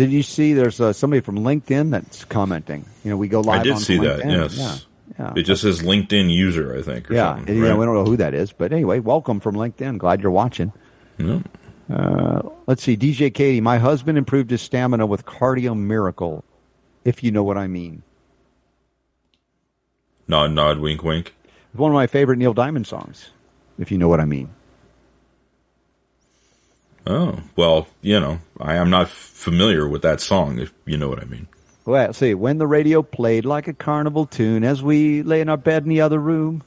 Did you see? There's uh, somebody from LinkedIn that's commenting. You know, we go live. I did see LinkedIn. that. Yes. Yeah. Yeah. It just says LinkedIn user, I think. yeah. Right? You know, we don't know who that is, but anyway, welcome from LinkedIn. Glad you're watching. Yeah. Uh, let's see. DJ Katie, my husband improved his stamina with Cardio Miracle, if you know what I mean. Nod, nod, wink, wink. One of my favorite Neil Diamond songs, if you know what I mean. Oh, well, you know, I am not familiar with that song, if you know what I mean. Well, see, when the radio played like a carnival tune as we lay in our bed in the other room,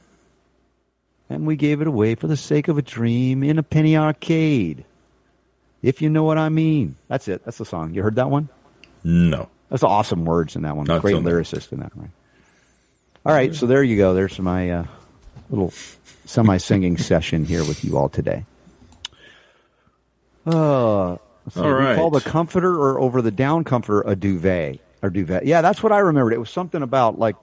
and we gave it away for the sake of a dream in a penny arcade. If you know what I mean. That's it. That's the song. You heard that one? No. That's awesome words in that one. Not Great lyricist in that, right? All right, so there you go. There's my uh, little semi singing session here with you all today. Uh, so All right. Call the comforter or over the down comforter a duvet or duvet. Yeah, that's what I remembered. It was something about like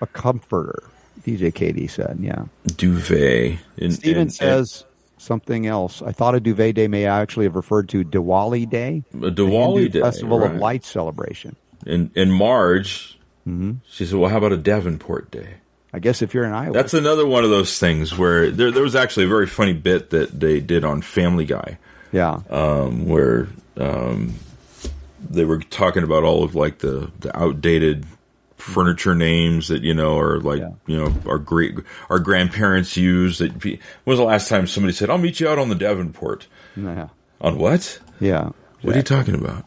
a comforter. DJ Katie said, yeah. Duvet. In, Steven says in, something else. I thought a duvet day may actually have referred to Diwali Day. A Diwali Day. Festival right. of Light celebration. And in March, mm-hmm. she said, well, how about a Davenport Day? I guess if you're in Iowa. That's another one of those things where there, there was actually a very funny bit that they did on Family Guy yeah. Um, where um, they were talking about all of like the the outdated furniture names that you know are like yeah. you know our great our grandparents used. That when was the last time somebody said, "I'll meet you out on the Davenport"? Yeah. On what? Yeah. What are you talking about?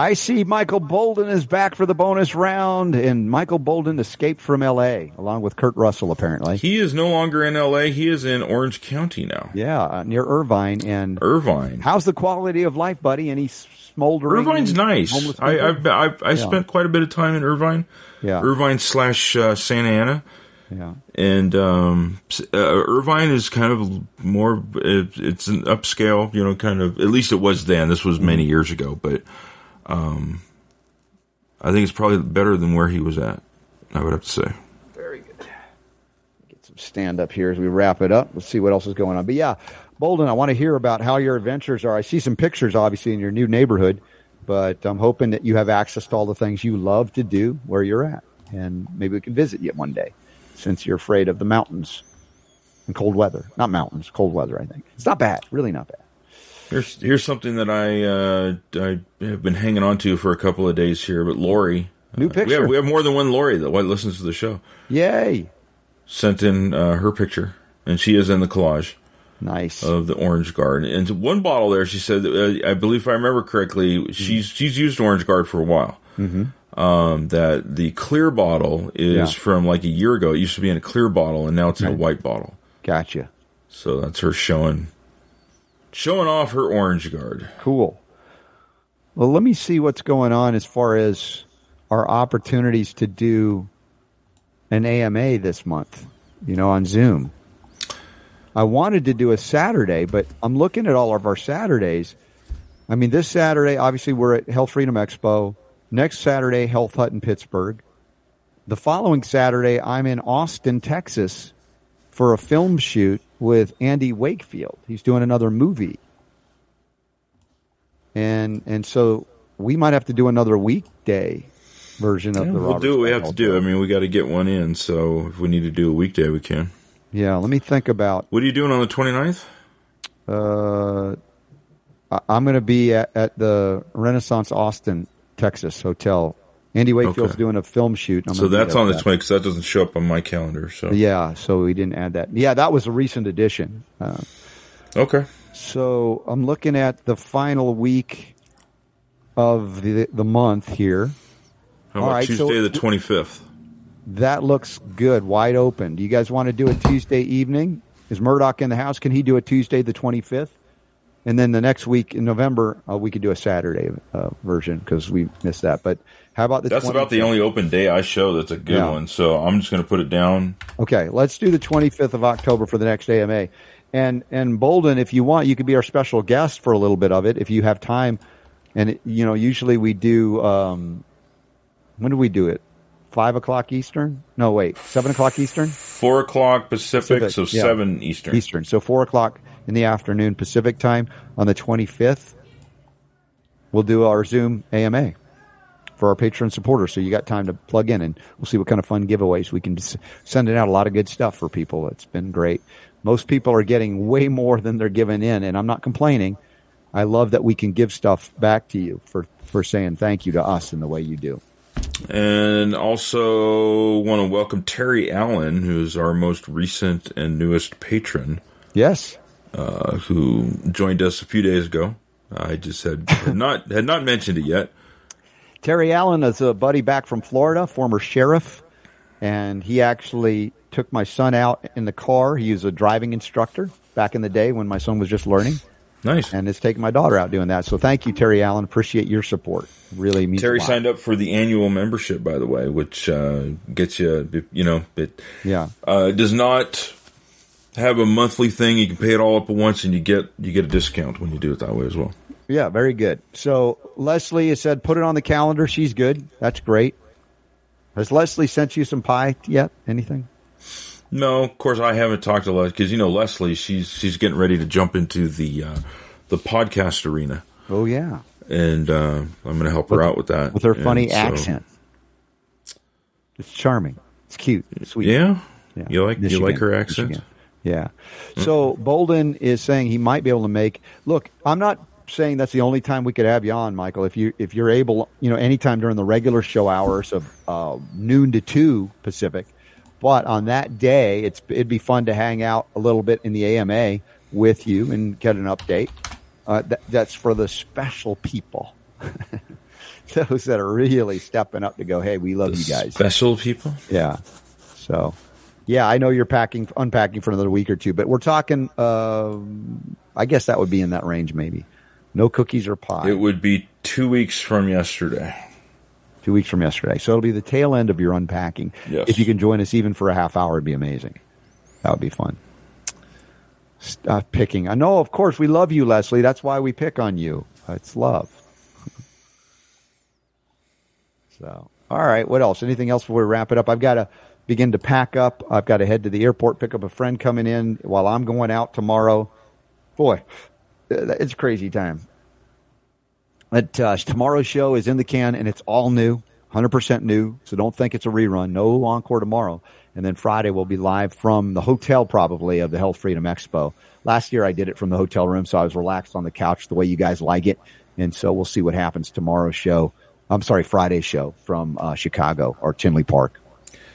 I see Michael Bolden is back for the bonus round, and Michael Bolden escaped from L.A. along with Kurt Russell. Apparently, he is no longer in L.A. He is in Orange County now. Yeah, uh, near Irvine. And Irvine, how's the quality of life, buddy? Any smoldering? Irvine's nice. I I've, I've, i yeah. spent quite a bit of time in Irvine. Yeah, Irvine slash uh, Santa Ana. Yeah, and um, uh, Irvine is kind of more. It, it's an upscale, you know, kind of. At least it was then. This was many years ago, but um, I think it's probably better than where he was at. I would have to say. Very good. Get some stand up here as we wrap it up. Let's see what else is going on. But yeah, Bolden, I want to hear about how your adventures are. I see some pictures, obviously, in your new neighborhood, but I'm hoping that you have access to all the things you love to do where you're at, and maybe we can visit you one day, since you're afraid of the mountains and cold weather. Not mountains, cold weather. I think it's not bad. Really not bad. Here's here's something that I uh, I have been hanging on to for a couple of days here. But Lori, new picture. Uh, we, have, we have more than one Lori that listens to the show. Yay! Sent in uh, her picture, and she is in the collage. Nice of the Orange Guard, and one bottle there. She said, uh, I believe if I remember correctly, she's she's used Orange Guard for a while. Mm-hmm. Um, that the clear bottle is yeah. from like a year ago. It used to be in a clear bottle, and now it's in right. a white bottle. Gotcha. So that's her showing showing off her orange guard. Cool. Well, let me see what's going on as far as our opportunities to do an AMA this month, you know, on Zoom. I wanted to do a Saturday, but I'm looking at all of our Saturdays. I mean, this Saturday, obviously, we're at Health Freedom Expo. Next Saturday, Health Hut in Pittsburgh. The following Saturday, I'm in Austin, Texas for a film shoot with Andy Wakefield. He's doing another movie. And and so we might have to do another weekday version of yeah, the We'll Robert do what we have to do. I mean, we got to get one in, so if we need to do a weekday, we can. Yeah, let me think about What are you doing on the 29th? Uh I'm going to be at, at the Renaissance Austin, Texas hotel Andy Wakefield's okay. doing a film shoot. so that's on the 20th because that doesn't show up on my calendar. So yeah, so we didn't add that. Yeah, that was a recent addition. Uh, okay. So I'm looking at the final week of the the month here. How about Tuesday so the 25th? That looks good, wide open. Do you guys want to do a Tuesday evening? Is Murdoch in the house? Can he do a Tuesday the 25th? And then the next week in November, uh, we could do a Saturday uh, version because we missed that. But how about the? That's 25th? about the only open day I show. That's a good yeah. one. So I'm just going to put it down. Okay, let's do the 25th of October for the next AMA. And and Bolden, if you want, you could be our special guest for a little bit of it if you have time. And it, you know, usually we do. Um, when do we do it? Five o'clock Eastern? No, wait, seven o'clock Eastern. Four o'clock Pacific, Pacific so yeah. seven Eastern. Eastern, so four o'clock in the afternoon Pacific time on the 25th. We'll do our Zoom AMA for our Patreon supporters. So you got time to plug in and we'll see what kind of fun giveaways we can send it out a lot of good stuff for people. It's been great. Most people are getting way more than they're giving in and I'm not complaining. I love that we can give stuff back to you for, for saying thank you to us in the way you do. And also want to welcome Terry Allen, who's our most recent and newest patron. Yes uh, who joined us a few days ago. I just had, had not had not mentioned it yet. Terry Allen is a buddy back from Florida, former sheriff, and he actually took my son out in the car. He was a driving instructor back in the day when my son was just learning. Nice. And has taking my daughter out doing that. So thank you, Terry Allen. Appreciate your support. Really means Terry signed up for the annual membership, by the way, which uh, gets you, you know, it yeah. uh, does not have a monthly thing. You can pay it all up at once, and you get you get a discount when you do it that way as well. Yeah, very good. So Leslie has said put it on the calendar. She's good. That's great. Has Leslie sent you some pie yet? Anything? No, of course I haven't talked to Leslie because you know Leslie. She's she's getting ready to jump into the uh, the podcast arena. Oh yeah, and uh, I'm going to help with, her out with that with her funny accent. It's charming. It's cute. sweet. Yeah. yeah. You like Michigan. you like her accent? Michigan. Yeah. So Bolden is saying he might be able to make. Look, I'm not saying that's the only time we could have you on, Michael. If you if you're able, you know, anytime during the regular show hours of uh, noon to two Pacific. But on that day, it's it'd be fun to hang out a little bit in the AMA with you and get an update. Uh, that, that's for the special people, those that are really stepping up to go. Hey, we love The you guys. Special people. Yeah. So, yeah, I know you're packing, unpacking for another week or two, but we're talking. Um, I guess that would be in that range, maybe. No cookies or pie. It would be two weeks from yesterday. two weeks from yesterday. So it'll be the tail end of your unpacking. Yes. If you can join us even for a half hour, it'd be amazing. That would be fun. Stop picking. I know, of course, we love you, Leslie. That's why we pick on you. It's love. so, all right. What else? Anything else before we wrap it up? I've got to begin to pack up. I've got to head to the airport, pick up a friend coming in while I'm going out tomorrow. Boy, it's crazy time. But uh, tomorrow's show is in the can and it's all new, 100% new. So don't think it's a rerun. No encore tomorrow. And then Friday we'll be live from the hotel probably of the Health Freedom Expo. Last year I did it from the hotel room, so I was relaxed on the couch the way you guys like it. And so we'll see what happens tomorrow's show. I'm sorry, Friday's show from uh, Chicago or Tinley Park.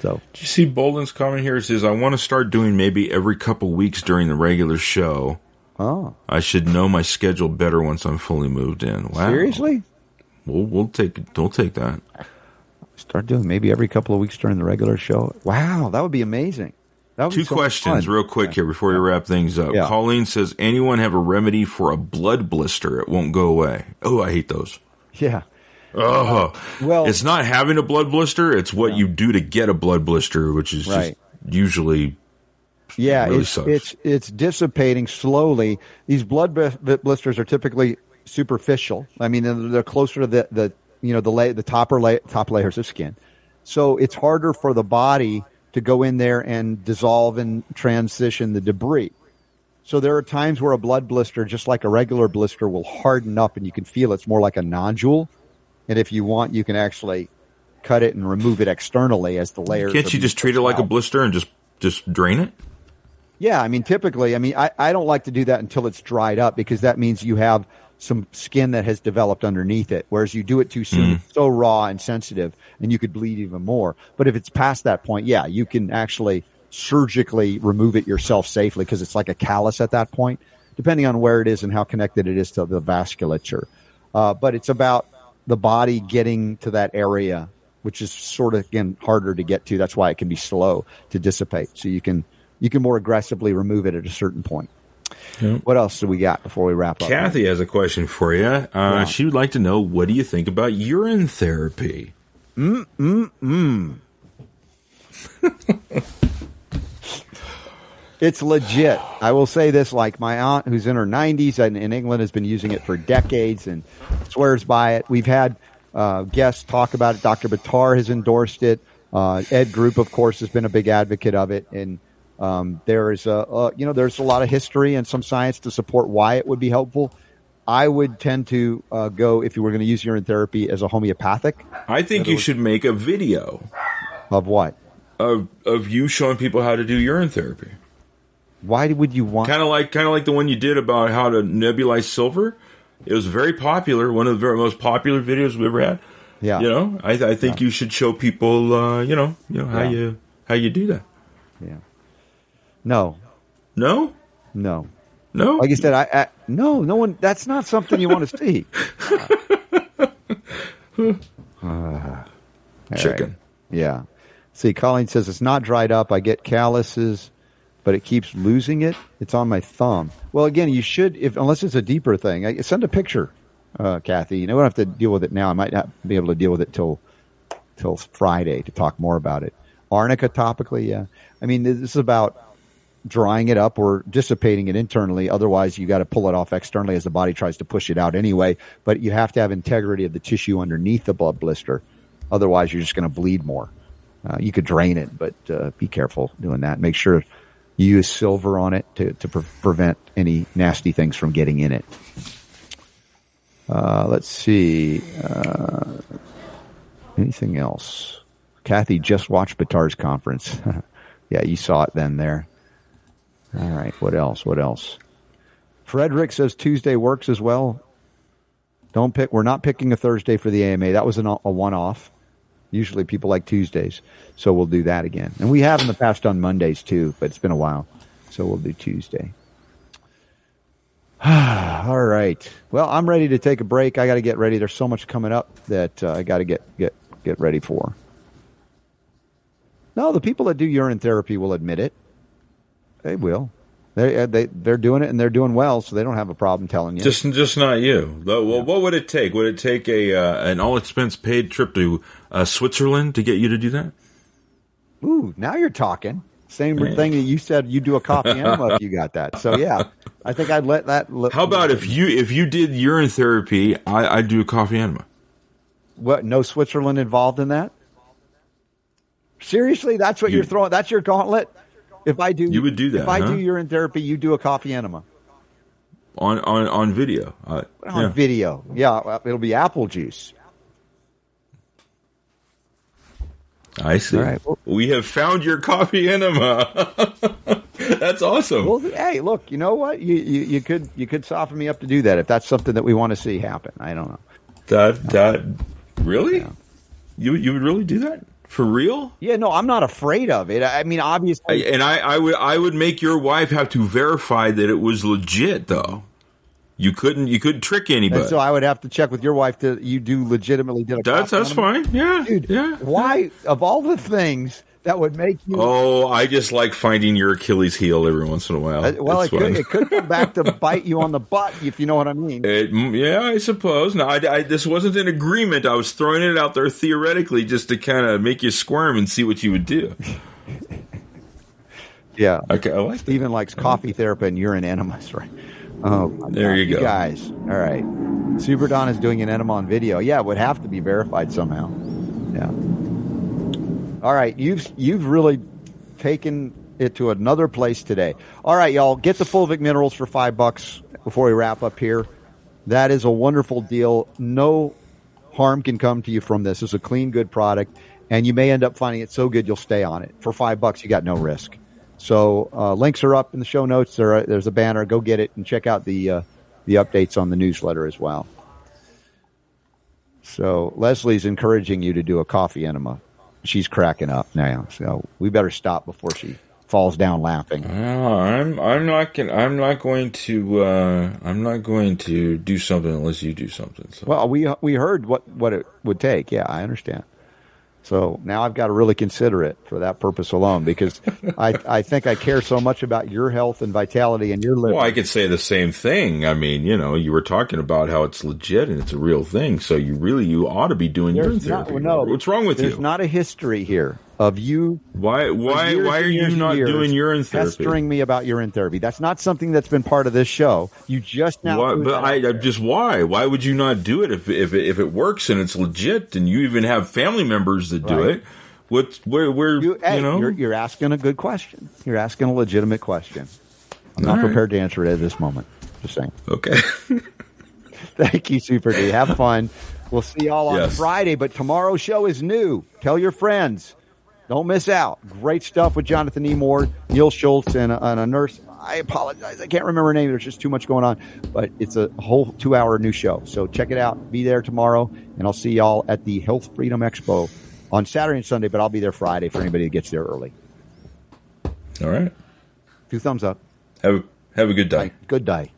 So Do you see Bolden's comment here? It says, I want to start doing maybe every couple weeks during the regular show. Oh. I should know my schedule better once I'm fully moved in. Wow. seriously, We'll, we'll take we'll take that. start doing maybe every couple of weeks during the regular show. Wow, that would be amazing. That would be Two so questions, fun. real quick here before we wrap things up. Yeah. Colleen says, anyone have a remedy for a blood blister? It won't go away. Oh, I hate those. Yeah. Oh, Well- it's not having a blood blister; it's what you do to get a blood blister, which is Right. just usually Yeah, really it's, sucks. it's it's dissipating slowly. These blood blisters are typically superficial. I mean, they're, closer to the, the you know the la- the topper top layers of skin, so it's harder for the body to go in there and dissolve and transition the debris. So there are times where a blood blister, just like a regular blister, will harden up, and you can feel it's more like a nodule. And if you want, you can actually cut it and remove it externally as the layers. can't you just treat it like a blister and just just drain it? Yeah, I mean, typically, I mean, I, I don't like to do that until it's dried up because that means you have some skin that has developed underneath it. Whereas you do it too soon, it's so raw and sensitive, and you could bleed even more. But if it's past that point, yeah, you can actually surgically remove it yourself safely because it's like a callus at that point, depending on where it is and how connected it is to the vasculature. Uh, but it's about the body getting to that area, which is sort of again harder to get to. That's why it can be slow to dissipate. So you can you can more aggressively remove it at a certain point. What else do we got before we wrap up? Kathy has a question for you. Uh, She would like to know what do you think about urine therapy? Mm, mm, mm. it's legit. I will say this: like my aunt, who's in her 90s and in England, has been using it for decades and swears by it. We've had uh, guests talk about it. Dr. Batar has endorsed it. Uh, Ed Group, of course, has been a big advocate of it, and um, there is a, a you know there's a lot of history and some science to support why it would be helpful. I would tend to uh, go if you were going to use urine therapy as a homeopathic. I think you should make a video Of what? of of you showing people how to do urine therapy. Why would you want? Kind of like kind of like the one you did about how to nebulize silver. It was very popular, one of the very most popular videos we ever had. Yeah. You know, I, I think you should show people, uh, you know, you know how Yeah. you how you do that. Yeah. No, No, no. no. Like I said, I, I no, no one. That's not something you want to see. Uh, Chicken. right. Yeah. See, Colleen says it's not dried up. I get calluses, but it keeps losing it. It's on my thumb. Well, again, you should, if unless it's a deeper thing, I, send a picture, uh, Kathy. You know, we don't have to deal with it now. I might not be able to deal with it till till Friday to talk more about it. Arnica topically, yeah. I mean, this is about drying it up or dissipating it internally. Otherwise, you got to pull it off externally as the body tries to push it out anyway. But you have to have integrity of the tissue underneath the blood blister. Otherwise, you're just going to bleed more. Uh, you could drain it, but uh, be careful doing that. Make sure you use silver on it to, to pre- prevent any nasty things from getting in it. Uh, let's see. Uh, anything else? Kathy just watched Batar's conference. yeah, you saw it then there. All right. What else? What else? Frederick says Tuesday works as well. Don't pick. We're not picking a Thursday for the AMA. That was an, a one-off. Usually people like Tuesdays, so we'll do that again. And we have in the past on Mondays too, but it's been a while, so we'll do Tuesday. All right. Well, I'm ready to take a break. I got to get ready. There's so much coming up that uh, I got to get get get ready for. No, the people that do urine therapy will admit it. They will. They uh, they they're doing it and they're doing well, so they don't have a problem telling you. Just just not you. Well, yeah. what would it take? Would it take a uh, an all expense paid trip to uh, Switzerland to get you to do that? Ooh, now you're talking. Same Man. thing that you said you do a coffee enema if you got that. So yeah, I think I'd let that. Look. How about if you if you did urine therapy, I, I'd do a coffee enema. What? No Switzerland involved in that? Seriously, that's what you, are throwing. That's your gauntlet. If I do, you would do that. If I do urine therapy, you do a coffee enema on on on video. Uh, on yeah. video, yeah, it'll be apple juice. I see. Right. Well, we have found your coffee enema. that's awesome. Well, hey, look, you know what? You, you, you could you could soften me up to do that if that's something that we want to see happen. I don't know. That that really? Yeah. You you would really do that? For real? Yeah, no, I'm not afraid of it. I mean, obviously, and I, I would, I would make your wife have to verify that it was legit, though. You couldn't, you couldn't trick anybody. And so I would have to check with your wife that you do legitimately did a. That's that's fine. Yeah, dude. Yeah. Why of all the things that would make you. Oh, I just like finding your Achilles heel every once in a while. Uh, well, it could, it could, come back to bite you on the butt, if you know what I mean. It, yeah, I suppose. No, I, I, this wasn't an agreement. I was throwing it out there theoretically just to kind of make you squirm and see what you would do. yeah. Okay, I like Steven that. likes coffee therapy and urine enemas, right? Oh, there God. you go. You guys. All right. Super Don is doing an enema on video. Yeah, it would have to be verified somehow. Yeah. All right, you've you've really taken it to another place today. All right, y'all, get the Fulvic minerals for five bucks before we wrap up here. That is a wonderful deal. No harm can come to you from this. It's a clean, good product, and you may end up finding it so good you'll stay on it. For five bucks, you got no risk. So uh, links are up in the show notes. There, there's a banner. Go get it and check out the uh, the updates on the newsletter as well. So Leslie's encouraging you to do a coffee enema she's cracking up now. So we better stop before she falls down laughing. I'm I'm not going I'm not going to uh, I'm not going to do something unless you do something. So. Well, we we heard what what it would take. Yeah, I understand. So now I've got to really consider it for that purpose alone because I, I think I care so much about your health and vitality and your liver. Well, I could say the same thing. I mean, you know, you were talking about how it's legit and it's a real thing. So you really, you ought to be doing there's urine therapy. no, What's wrong with there's you? There's not a history here of you. Why? Why? Why are you not doing urine therapy? Pestering me about urine therapy. That's not something that's been part of this show. You just now. Why, but I, I just why? Why would you not do it if if it, if it works and it's legit and you even have family members that do right. it? What? Where? Where? You, hey, you know? You're, you're, asking a good question. You're asking a legitimate question. I'm not right. prepared to answer it at this moment. Just saying. Okay. Thank you, Super D. Have fun. We'll see y'all on yes. Friday, but tomorrow's show is new. Tell your friends. Don't miss out. Great stuff with Jonathan E. Moore, Neil Schultz, and a, and a nurse. I apologize. I can't remember her name. There's just too much going on, but it's a whole two hour new show. So check it out. Be there tomorrow, and I'll see y'all at the Health Freedom Expo on Saturday and Sunday, but I'll be there Friday for anybody that gets there early. All right. Two thumbs up. Have, have a good day. Good day.